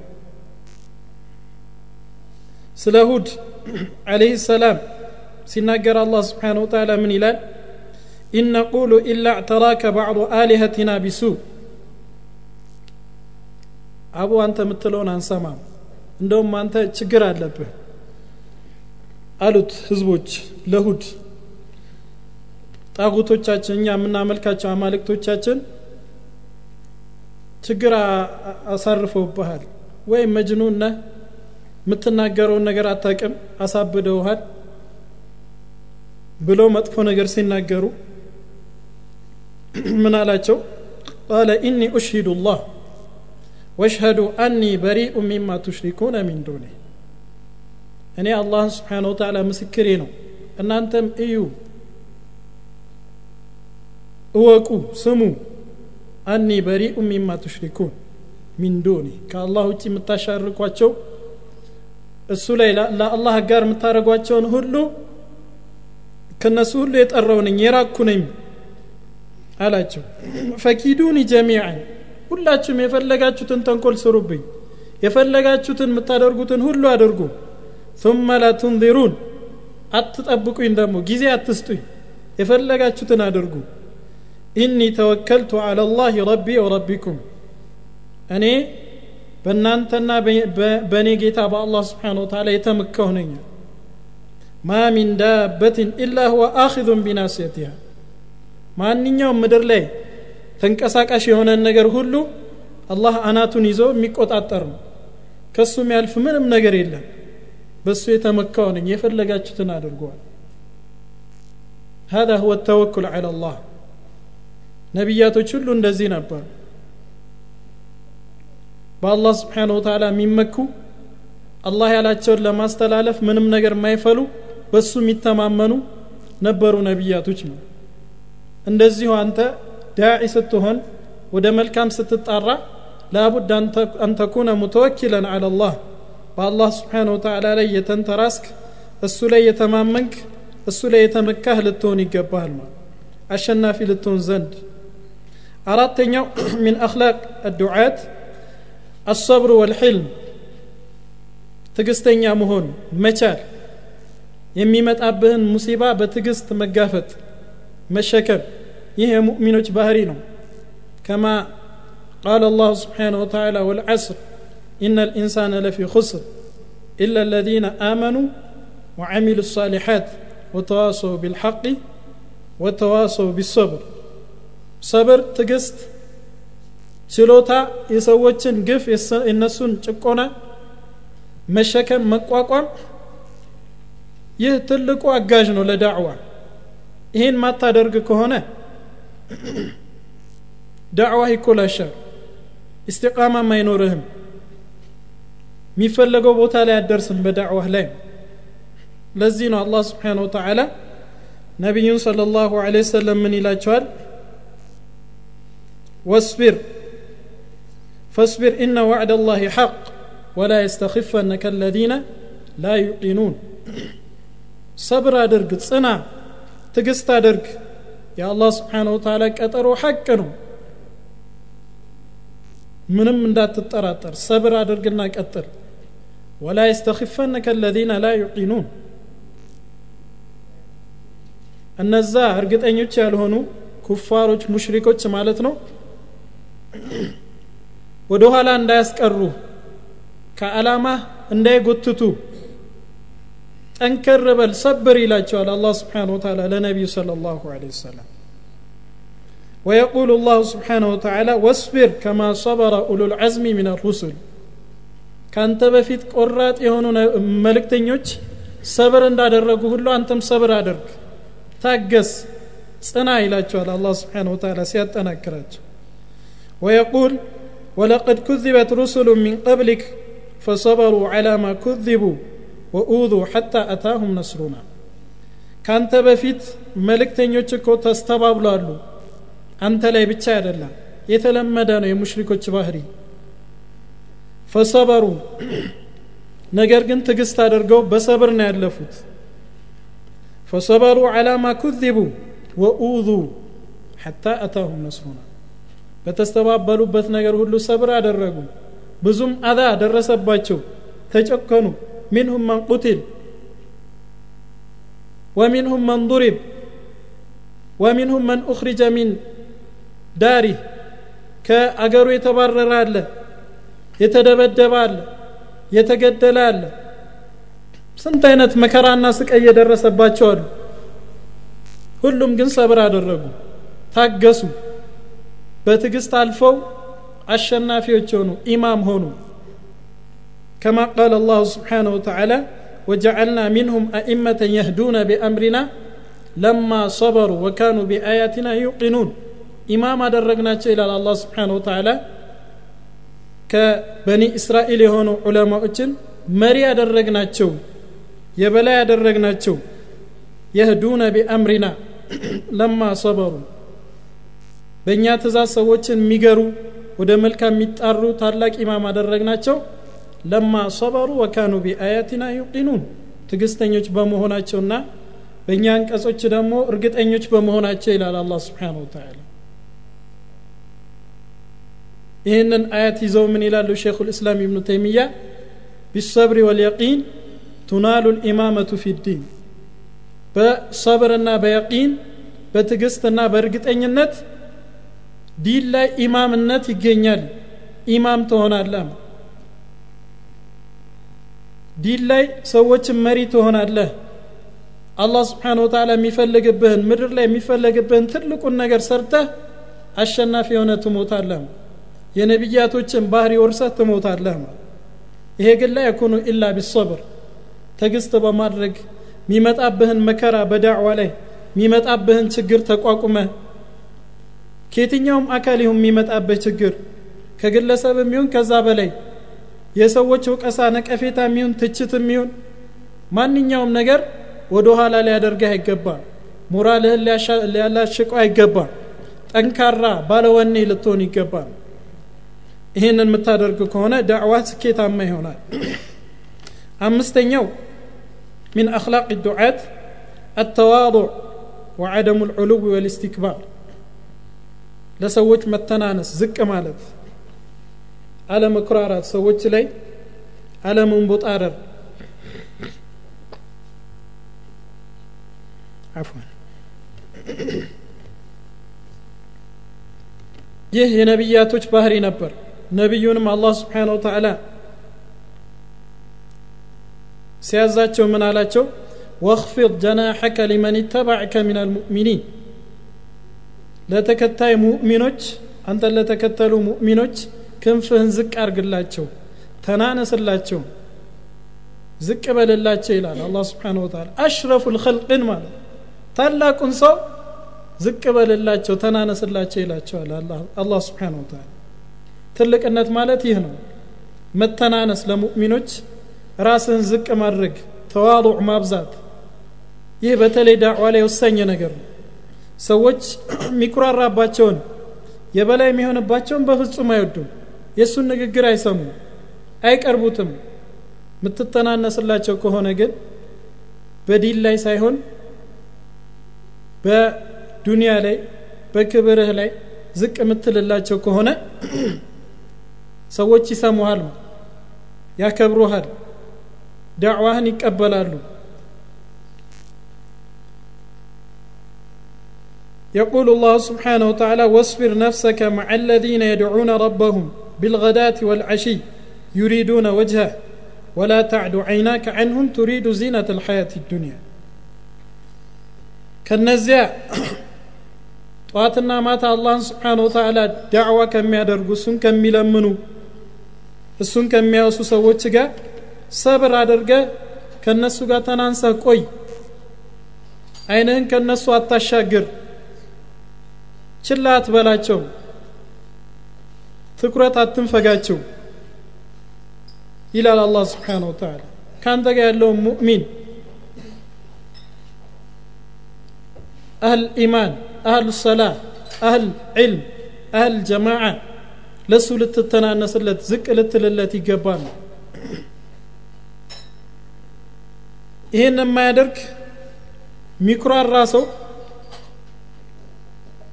ስለ ሁድ عليه السلام ሲናገር አላህ سبحانه وتعالى ምን ይላል? إن نقول إلا اعتراك بعض آلهتنا بسوء። አቡ አንተ የምትለውን አንሰማም። እንደውም አንተ ችግር አለብህ አሉት ህዝቦች ለሁድ። ጣጉቶቻችን እኛ የምናመልካቸው አማልክቶቻችን ችግር አሳርፈውብሃል ወይም መጅኑን ነህ የምትናገረውን ነገር አታቅም አሳብደውሃል ብለው መጥፎ ነገር ሲናገሩ ምን አላቸው? قال إني أشهد الله واشهدوا أني بريء مما تشركون من دونه እኔ አላህን سبحانه وتعالى ምስክሬ ነው። እናንተም እዩ እወቁ ስሙ። أني بريء مما تشركون من دونه። ከአላህ ውጭ የምታሻርኳቸው እሱ ላይ ለአላህ ጋር የምታደረጓቸውን ሁሉ ከነሱ ሁሉ የጠራው ነኝ የራኩ ነኝ አላቸው። ፈኪዱኒ ጀሚዓን ሁላችሁም የፈለጋችሁትን ተንኮል ስሩብኝ የፈለጋችሁትን የምታደርጉትን ሁሉ አድርጉ ثم لا ትንዚሩን አትጠብቁኝ ደግሞ ጊዜ አትስጡኝ የፈለጋችሁትን አድርጉ ኢኒ ተወከልቱ አላ ላህ ረቢ ወረቢኩም እኔ በእናንተና በእኔ ጌታ በአላህ ስብሓን ወተላ የተመካሁ ነኝ ማ ሚን ዳበትን ኢላ ሁወ አኪዙን ቢናስየቲሃ ማንኛውም ምድር ላይ ተንቀሳቃሽ የሆነን ነገር ሁሉ አላህ አናቱን ይዞ የሚቆጣጠር ነው ከሱ የሚያልፍ ምንም ነገር የለም በሱ የተመካው ነኝ የፈለጋችሁትን አድርገዋል هذا هو التوكل على الله ነቢያቶች ሁሉ እንደዚህ ነበሩ በአላህ ስብሓን ወተላ የሚመኩ አላህ ያላቸውን ለማስተላለፍ ምንም ነገር የማይፈሉ በሱ የሚተማመኑ ነበሩ ነቢያቶች ነው እንደዚሁ አንተ ዳዒ ስትሆን ወደ መልካም ስትጣራ ላቡድ አን ተኩነ ሙተወኪለን አላ ላህ በአላህ ስብሓን ወተላ ላይ የተንተራስክ እሱ ላይ የተማመንክ እሱ ላይ የተመካህ ልትሆን ይገባሃል ማለት አሸናፊ ልትሆን ዘንድ። አራተኛው ሚን አክላቅ አዱዓት አሰብር ወልሕልም ትግስተኛ መሆን መቻል የሚመጣብህን ሙሲባ በትግስት መጋፈጥ መሸከም። ይህ የሙእሚኖች ባህሪ ነው። ከማ ቃል አላሁ ስብሓንሁ ወተላ ወልዓስር إن الإنسان لفي خسر إلا الذين آمنوا وعملوا الصالحات وتواصوا بالحق وتواصوا بالصبر صبر تقست ችሎታ የሰዎችን ግፍ የነሱን ጭቆና መሸከም መቋቋም ይህ ትልቁ አጋዥ ነው ለዳዕዋ ይህን ማታደርግ ከሆነ ዳዕዋ ይኮላሻል ኢስቲቃማም አይኖርህም የሚፈለገው ቦታ ላይ አደርስም በዳዕዋህ ላይ። ለዚህ ነው አላህ ስብሓን ወተላ ነቢዩን صለ ላሁ ለ ምን ይላቸዋል? ወስቢር ፈስቢር ኢነ ዋዕድ ላህ ሐቅ ወላ የስተክፈነከ አለዚነ ላ ዩቂኑን ሰብር አድርግ ጽና ትግስት አድርግ። የአላህ ስብሓን ወተላ ቀጠሮ ሐቅ ነው። ምንም እንዳትጠራጠር ሰብር አድርግና ቀጥል። ولا يستخفنك الذين لا يقنون እነዛ እርግጠኞች ያልሆኑ ኩፋሮች ሙሽሪኮች ማለት ነው ወደ ኋላ እንዳያስቀሩ ከአላማ እንዳይጎትቱ ጠንከር በል ሰብር ይላቸዋል አላህ ስብሓን ወተላ ለነቢዩ ስለ ላሁ ለ ወሰለም ويقول الله سبحانه وتعالى واصبر كما صبر أولو العزم من الرسل ከአንተ በፊት ቆራጥ የሆኑ መልእክተኞች ሰብር እንዳደረጉ ሁሉ አንተም ሰብር አድርግ። ታገስ ጽና ይላቸዋል አላ ስብሓን ወተላ ሲያጠናክራቸው። ወየቁል ወለቀድ ኩذበት ሩሱሉ ሚን ቀብሊክ ፈሰበሩ ዐላ ማ ኩذቡ ወኡዙ ሐታ አታሁም ነስሩና። ካንተ በፊት መልእክተኞች እኮ ተስተባብሏሉ። አንተ ላይ ብቻ አይደለም የተለመደ ነው የሙሽሪኮች ባህሪ። ፈሰበሩ። ነገር ግን ትግስት አድርገው በሰብር ነው ያለፉት። ፈሰበሩ አላማ ኩዚቡ ወኡዙ ሐታ አታሁም ነስሩና። በተስተባበሉበት ነገር ሁሉ ሰብር አደረጉ። ብዙም አዛ ደረሰባቸው። ተጨከኑ። ሚንሁም መን ቁትል ومنهم መን ضرب ومنهم መን أخرج من ዳሪ ከአገሩ የተባረረ አለ። የተደበደበ አለ የተገደለ አለ ስንት አይነት መከራና ስቃይ እየደረሰባቸው አሉ ሁሉም ግን ሰብር አደረጉ ታገሱ በትዕግስት አልፈው አሸናፊዎች ሆኑ ኢማም ሆኑ كما قال الله سبحانه وتعالى وجعلنا منهم أئمة يهدون بأمرنا لما صبروا وكانوا بآياتنا يوقنون ኢማም አደረግናቸው ይላል አላህ ስብሓን ወተላ ከበኒ እስራኤል የሆኑ ዑለማዎችን መሪ ያደረግናቸው የበላይ ያደረግናቸው የህዱነ ቢአምሪና ለማ ሰበሩ። በእኛ ትእዛዝ ሰዎችን የሚገሩ ወደ መልካም የሚጣሩ ታላቅ ኢማም አደረግናቸው። ለማ ሰበሩ ወካኑ ቢአያቲና ዩቂኑን ትግስተኞች በመሆናቸውና በእኛ አንቀጾች ደግሞ እርግጠኞች በመሆናቸው ይላል አላህ ስብሓን ወተላ ይህንን አያት ይዘው ምን ይላሉ ሼኹ ልእስላም ኢብኑ ተይሚያ ቢሰብሪ ወልየቂን ቱናሉ ልኢማመቱ ፊ ዲን በሰብርና በየቂን በትዕግስትና በእርግጠኝነት ዲን ላይ ኢማምነት ይገኛል ኢማም ትሆናለህ ዲን ላይ ሰዎችን መሪ ትሆናለህ አላህ ስብሓን ወተላ የሚፈልግብህን ምድር ላይ የሚፈለግብህን ትልቁን ነገር ሰርተህ አሸናፊ የሆነ ትሞታለህ የነቢያቶችን ባህሪ ወርሰህ ትሞታለህ ይሄ ግን ላይ የኩኑ ኢላ ቢሰብር ትግስት በማድረግ የሚመጣብህን መከራ በዳዕዋ ላይ የሚመጣብህን ችግር ተቋቁመ ከየትኛውም አካል ይሁን የሚመጣብህ ችግር ከግለሰብ የሚሆን ከዛ በላይ የሰዎች እውቀሳ ነቀፌታ የሚሆን ትችት የሚሆን ማንኛውም ነገር ወደ ኋላ ሊያደርግህ አይገባም። ሞራልህን ሊያላሽቀው አይገባም። ጠንካራ ባለወኔ ልትሆን ይገባል ይህንን የምታደርግ ከሆነ ዳዕዋ ስኬታማ ይሆናል አምስተኛው من أخلاق الدعاة التواضع وعدم العلو والاستكبار ለሰዎች መተናነስ ዝቅ ማለት አለመኩራራት ሰዎች ላይ አለመንቦጣረር አፍዋን ይህ የነቢያቶች ባህሪ ነበር ነቢዩንም አላህ ስብሓን ወተዓላ ሲያዛቸው ምን አላቸው ወክፊድ ጀናሐከ ሊመን ይተባዕከ ምን አልሙእሚኒን ለተከታይ ሙእሚኖች አንተን ለተከተሉ ሙእሚኖች ክንፍህን ዝቅ አርግላቸው ተናነስላቸው ዝቅ በልላቸው ይላል አላህ ስብሓን ወተዓላ አሽረፉ ልከልቅን ማለት ታላቁን ሰው ዝቅ በልላቸው ተናነስላቸው ይላቸዋል አላህ ስብሓን ወተዓላ ትልቅነት ማለት ይህ ነው። መተናነስ ለሙእሚኖች ራስህን ዝቅ ማድረግ ተዋضዕ ማብዛት። ይህ በተለይ ዳዕዋ ላይ ወሳኝ ነገር ነው። ሰዎች የሚኩራራባቸውን የበላይ የሚሆንባቸውን በፍጹም አይወዱም። የእሱን ንግግር አይሰሙም አይቀርቡትም። የምትተናነስላቸው ከሆነ ግን በዲን ላይ ሳይሆን በዱንያ ላይ በክብርህ ላይ ዝቅ የምትልላቸው ከሆነ ሰዎች ይሰሙሃል ያከብሩሃል ዳዕዋህን ይቀበላሉ يقول الله سبحانه وتعالى واصبر نفسك مع الذين يدعون ربهم بالغداة والعشي يريدون وجهه ولا تعد عيناك عنهم تريد زينة الحياة الدنيا كالنزيع ጠዋትና ማታ አላህን ስብሓን ወተዓላ ዳዕዋ ከሚያደርጉ እሱን ከሚለምኑ እሱን ከሚያወሱ ሰዎች ጋር ሰብር አድርገ ከነሱ ጋር ተናንሰህ ቆይ አይንህን ከነሱ አታሻግር ችላ አትበላቸው ትኩረት አትንፈጋቸው ይላል አላህ ስብሓን ወተዓላ። ከአንተ ጋር ያለውን ሙእሚን አህል ኢማን አህል ሰላ አህል ዕልም አህል ጀማዓ ለእሱ ልትተናነስለት ዝቅ ልትልለት ይገባል። ይህን የማያደርግ ሚኩራራ ሰው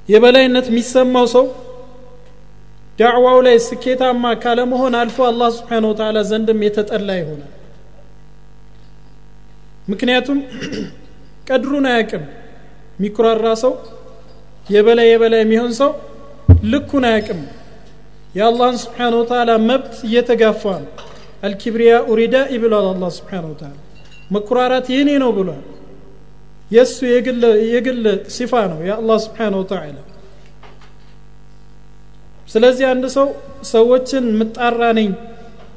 የበላይነት የሚሰማው ሰው ዳዕዋው ላይ ስኬታማ ካለመሆን አልፎ አላህ ስብሓን ወተዓላ ዘንድም የተጠላ ይሆናል። ምክንያቱም ቀድሩን አያቅም ሚኩራራ ሰው የበላይ የበላይ የሚሆን ሰው ልኩን አያቅም የአላህን ስብሓን ወተዓላ መብት እየተጋፋ ነው አልኪብሪያ ኡሪዳኢ ብሏል አላህ ስብሓን ወተዓላ መኩራራት የኔ ነው ብሏል የእሱ የግል ሲፋ ነው የአላህ ስብሓን ወተዓላ ስለዚህ አንድ ሰው ሰዎችን ምጣራ ነኝ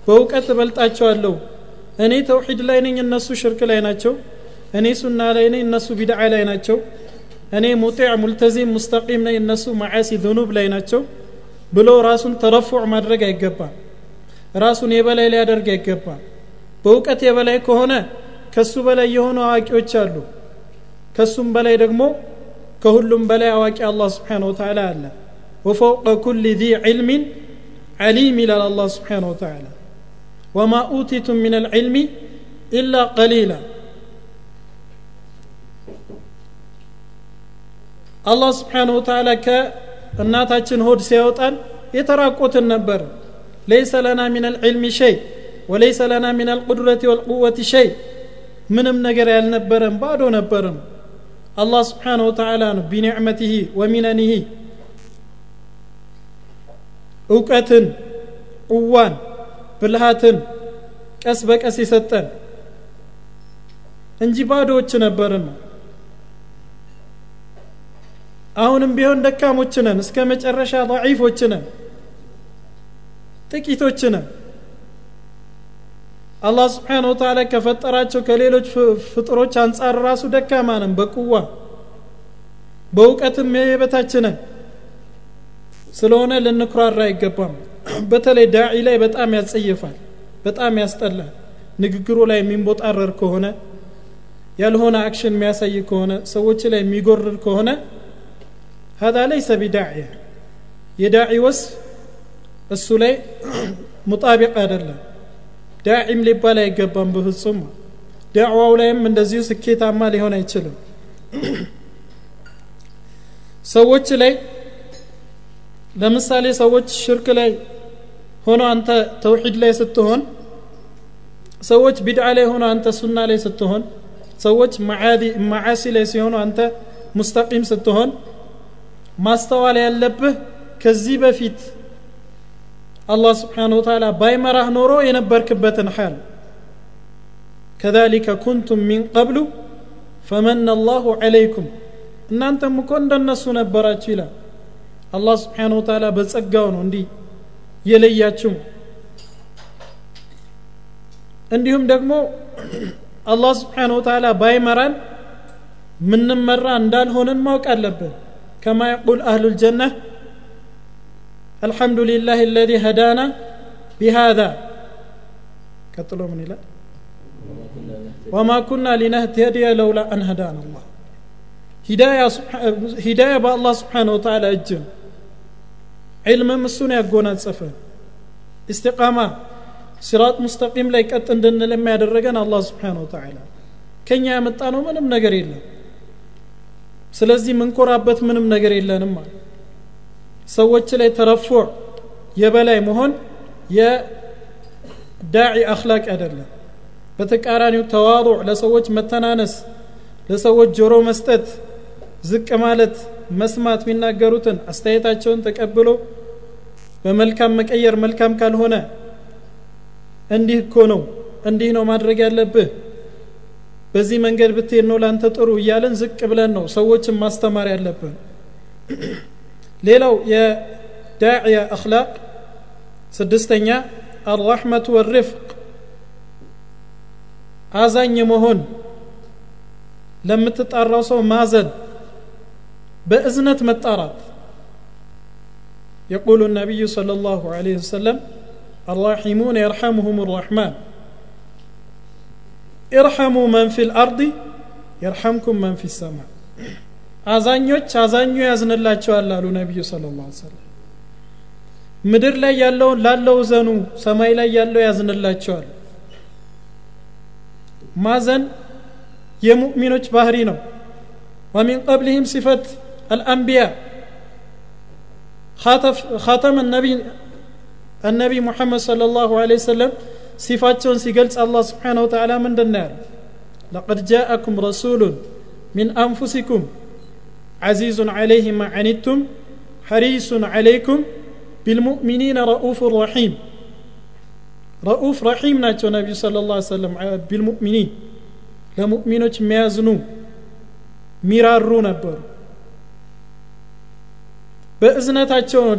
በእውቀት እበልጣቸዋለሁ እኔ ተውሒድ ላይ ነኝ እነሱ ሽርክ ላይ ናቸው እኔ ሱና ላይ ነኝ እነሱ ቢድዓ ላይ ናቸው እኔ ሙጢዕ ሙልተዚም ሙስተቂም ነኝ እነሱ መዓሲ ዝኑብ ላይ ናቸው ብሎ ራሱን ተረፉዕ ማድረግ አይገባም ራሱን የበላይ ሊያደርግ አይገባም በእውቀት የበላይ ከሆነ ከሱ በላይ የሆኑ አዋቂዎች አሉ ከሱም በላይ ደግሞ ከሁሉም በላይ አዋቂ አላህ ስብሓን ወተዓላ አለ ወፈውቀ ኩል ذي ዕልም ዓሊም ይላል አላህ ስብሓን ወተዓላ ወማ ኡቲቱም ምን አልዕልም ኢላ ቀሊላ አላህ ስብሓን ወተዓላ ከእናታችን ሆድ ሲያወጣን የተራቆትን ነበር። ለይሰ ለና ምን አልዕልም ሸይ ወለይሰ ለና ምን አልቁድረት ወልቁወት ሸይ። ምንም ነገር ያልነበረን ባዶ ነበርም። አላህ ስብሓን ወተዓላ ነው ቢኒዕመትህ ወሚነኒህ እውቀትን ቁዋን ብልሃትን ቀስ በቀስ የሰጠን እንጂ ባዶዎች ነበርን ነው አሁንም ቢሆን ደካሞች ነን እስከ መጨረሻ ضعيፎች ነን ጥቂቶች ነን አላህ ስብሓን ወተላ ከፈጠራቸው ከሌሎች ፍጥሮች አንጻር ራሱ ደካማ ነን በቁዋ በእውቀትም የበታች ነን ስለሆነ ልንኩራራ አይገባም። በተለይ ዳዒ ላይ በጣም ያጸይፋል በጣም ያስጠላል። ንግግሩ ላይ የሚንቦጣረር ከሆነ ያልሆነ አክሽን የሚያሳይ ከሆነ ሰዎች ላይ የሚጎርር ከሆነ هذا ليس بداعية የዳዒ ወስ እሱ ላይ ሙጣቢቅ አይደለም ዳዒም ሊባል አይገባም በፍጹም ዳዕዋው ላይም እንደዚሁ ስኬታማ ሊሆን አይችልም ሰዎች ላይ ለምሳሌ ሰዎች ሽርክ ላይ ሆኖ አንተ ተውሒድ ላይ ስትሆን ሰዎች ቢድዓ ላይ ሆኖ አንተ ሱና ላይ ስትሆን ሰዎች መዓሲ ላይ ሲሆኑ አንተ ሙስተቂም ስትሆን ማስተዋል ያለብህ ከዚህ በፊት አላህ ስብሓን ወተላ ባይመራህ ኖሮ የነበርክበትን ሓል ከዛሊከ ኩንቱም ሚን ቀብሉ ፈመነ አላሁ ዐለይኩም። እናንተም እኮ እንደነሱ ነበራችሁ ይላል። አላህ ስብሓን ወተላ በጸጋው ነው እንዲህ የለያችሁ። እንዲሁም ደግሞ አላህ ስብሓን ወተላ ባይመራን ምንመራ እንዳልሆንን ማወቅ አለብን كما يقول أهل الجنة الحمد لله الذي هدانا بهذا. كطلوا من لا. وما كنا لنهتدي لولا أن هدانا الله. هداية هداية بأ الله سبحانه وتعالى أجن علم مسون يقونا السفر استقامة. صراط مستقيم لا أتندن لما يدرجنا الله سبحانه وتعالى. كن يا متانو من نجر ስለዚህ ምንኮራበት ምንም ነገር የለንም ማለት ሰዎች ላይ ተረፉዕ የበላይ መሆን የዳዒ አክላቅ አይደለም። በተቃራኒው ተዋضዕ ለሰዎች መተናነስ ለሰዎች ጆሮ መስጠት ዝቅ ማለት መስማት የሚናገሩትን አስተያየታቸውን ተቀብሎ በመልካም መቀየር መልካም ካልሆነ እንዲህ እኮ ነው እንዲህ ነው ማድረግ ያለብህ በዚህ መንገድ ብትሄድ ነው ላንተ ጥሩ እያለን ዝቅ ብለን ነው ሰዎችን ማስተማር ያለብን ሌላው የዳዕያ አክላቅ ስድስተኛ አልራሕመቱ ወሪፍቅ አዛኝ መሆን ለምትጣራው ሰው ማዘን በእዝነት መጣራት يقول النبي صلى الله عليه وسلم الراحمون يرحمهم الرحمن ارحموا من في الأرض يرحمكم من في السماء አዛኞች አዛኙ ያዝንላቸዋል አሉ ነቢዩ ስለ ላ ሰለም ምድር ላይ ያለውን ላለው ዘኑ ሰማይ ላይ ያለው ያዝንላቸዋል ማዘን የሙእሚኖች ባህሪ ነው ومن قبلهم صفة الأنبياء خاتف خاتم النبي النبي محمد صلى الله عليه وسلم صفاتهم سيقلت الله سبحانه وتعالى من النار لقد جاءكم رسول من أنفسكم عزيز عليه ما عنتم حريص عليكم بالمؤمنين رؤوف رحيم رؤوف رحيم ناتشو النبي صلى الله عليه وسلم بالمؤمنين ለሙእሚኖች የሚያዝኑ ሚራሩ ነበሩ በእዝነታቸው ነው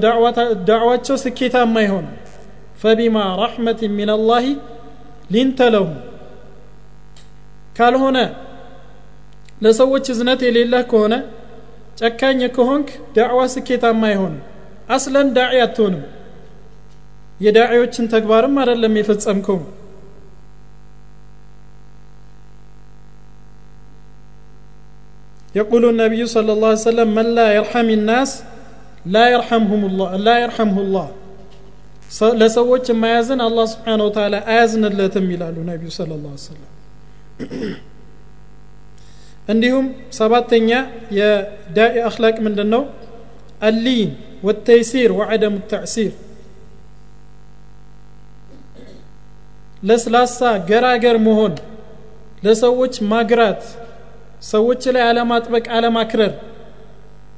ዳዕዋቸው ስኬታማ ይሆነ ፈቢማ ረሕመት ምን አላህ ሊንተ ለሁ ካልሆነ ለሰዎች እዝነት የሌለህ ከሆነ ጨካኝ ከሆንክ ዳዕዋ ስኬታማ አይሆንም አስለን ዳዒ አትሆንም የዳዒዎችን ተግባርም አይደለም የፈጸምከው يقول النبي صلى الله عليه وسلم من لا يرحم الناس لا يرحمهم الله لا يرحمه الله ለሰዎች የማያዝን አላህ ስብሓን ወተላ አያዝንለትም ይላሉ ነቢዩ ስለ ላ ሰለም እንዲሁም ሰባተኛ የዳኢ አክላቅ ምንድን ነው አሊን ወተይሲር ወዐደሙ ተዕሲር ለስላሳ ገራገር መሆን ለሰዎች ማግራት ሰዎች ላይ አለማጥበቅ አለማክረር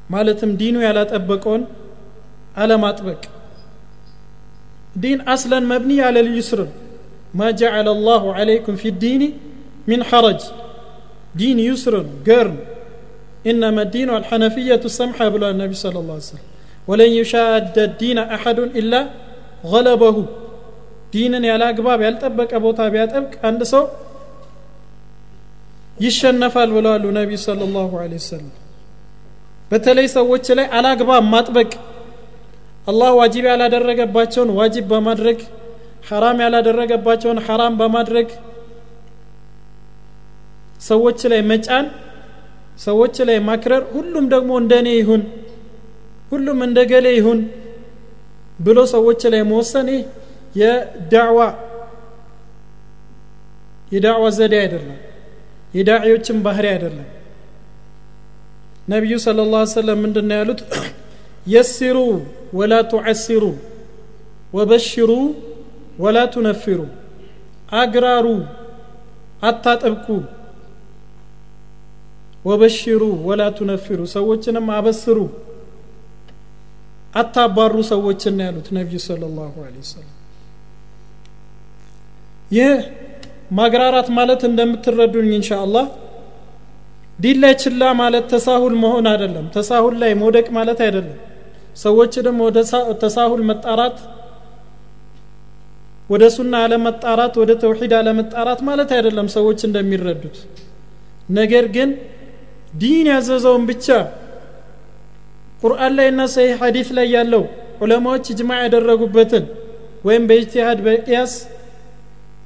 ማለትም ዲኑ ያላጠበቀውን አለማጥበቅ ዲን አስለን መብኒ ያለ ልዩስር ማ ጀዓለ አላሁ ዓለይኩም ፊ ዲኒ ሚን ሐረጅ ዲን ዩስር ነው ገር ነው ኢነማ ዲኑ አልሐነፊየቱ ሰምሐ ብሏል ነቢ ስለ ላ ስለም ወለን ዩሻደ ዲነ አሐዱን ኢላ ገለበሁ ዲንን ያለ አግባብ ያልጠበቀ ቦታ ቢያጠብቅ አንድ ሰው ይሸነፋል ብለዋሉ ነቢዩ ስለ ላሁ ወሰለም በተለይ ሰዎች ላይ አላግባብ ማጥበቅ አላህ ዋጅብ ያላደረገባቸውን ዋጅብ በማድረግ ሐራም ያላደረገባቸውን ሐራም በማድረግ ሰዎች ላይ መጫን ሰዎች ላይ ማክረር ሁሉም ደግሞ እንደ እኔ ይሁን ሁሉም እንደ ገሌ ይሁን ብሎ ሰዎች ላይ መወሰን ይህ የዳዕዋ የዳዕዋ ዘዴ አይደለም። የዳዒዎችን ባህሪ አይደለም። ነቢዩ ስለ ላ ሰለም ምንድን ነው ያሉት የሲሩ ወላ ቱዓሲሩ ወበሽሩ ወላ ቱነፊሩ አግራሩ አታጠብቁ ወበሽሩ ወላ ቱነፊሩ ሰዎችንም አበስሩ አታባሩ ሰዎችን ያሉት ነቢዩ ስለ ላሁ ይህ ማግራራት ማለት እንደምትረዱኝ እንሻ አላህ ችላ ማለት ተሳሁል መሆን አይደለም። ተሳሁል ላይ መውደቅ ማለት አይደለም ሰዎች ደግሞ ወደ ተሳሁል መጣራት ወደ ሱና አለመጣራት ወደ ተውሂድ አለመጣራት ማለት አይደለም ሰዎች እንደሚረዱት። ነገር ግን ዲን ያዘዘውን ብቻ ቁርአን ላይ እና ሰሂህ ሐዲስ ላይ ያለው ዑለማዎች እጅማ ያደረጉበትን ወይም በኢጅቲሃድ በቅያስ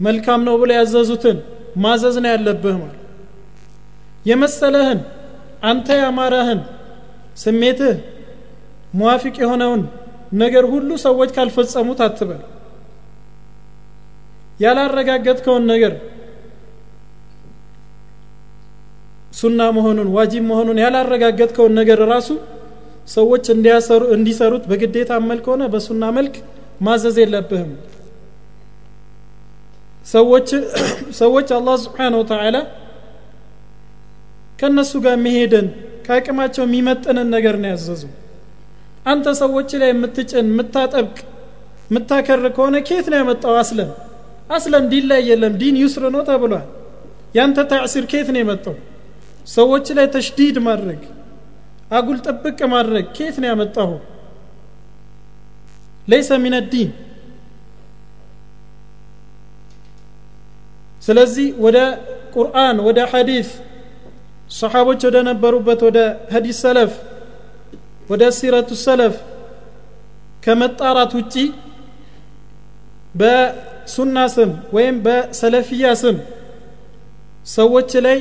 መልካም ነው ብሎ ያዘዙትን ማዘዝ ነው ያለብህ ማለት የመሰለህን አንተ ያማረህን ስሜትህ ሙዋፊቅ የሆነውን ነገር ሁሉ ሰዎች ካልፈጸሙት አትበል ያላረጋገጥከውን ነገር ሱና መሆኑን ዋጂብ መሆኑን ያላረጋገጥከውን ነገር ራሱ ሰዎች እንዲሰሩት በግዴታ መልክ ሆነ በሱና መልክ ማዘዝ የለብህም። ሰዎች አላህ ስብሓን ወተዓላ ከእነሱ ጋር የሚሄደን ከአቅማቸው የሚመጥንን ነገር ነው ያዘዙ አንተ ሰዎች ላይ የምትጭን የምታጠብቅ የምታከር ከሆነ ኬት ነው ያመጣው አስለን? አስለን ዲን ላይ የለም ዲን ዩስር ነው ተብሏል። ያንተ ታዕሲር ኬት ነው የመጣው? ሰዎች ላይ ተሽዲድ ማድረግ አጉል ጥብቅ ማድረግ ኬት ነው ያመጣሁ ለይሰ ሚን ስለዚህ ወደ ቁርአን ወደ ሐዲስ ሰሓቦች ወደ ነበሩበት ወደ ሀዲስ ሰለፍ ወደ ሲረቱ ሰለፍ ከመጣራት ውጪ በሱና ስም ወይም በሰለፊያ ስም ሰዎች ላይ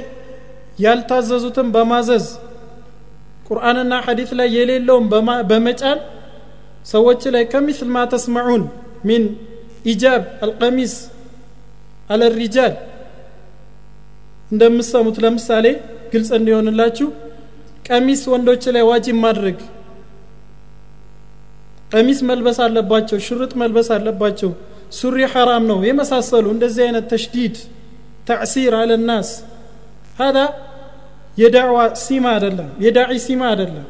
ያልታዘዙትን በማዘዝ ቁርአንና ሐዲስ ላይ የሌለውን በመጫን ሰዎች ላይ ከሚስል ማ ተስመዑን ሚን ኢጃብ አልቀሚስ አለ ሪጃል እንደምሰሙት ለምሳሌ ግልጽ እንዲሆንላችሁ ቀሚስ ወንዶች ላይ ዋጅብ ማድረግ ቀሚስ መልበስ አለባቸው ሽርጥ መልበስ አለባቸው ሱሪ ሐራም ነው የመሳሰሉ እንደዚህ አይነት ተሽዲድ ተዕሲር አለ ናስ هذا የዳዕዋ ሲማ አይደለም የዳዒ ሲማ አይደለም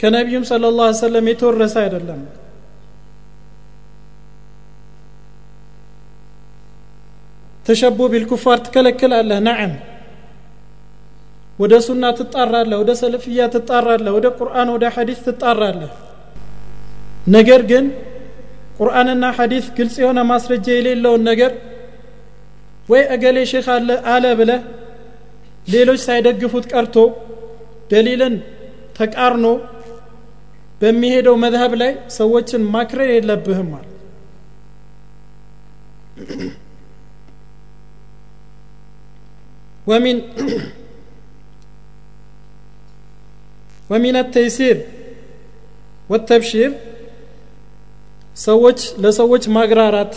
ከነቢዩም ስለ ላ ሰለም የተወረሰ አይደለም ተሸቦ ቢልኩፋር ትከለክላለህ ነዓም ወደ ሱና ትጣራለህ ወደ ሰለፍያ ትጣራለህ ወደ ቁርአን ወደ ሐዲስ ትጣራለህ ነገር ግን ቁርአንና ሐዲስ ግልጽ የሆነ ማስረጃ የሌለውን ነገር ወይ እገሌ ሼክ አለ አለ ብለህ ሌሎች ሳይደግፉት ቀርቶ ደሊልን ተቃርኖ በሚሄደው መዝሀብ ላይ ሰዎችን ማክረር የለብህም ማለት ومن ومن التيسير والتبشير ሰዎች ለሰዎች ማግራራት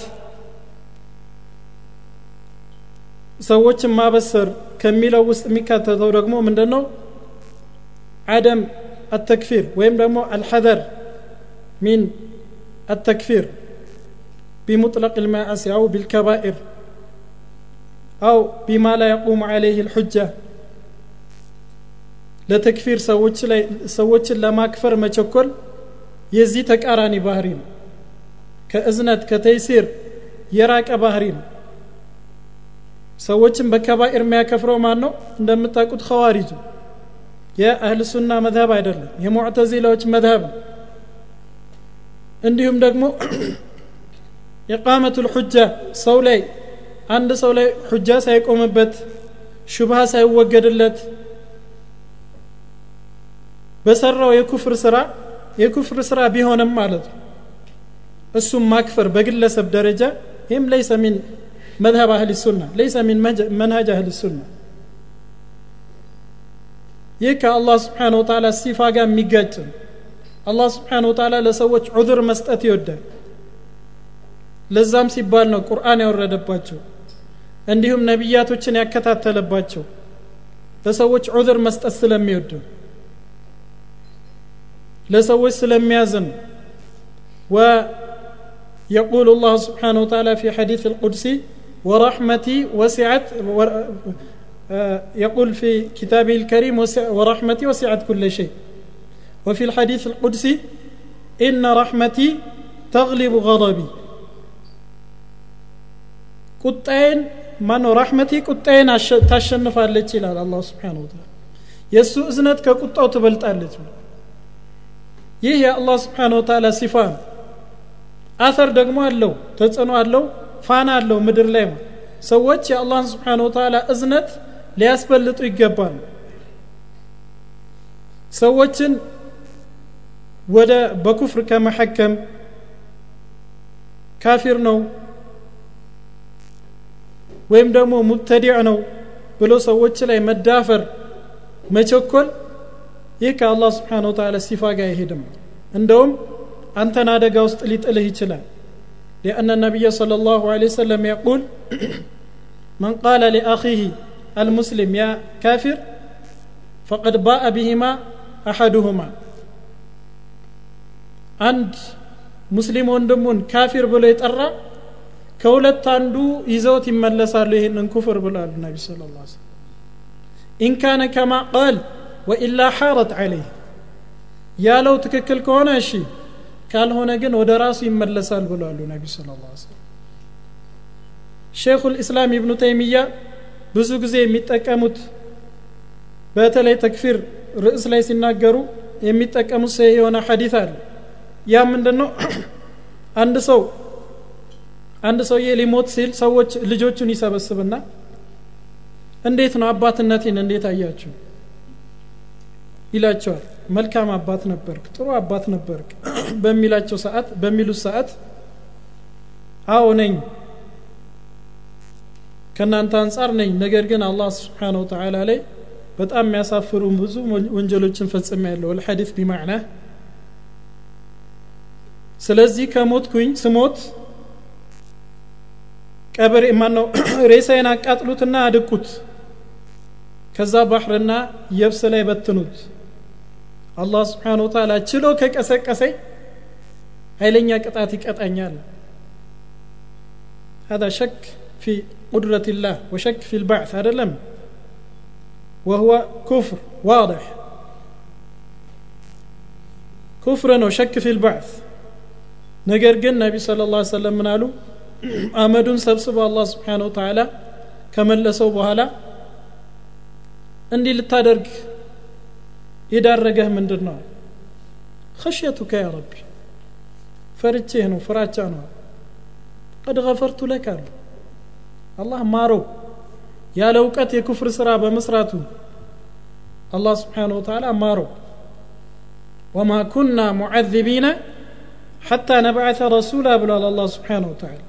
ሰዎችን ማበሰር ከሚለው ውስጥ የሚካተተው ደግሞ ምንድን ነው አደም አተክፊር ወይም ደግሞ አልሐዘር ሚን አተክፊር بمطلق المعاصي أو بالكبائر أو بما لا يقوم عليه الحجة ለተክፊር ሰዎችን ለማክፈር መቸኮል የዚህ ተቃራኒ ባህሪ ነው። ከእዝነት ከተይሲር የራቀ ባህሪ ነው። ሰዎችን በከባኢር የሚያከፍረው ማን ነው እንደምታውቁት ኸዋሪጁ የአህል መዝሀብ አይደለም የሙዕተዚላዎች መዝሀብ ነው። እንዲሁም ደግሞ ኢቃመቱ ልሑጃ ሰው ላይ አንድ ሰው ላይ ሑጃ ሳይቆምበት ሹብሃ ሳይወገድለት በሰራው የኩፍር ስራ የኩፍር ስራ ቢሆንም ማለት ነው እሱም ማክፈር በግለሰብ ደረጃ ይህም ለይሰ ሚን መዝሀብ አህል ሱና ለይሰ ሚን መንሀጅ አህል ሱና ይህ ከአላህ ስብሓን ወተላ ሲፋ ጋር የሚጋጭ ነው አላህ ስብሓን ወተላ ለሰዎች ዑذር መስጠት ይወዳል ለዛም ሲባል ነው ቁርአን ያወረደባቸው እንዲሁም ነቢያቶችን ያከታተለባቸው ለሰዎች ዑذር መስጠት ስለሚወዱ ለሰዎች ስለሚያዝን ويقول الله سبحانه وتعالى في حديث القدسي ورحمتي وسعت يقول في كتابه الكريم ورحمتي وسعت كل شيء وفي الحديث القدسي إن رحمتي تغلب غضبي ቁጣዬን ማነው ራሕመቴ ቁጣዬን ታሸንፋለች ይላል አላህ ስብሓን ወተላ የእሱ እዝነት ከቁጣው ትበልጣለች ይህ የአላህ ስብሓን ወተላ ሲፋ ነው አተር ደግሞ አለው ተጽዕኖ አለው ፋና አለው ምድር ላይ ሰዎች የአላህን ስብሓን ወተላ እዝነት ሊያስበልጡ ይገባል ሰዎችን ወደ በኩፍር ከመሐከም ካፊር ነው ወይም ደግሞ ሙብተዲዕ ነው ብሎ ሰዎች ላይ መዳፈር መቸኮል ይህ ከአላህ ስብሓን ወተላ ሲፋ ጋር አይሄድም እንደውም አንተን አደጋ ውስጥ ሊጥልህ ይችላል لأن النبي صلى الله عليه وسلم يقول من قال لأخيه المسلم يا كافر فقد باء بهما أحدهما عند مسلم ወንድሙን ካፊር ብሎ የጠራ ከሁለት አንዱ ይዘውት ይመለሳሉ ይህንን ኩፍር ብለዋል ነቢ ስለ ላ ኢን ካነ ከማ ቃል ወኢላ ሓረት ዓለይህ ያለው ትክክል ከሆነ እሺ ካልሆነ ግን ወደ ራሱ ይመለሳል ብለዋሉ ነቢ ስለ ላ ሼኹ ልእስላም ኢብኑ ተይሚያ ብዙ ጊዜ የሚጠቀሙት በተለይ ተክፊር ርዕስ ላይ ሲናገሩ የሚጠቀሙት ሰ የሆነ ሐዲት አለ። ያ ምንድን ነው አንድ ሰው አንድ ሰውዬ ሊሞት ሲል ሰዎች ልጆቹን ይሰበስብና እንዴት ነው አባትነቴን እንዴት አያችሁ ይላቸዋል። መልካም አባት ነበርክ ጥሩ አባት ነበርክ በሚላቸው ሰዓት በሚሉት ሰዓት አዎ ነኝ ከእናንተ አንጻር ነኝ። ነገር ግን አላህ ስብሓን ወተላ ላይ በጣም የሚያሳፍሩ ብዙ ወንጀሎችን ፈጽሜ ያለው ልሐዲት ቢማዕና ስለዚህ ከሞትኩኝ ስሞት ቀብር ማነው ሬሳዬን አቃጥሉትና አድቁት። ከዛ ባህርና የብስ ላይ በትኑት አላህ ስብሓን ወተላ ችሎ ከቀሰቀሰኝ ኃይለኛ ቅጣት ይቀጣኛል هذا شك في قدرة الله وشك في البعث هذا لم وهو كفر واضح كفر وشك في البعث ነገር ግን ነቢ ስለ ላ ሰለም ምን አሉ አመዱን ሰብስበ አላህ ስብሓን ወተላ ከመለሰው በኋላ እንዲህ ልታደርግ يدرجه من درنا خشيتك يا ربي. فرتين وفراتان قد غفرت لك. الله مارو. يا لوقت የኩፍር سراب በመስራቱ الله سبحانه وتعالى مارو. وما كنا معذبين حتى نبعث رسولا بلا الله سبحانه وتعالى.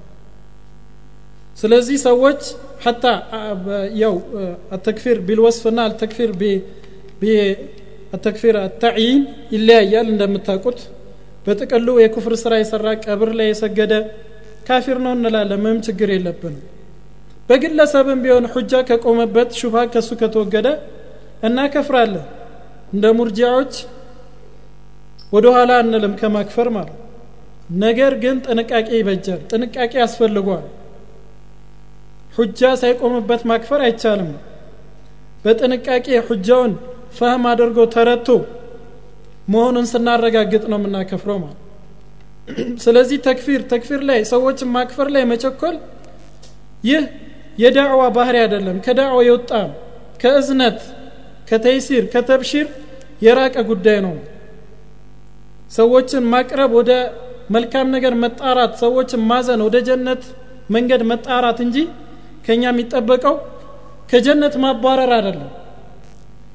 سلزي سوت حتى آه، يو آه، التكفير بالوصف التكفير ب አተክፊር አታዕይን ይለያያል እንደምታውቁት። በጥቅሉ የኩፍር ስራ የሰራ ቀብር ላይ የሰገደ ካፊር ነው እንላለን ምንም ችግር የለብንም። በግለሰብም ቢሆን ሑጃ ከቆመበት ሹብሃ ከሱ ከተወገደ እናከፍራለን። እንደ ሙርጂያዎች ወደ ኋላ አንልም ከማክፈር ማለት ነገር ግን ጥንቃቄ ይበጃል ጥንቃቄ ያስፈልጓል ሑጃ ሳይቆምበት ማክፈር አይቻልም። በጥንቃቄ ሑጃውን ፈህም አድርጎ ተረቶ መሆኑን ስናረጋግጥ ነው የምናከፍረው ማለት ስለዚህ ተክፊር ተክፊር ላይ ሰዎችን ማክፈር ላይ መቸኮል ይህ የዳዕዋ ባህሪ አይደለም። ከዳዕዋ የወጣ ከእዝነት ከተይሲር ከተብሺር የራቀ ጉዳይ ነው። ሰዎችን ማቅረብ ወደ መልካም ነገር መጣራት ሰዎችን ማዘን ወደ ጀነት መንገድ መጣራት እንጂ ከኛ የሚጠበቀው ከጀነት ማባረር አይደለም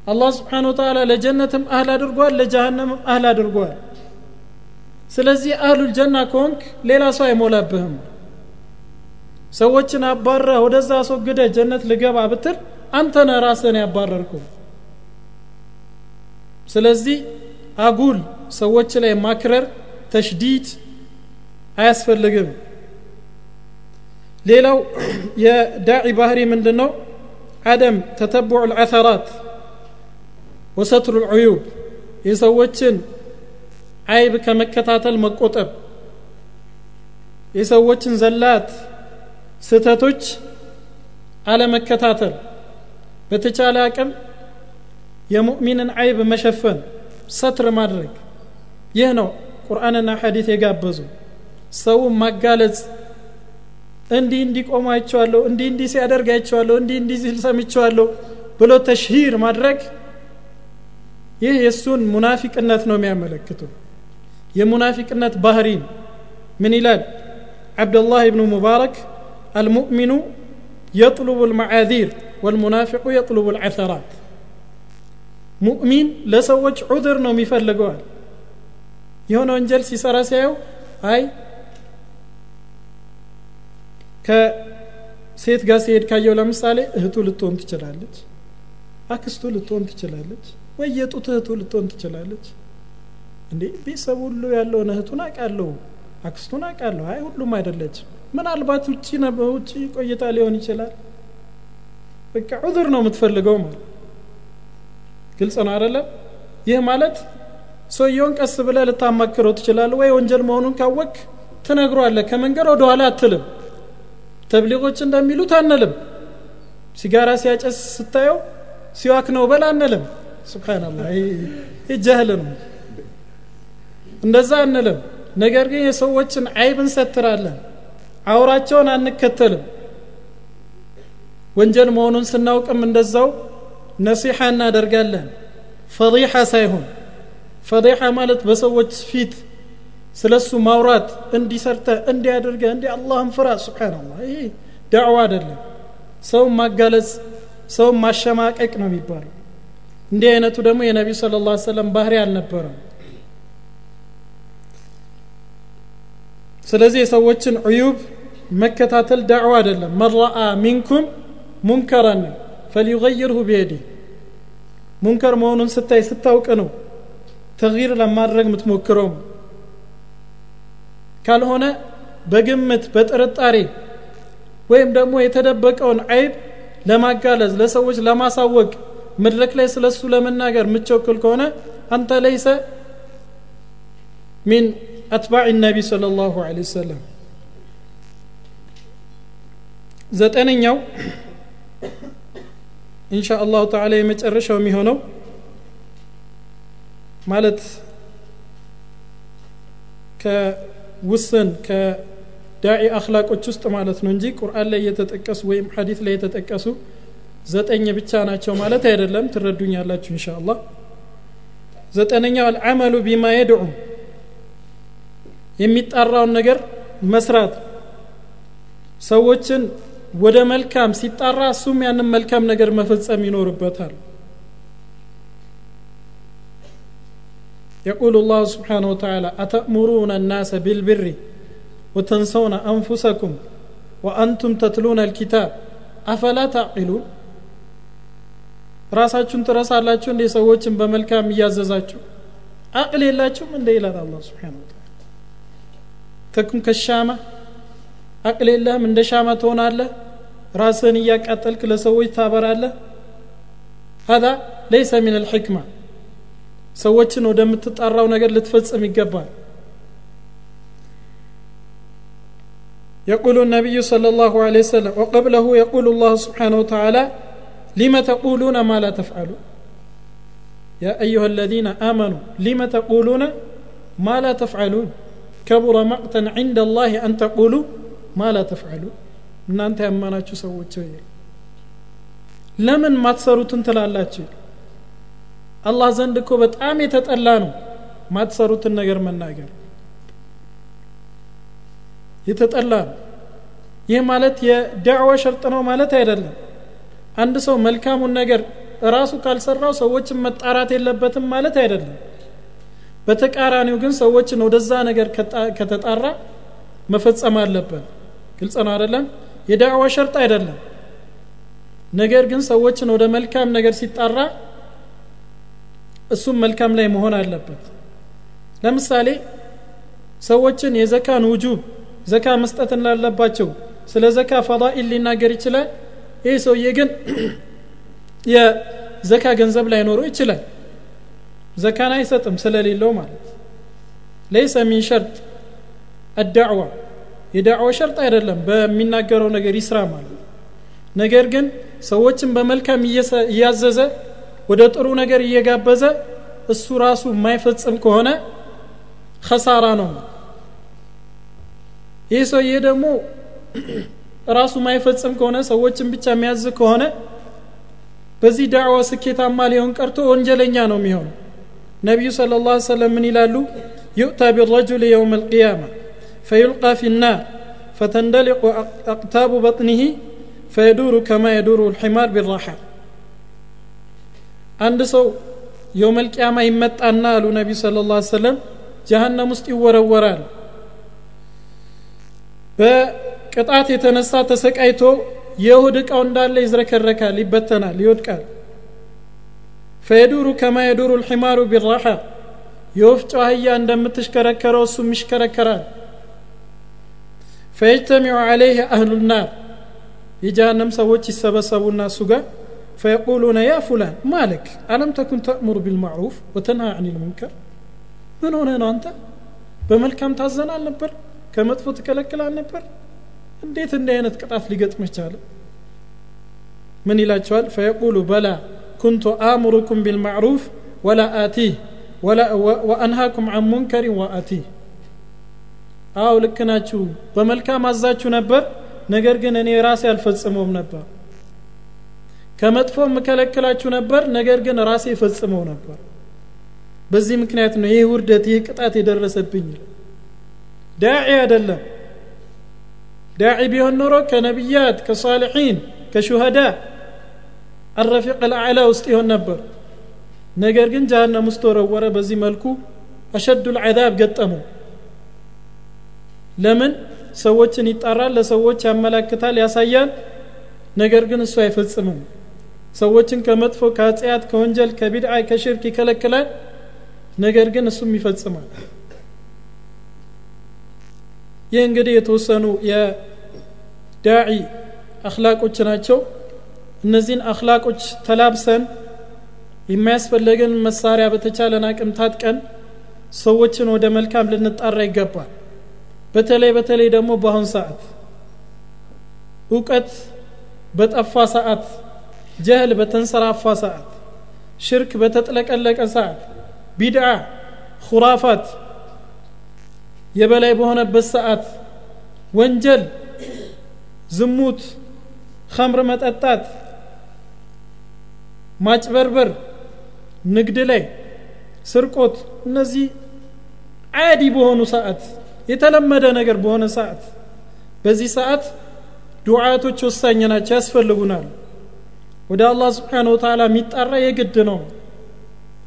አላህ ስብሓን ወተላ ለጀነትም አህል አድርጓል ለጀሃነምም አህል አድርጓል። ስለዚህ አህሉል ጀና ከሆንክ ሌላ ሰው አይሞላብህም። ሰዎችን አባረ ወደዛ አስወግደ ጀነት ልገባ ብትል አንተ ነህ ራስህን ያባረርኩ። ስለዚህ አጉል ሰዎች ላይ ማክረር ተሽዲድ አያስፈልግም። ሌላው የዳዒ ባህሪ ምንድን ነው አደም ተተቡዕ ልዓተራት ወሰትሩ ልዑዩብ የሰዎችን አይብ ከመከታተል መቆጠብ የሰዎችን ዘላት ስህተቶች አለመከታተል በተቻለ አቅም የሙእሚንን አይብ መሸፈን ሰትር ማድረግ ይህ ነው ቁርአንና ሐዲት የጋበዙ ሰውን ማጋለጽ እንዲህ እንዲህ ቆሞ አይቼዋለሁ እንዲህ እንዲህ ሲያደርግ አይቼዋለሁ እንዲህ እንዲህ ሲል ሰምቼዋለሁ ብሎ ተሽሂር ማድረግ ይህ የእሱን ሙናፊቅነት ነው የሚያመለክተው የሙናፊቅነት ባህሪን ምን ይላል አብደላህ ብኑ ሙባረክ አልሙእሚኑ የጥሉቡ ልመዓዚር ወልሙናፊቁ የጥሉቡ ልዓሰራት ሙእሚን ለሰዎች ዑذር ነው የሚፈልገዋል የሆነ ወንጀል ሲሰራ ሲያየው አይ ከሴት ጋር ሲሄድ ካየው ለምሳሌ እህቱ ልትሆን ትችላለች አክስቱ ልትሆን ትችላለች ወይ የጡት እህቱ ልትሆን ትችላለች? እንዴ ቤተሰብ ሁሉ ያለውን እህቱን አውቃለሁ አክስቱን አውቃለሁ። አይ ሁሉም አይደለችም። ምናልባት ውጭ ውጭ ቆይታ ሊሆን ይችላል። በቃ ዑذር ነው የምትፈልገው ማለት ግልጽ ነው አይደለም ይህ ማለት ሰውየውን ቀስ ብለ ልታማክረው ትችላለ ወይ? ወንጀል መሆኑን ካወቅ ትነግሯለህ ከመንገድ ወደ ኋላ አትልም። ተብሊጎች እንደሚሉት አንልም። ሲጋራ ሲያጨስ ስታየው ሲዋክ ነው በል አንልም ስብናላህ ይህ ጀህል ነው እንደዛ አንልም ነገር ግን የሰዎችን አይብ እንሰትራለን አውራቸውን አንከተልም ወንጀል መሆኑን ስናውቅም እንደዛው ነሲሐ እናደርጋለን ፈዲሐ ሳይሆን ፈዲሐ ማለት በሰዎች ፊት ስለ እሱ ማውራት እንዲሰርተ እንዲያደርገ እንዲ አላህን ፍራ ስብሓንላህ ይሄ ዳዕዋ አይደለም ሰውን ማጋለጽ ሰውን ማሸማቀቅ ነው የሚባለው እንዲህ አይነቱ ደግሞ የነቢዩ ስለ ላ ሰለም ባህሪ አልነበረም ስለዚህ የሰዎችን ዕዩብ መከታተል ዳዕዋ አይደለም መን ረአ ሚንኩም ሙንከረን ፈሊዩገይርሁ ቢየዲ ሙንከር መሆኑን ስታይ ስታውቅ ነው ተግይር ለማድረግ የምትሞክረው ካልሆነ በግምት በጥርጣሬ ወይም ደግሞ የተደበቀውን አይብ ለማጋለዝ ለሰዎች ለማሳወቅ مدرك ليس لسولة من ناجر متشوكل كونة أنت ليس من أتباع النبي صلى الله عليه وسلم ذات أنا إن شاء الله تعالى يمتعرش وميهونو مالت كوسن ك داعي أخلاق وتشست مالت نجيك قرآن لا يتتكس ويم حديث لا يتتكسو ዘጠኝ ብቻ ናቸው ማለት አይደለም ትረዱኛላችሁ እንሻ አላህ ዘጠነኛው አልዓመሉ ቢማ የድዑ የሚጣራውን ነገር መስራት ሰዎችን ወደ መልካም ሲጣራ እሱም ያንን መልካም ነገር መፈጸም ይኖርበታል يقول الله سبحانه وتعالى أتأمرون الناس بالبر وتنسون أنفسكم وأنتم تتلون الكتاب أفلا تعقلون ራሳችሁን ትረሳላችሁ እንደ ሰዎችን በመልካም እያዘዛችሁ አቅል የላችሁም እንደ ይላል አላ ስብሓን ወተላ ተኩን ከሻማ አቅል የለህም እንደ ሻማ ትሆናለህ ራስህን እያቃጠልክ ለሰዎች ታበራለህ هذا ليس من الحكمة ሰዎችን ወደምትጣራው ነገር ልትፈጽም ይገባል يقول النبي صلى الله عليه وسلم وقبله يقول الله سبحانه وتعالى ሊመ ተቁሉነ ማ ላ ተፍዓሉ ያ አዩሃ አለዚነ አመኑ ሊመ ተቁሉነ ማ ላ ተፍዓሉን ከቡረ መቅተን ዕንደ ላህ አን ተቁሉ ማ ላ ተፍዓሉ እናንተ ያመናችሁ ሰዎች ሆይ ለምን ማትሰሩትን ትላላችሁ? አላህ ዘንድ እኮ በጣም የተጠላ ነው ማትሰሩትን ነገር መናገር። የተጠላ ነው። ይህ ማለት የዳዕዋ ሸርጥ ነው ማለት አይደለም። አንድ ሰው መልካሙን ነገር ራሱ ካልሰራው ሰዎችን መጣራት የለበትም ማለት አይደለም። በተቃራኒው ግን ሰዎችን ወደዛ ነገር ከተጣራ መፈጸም አለበት። ግልጽ ነው አይደለም? የዳዕዋ ሸርጥ አይደለም። ነገር ግን ሰዎችን ወደ መልካም ነገር ሲጣራ እሱም መልካም ላይ መሆን አለበት። ለምሳሌ ሰዎችን የዘካን ውጁብ ዘካ መስጠት እንዳለባቸው ስለ ዘካ ፈዳኢል ሊናገር ይችላል ይህ ሰውዬ ግን የዘካ ገንዘብ ላይኖረው ይችላል። ዘካን አይሰጥም ስለሌለው ማለት ለይሰ ሚን ሸርጥ አዳዕዋ። የዳዕዋ ሸርጥ አይደለም በሚናገረው ነገር ይስራ ማለት ነገር ግን ሰዎችን በመልካም እያዘዘ ወደ ጥሩ ነገር እየጋበዘ እሱ ራሱ የማይፈጽም ከሆነ ከሳራ ነው። ይህ ሰውዬ ደግሞ ራሱ ማይፈጽም ከሆነ ሰዎችን ብቻ የሚያዝ ከሆነ በዚህ ዳዕዋ ስኬታማ ሊሆን ቀርቶ ወንጀለኛ ነው የሚሆነው። ነቢዩ ስለ ላ ሰለም ምን ይላሉ? ዩእታ ቢረጁል የውም አልቅያማ ፈዩልቃ ፊ ናር ፈተንደሊቁ አቅታቡ በጥኒህ ፈየዱሩ ከማ የዱሩ ልሒማር ቢራሓ አንድ ሰው የውም አልቅያማ ይመጣና አሉ ነቢዩ ስለ ላ ሰለም ጀሃነም ውስጥ ይወረወራል በቅጣት የተነሳ ተሰቃይቶ የእሁድ እቃው እንዳለ ይዝረከረካል ይበተናል ይወድቃል ፈየዱሩ ከማ የዱሩ ልሒማሩ ቢራሓ የወፍጮ አህያ እንደምትሽከረከረው እሱም ይሽከረከራል ፈየጅተሚዑ ዓለይህ አህሉ ናር የጀሃነም ሰዎች ይሰበሰቡና እሱ ጋር ፈየቁሉነ ያ ፉላን ማለክ አለም ተኩን ተእሙሩ ቢልማዕሩፍ ወተንሃ አን ልሙንከር ምን ሆነ ነው አንተ በመልካም ታዘን አልነበር ከመጥፎ ትከለክል አልነበር እንዴት እንዲህ አይነት ቅጣት ሊገጥምህ ቻለ? ምን ይላቸዋል? ፈየቁሉ በላ ኩንቱ አእሙሩኩም ቢልማዕሩፍ ወላ አቲህ ወአንሃኩም አን ሙንከሪን ወአቲህ። አው ልክ ናችሁ። በመልካም አዛችሁ ነበር ነገር ግን እኔ ራሴ አልፈጽመውም ነበር። ከመጥፎ የምከለክላችሁ ነበር ነገር ግን ራሴ ፈጽመው ነበር። በዚህ ምክንያት ነው ይህ ውርደት ይህ ቅጣት የደረሰብኝ። ዳዒ አይደለም ዳዒ ቢሆን ኖሮ ከነቢያት ከሳሊሒን ከሹሃዳ አረፊቅ ልአዕላ ውስጥ ይሆን ነበር ነገር ግን ጀሃነም ውስጥ ተወረወረ በዚህ መልኩ አሸዱ ልዓዛብ ገጠመው ለምን ሰዎችን ይጣራል ለሰዎች ያመላክታል ያሳያል ነገር ግን እሱ አይፈጽምም ሰዎችን ከመጥፎ ከኃጢአት ከወንጀል ከቢድዓ ከሽርክ ይከለክላል ነገር ግን እሱም ይፈጽማል ይህ እንግዲህ የተወሰኑ የዳዒ አክላቆች ናቸው። እነዚህን አክላቆች ተላብሰን የሚያስፈልገን መሳሪያ በተቻለን አቅም ታጥቀን ሰዎችን ወደ መልካም ልንጣራ ይገባል። በተለይ በተለይ ደግሞ በአሁን ሰዓት እውቀት በጠፋ ሰዓት ጀህል በተንሰራፋ ሰዓት ሽርክ በተጥለቀለቀ ሰዓት ቢድዓ ሁራፋት የበላይ በሆነበት ሰዓት ወንጀል ዝሙት ከምር መጠጣት ማጭበርበር ንግድ ላይ ስርቆት እነዚህ አዲ በሆኑ ሰዓት የተለመደ ነገር በሆነ ሰዓት በዚህ ሰዓት ዱዓቶች ወሳኝ ናቸው ያስፈልጉናል። ወደ አላህ ስብሓን ወተላ የሚጣራ የግድ ነው።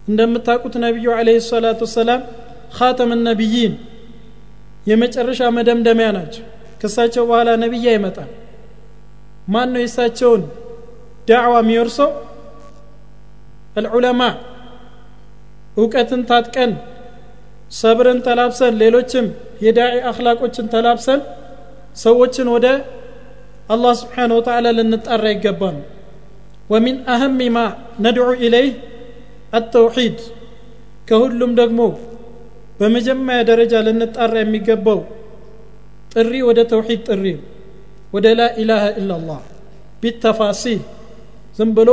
እንደምታውቁት ነቢዩ አለህ ሰላቱ ወሰላም ካተም ነቢይን የመጨረሻ መደምደሚያ ናቸው። ከሳቸው በኋላ ነቢይ አይመጣም። ማን ነው የእሳቸውን ዳዕዋ የሚወርሰው? አልዑለማ። እውቀትን ታጥቀን ሰብርን ተላብሰን ሌሎችም የዳዒ አክላቆችን ተላብሰን ሰዎችን ወደ አላህ ስብሓን ወተላ ልንጣራ ይገባል ወሚን አህም ማ ነድዑ ኢለይህ አተውሒድ። ከሁሉም ደግሞ በመጀመሪያ ደረጃ ልንጣራ የሚገባው ጥሪ ወደ ተውሒድ ጥሪ ወደ ላ ኢላሃ ኢላላህ ቢተፋሲል ዝም ብሎ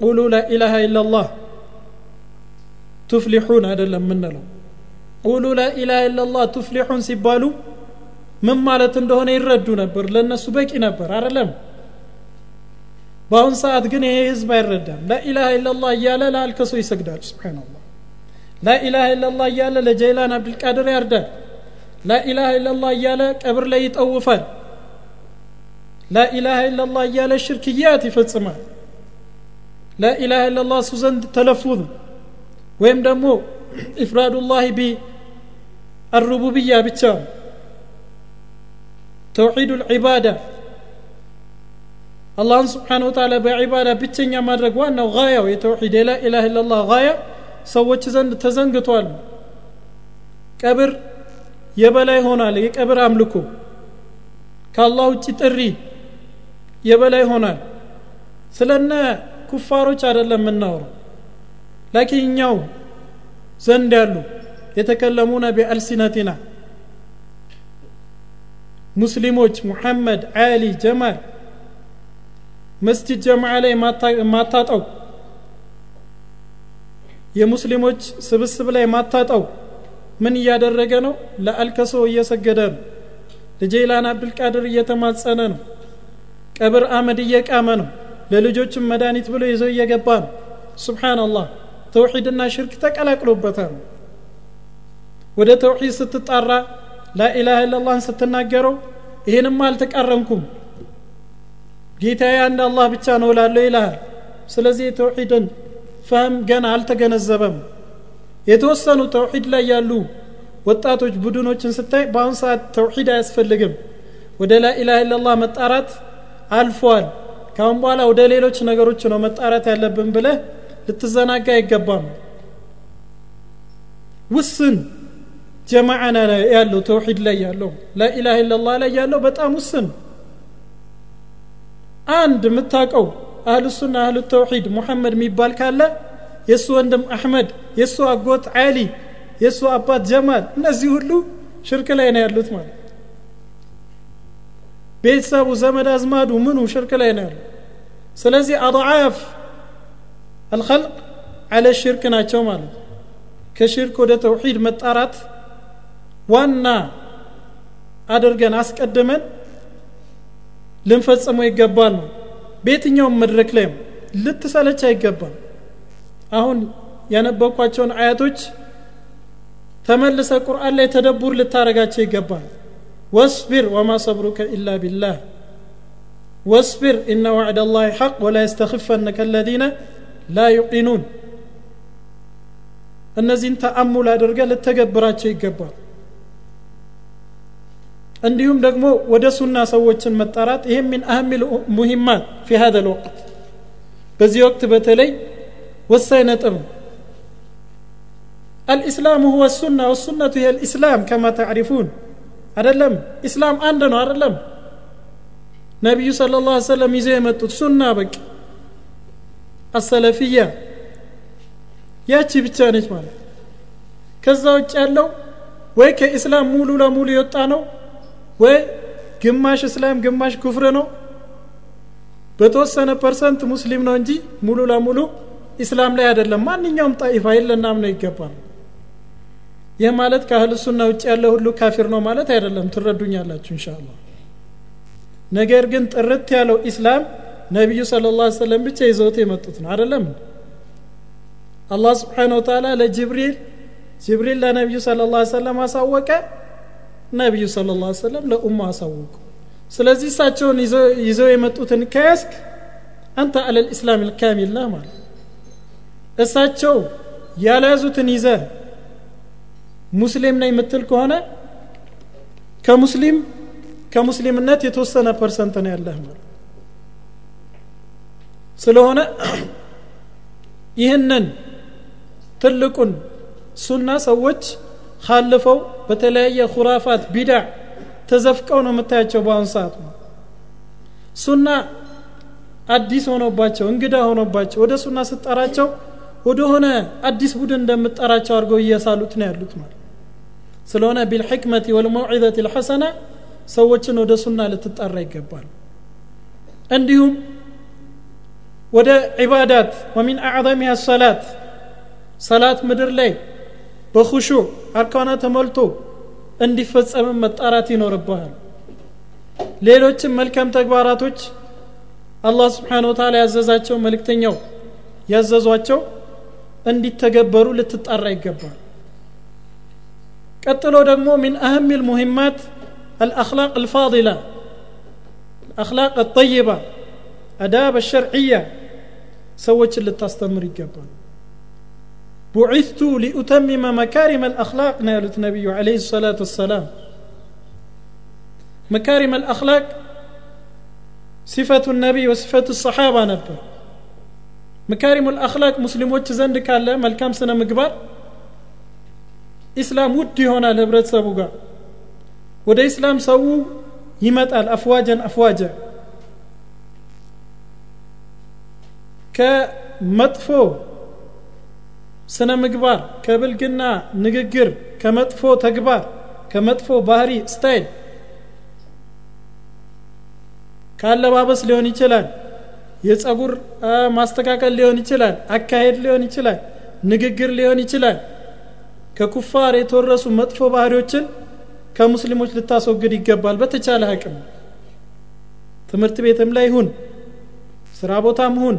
ቁሉ ላ ኢላሃ ኢላላህ ቱፍሊሑን አይደለም የምንለው ቁሉ ላኢላሃ ኢላላህ ቱፍሊሑን ሲባሉ ምን ማለት እንደሆነ ይረዱ ነበር ለእነሱ በቂ ነበር አይደለም በአሁን ሰዓት ግን ይሄ ህዝብ አይረዳም ላኢላሃ ኢላላህ እያለ ለአልከሶ ይሰግዳል ስብሓንላህ ላኢላሃ ኢላላህ እያለ ለጀይላን አብድልቃድር ያርዳል ላኢላሃ ኢላላህ እያለ ቀብር ላይ ይጠውፋል ላኢላሃ ኢላላህ እያለ ሽርክያት ይፈጽማል ላኢላሃ ኢላላህ እሱ ዘንድ ተለፉዝ ወይም ደግሞ ኢፍራዱላህ ቢ አሩቡብያ ብቻ ተውሒዱ ልዒባዳ አላህን ስብሓን ወተላ በዒባዳ ብቸኛ ማድረግ ዋናው ጋያው የተውሒድ የላ ኢላህ ኢላላህ ጋያ ሰዎች ዘንድ ተዘንግቷል። ቀብር የበላይ ሆናል። የቀብር አምልኮ ከአላህ ውጭ ጥሪ የበላይ ሆናል። ስለነ ኩፋሮች አይደለም የምናወረው ላኪን እኛው ዘንድ ያሉ የተከለሙነ ቢአልሲነቲና ሙስሊሞች ሙሐመድ አሊ ጀማል መስጅድ ጀማዓ ላይ ማታጠው የሙስሊሞች ስብስብ ላይ ማታጠው ምን እያደረገ ነው? ለአልከሶ እየሰገደ ነው። ለጀይላን አብድልቃድር እየተማጸነ ነው። ቀብር አመድ እየቃመ ነው። ለልጆችም መድኃኒት ብሎ ይዘው እየገባ ነው። ስብሓንላህ ተውሒድና ሽርክ ተቀላቅሎበታል። ወደ ተውሒድ ስትጣራ ላኢላሃ ኢላላህን ስትናገረው ይህንም አልተቃረንኩም። ጌታዬ አንድ አላህ ብቻ ነው ላለው ይልሃል። ስለዚህ የተውሒድን ፈህም ገና አልተገነዘበም። የተወሰኑ ተውሒድ ላይ ያሉ ወጣቶች ቡድኖችን ስታይ በአሁን ሰዓት ተውሒድ አያስፈልግም። ወደ ላኢላሃ ኢላላህ መጣራት አልፏል። ካሁን በኋላ ወደ ሌሎች ነገሮች ነው መጣራት ያለብን ብለህ ልትዘናጋ አይገባም። ውስን ጀማዓና ያለው ተውሒድ ላይ ያለው ላኢላሃ ኢላላህ ላይ ያለው በጣም ውስን። አንድ የምታውቀው አህሉ ሱና አህሉ ተውሒድ ሙሐመድ የሚባል ካለ የእሱ ወንድም አሕመድ የእሱ አጎት ዓሊ የእሱ አባት ጀማል እነዚህ ሁሉ ሽርክ ላይ ነው ያሉት ማለት ቤተሰቡ ዘመድ አዝማዱ ምኑ ሽርክ ላይ ነው ያሉት ስለዚህ አضዓፍ አልኸልቅ አለ ሽርክ ናቸው ማለት ከሽርክ ወደ ተውሒድ መጣራት ዋና አድርገን አስቀድመን ልንፈጽመው ይገባል ነው በየትኛውም መድረክ ላይም ልትሰለች አይገባም አሁን ያነበብኳቸውን አያቶች ተመልሰ ቁርአን ላይ ተደቡር ልታረጋቸው ይገባል ወስቢር ወማ ሰብሩከ ኢላ ቢላህ ወስቢር ኢነ ዋዕድ ላህ ሐቅ ወላ የስተኽፈነከ አለዚነ ላ ዩቂኑን እነዚህን ተአሙል አድርገ ልተገብራቸው ይገባል እንዲሁም ደግሞ ወደ ሱና ሰዎችን መጣራት ይህም ሚን አህሚ ሙሂማት ፊ ሀዘ ልወቅት በዚህ ወቅት በተለይ ወሳኝ ነጥብ ነው الإسلام هو السنة والسنة هي الإسلام كما تعرفون أدلم إسلام عندنا أدلم نبي صلى الله عليه وسلم يزي متوت سنة بك السلفية ያቺ ብቻ ነች ማለት ከዛ ውጭ ያለው ወይ ከኢስላም ሙሉ ለሙሉ የወጣ ነው ወይ? ግማሽ እስላም ግማሽ ኩፍር ነው። በተወሰነ ፐርሰንት ሙስሊም ነው እንጂ ሙሉ ለሙሉ ኢስላም ላይ አይደለም። ማንኛውም ጣኢፋ የለናም ነው ይገባል። ይህ ማለት ከአህል ሱና ውጭ ያለ ሁሉ ካፊር ነው ማለት አይደለም። ትረዱኛላችሁ እንሻላ ነገር ግን ጥርት ያለው ኢስላም ነቢዩ ስለ ላ ሰለም ብቻ ይዘውት የመጡት ነው። አይደለም? አላህ ስብሓን ወተላ ለጅብሪል ጅብሪል ለነቢዩ ስለ ላ ሰለም አሳወቀ ነቢዩ ስለ ላ ሰለም ለኡማ አሳወቁ ስለዚህ እሳቸውን ይዘው የመጡትን ከያስክ አንተ አለ ልእስላም ልካሚል ነህ ማለት እሳቸው ያልያዙትን ይዘ ሙስሊም ነኝ የምትል ከሆነ ከሙስሊም ከሙስሊምነት የተወሰነ ፐርሰንት ነው ያለህ ማለት ስለሆነ ይህንን ትልቁን ሱና ሰዎች ካለፈው በተለያየ ኩራፋት ቢዳዕ ተዘፍቀው ነው የምታያቸው በአሁን ሰዓት ነው ሱና አዲስ ሆኖባቸው እንግዳ ሆኖባቸው ወደ ሱና ስጠራቸው ወደሆነ አዲስ ቡድን እንደምጠራቸው አድርገው እያሳሉት ነው ያሉት ማለት ስለሆነ ቢልሕክመቲ ወልመውዒዘት ልሐሰና ሰዎችን ወደ ሱና ልትጠራ ይገባል እንዲሁም ወደ ዒባዳት ወሚን አዕظሚሃ ሰላት ሰላት ምድር ላይ በኹሹዕ አርካና ተሞልቶ እንዲፈጸምም መጣራት ይኖርብሃል ሌሎችም መልካም ተግባራቶች አላህ ስብሓን ወተላ ያዘዛቸው መልእክተኛው ያዘዟቸው እንዲተገበሩ ልትጣራ ይገባል ቀጥሎ ደግሞ ሚን አህም ልሙሂማት الأخلاق الفاضلة الأخلاق الطيبة أداب الشرعية سوت اللي تستمر يقبل بعثت لأتمم مكارم الأخلاق نالت النبي عليه الصلاة والسلام. مكارم الأخلاق صفة النبي وصفة الصحابة نبه مكارم الأخلاق مسلم زندك الله الكام سنة مقبر إسلام ودي هنا لبرد سبوغا وده إسلام سوو يمت الأفواجا أفواجا كمطفو ስነ ምግባር ከብልግና ንግግር ከመጥፎ ተግባር ከመጥፎ ባህሪ ስታይል ከአለባበስ ሊሆን ይችላል የጸጉር ማስተካከል ሊሆን ይችላል አካሄድ ሊሆን ይችላል ንግግር ሊሆን ይችላል ከኩፋር የተወረሱ መጥፎ ባህሪዎችን ከሙስሊሞች ልታስወግድ ይገባል። በተቻለ አቅም ትምህርት ቤትም ላይ ሁን ስራ ቦታም ሁን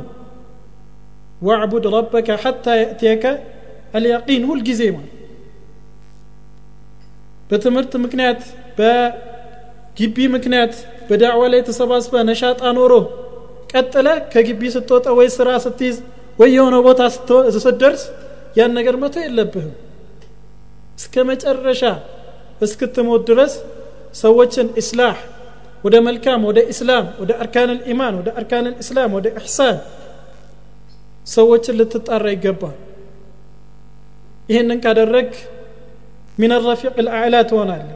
ዋዕቡድ ረበከ ሐታ የእትየከ አልያቂን ሁል ጊዜ ማለት በትምህርት ምክንያት በግቢ ምክንያት በዳዕዋ ላይ ተሰባስበ ነሻጣ ኖሮ ቀጥለ ከግቢ ስትወጣ ወይ ስራ ስትይዝ ወይ የሆነ ቦታ ስትደርስ ያን ነገር መቶ የለብህም እስከ መጨረሻ እስክትሞት ድረስ ሰዎችን ኢስላህ ወደ መልካም ወደ ኢስላም ወደ አርካን ልኢማን ወደ አርካን ልእስላም ወደ ኢሕሳን ሰዎችን ልትጣራ ይገባል። ይህንን ካደረግክ من الرفيق الأعلى ትሆናለህ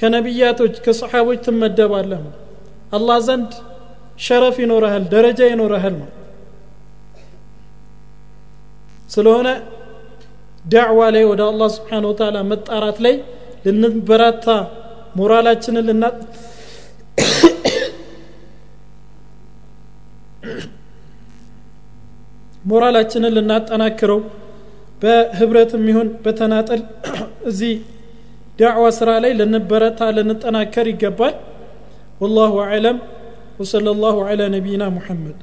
ከነቢያቶች ከሰሓቦች ትመደባለህ። አላህ ዘንድ شرف ይኖረሃል ደረጃ ይኖረሃል ነው። ስለሆነ ዳዕዋ ላይ ወደ አላህ سبحانه وتعالى መጣራት ላይ ልንበራታ ሞራላችንን ሞራላችንን ልናጠናክረው በህብረትም ይሁን በተናጠል እዚህ ዳዕዋ ስራ ላይ ልንበረታ ልንጠናከር ይገባል والله أعلم وصلى الله على نبينا محمد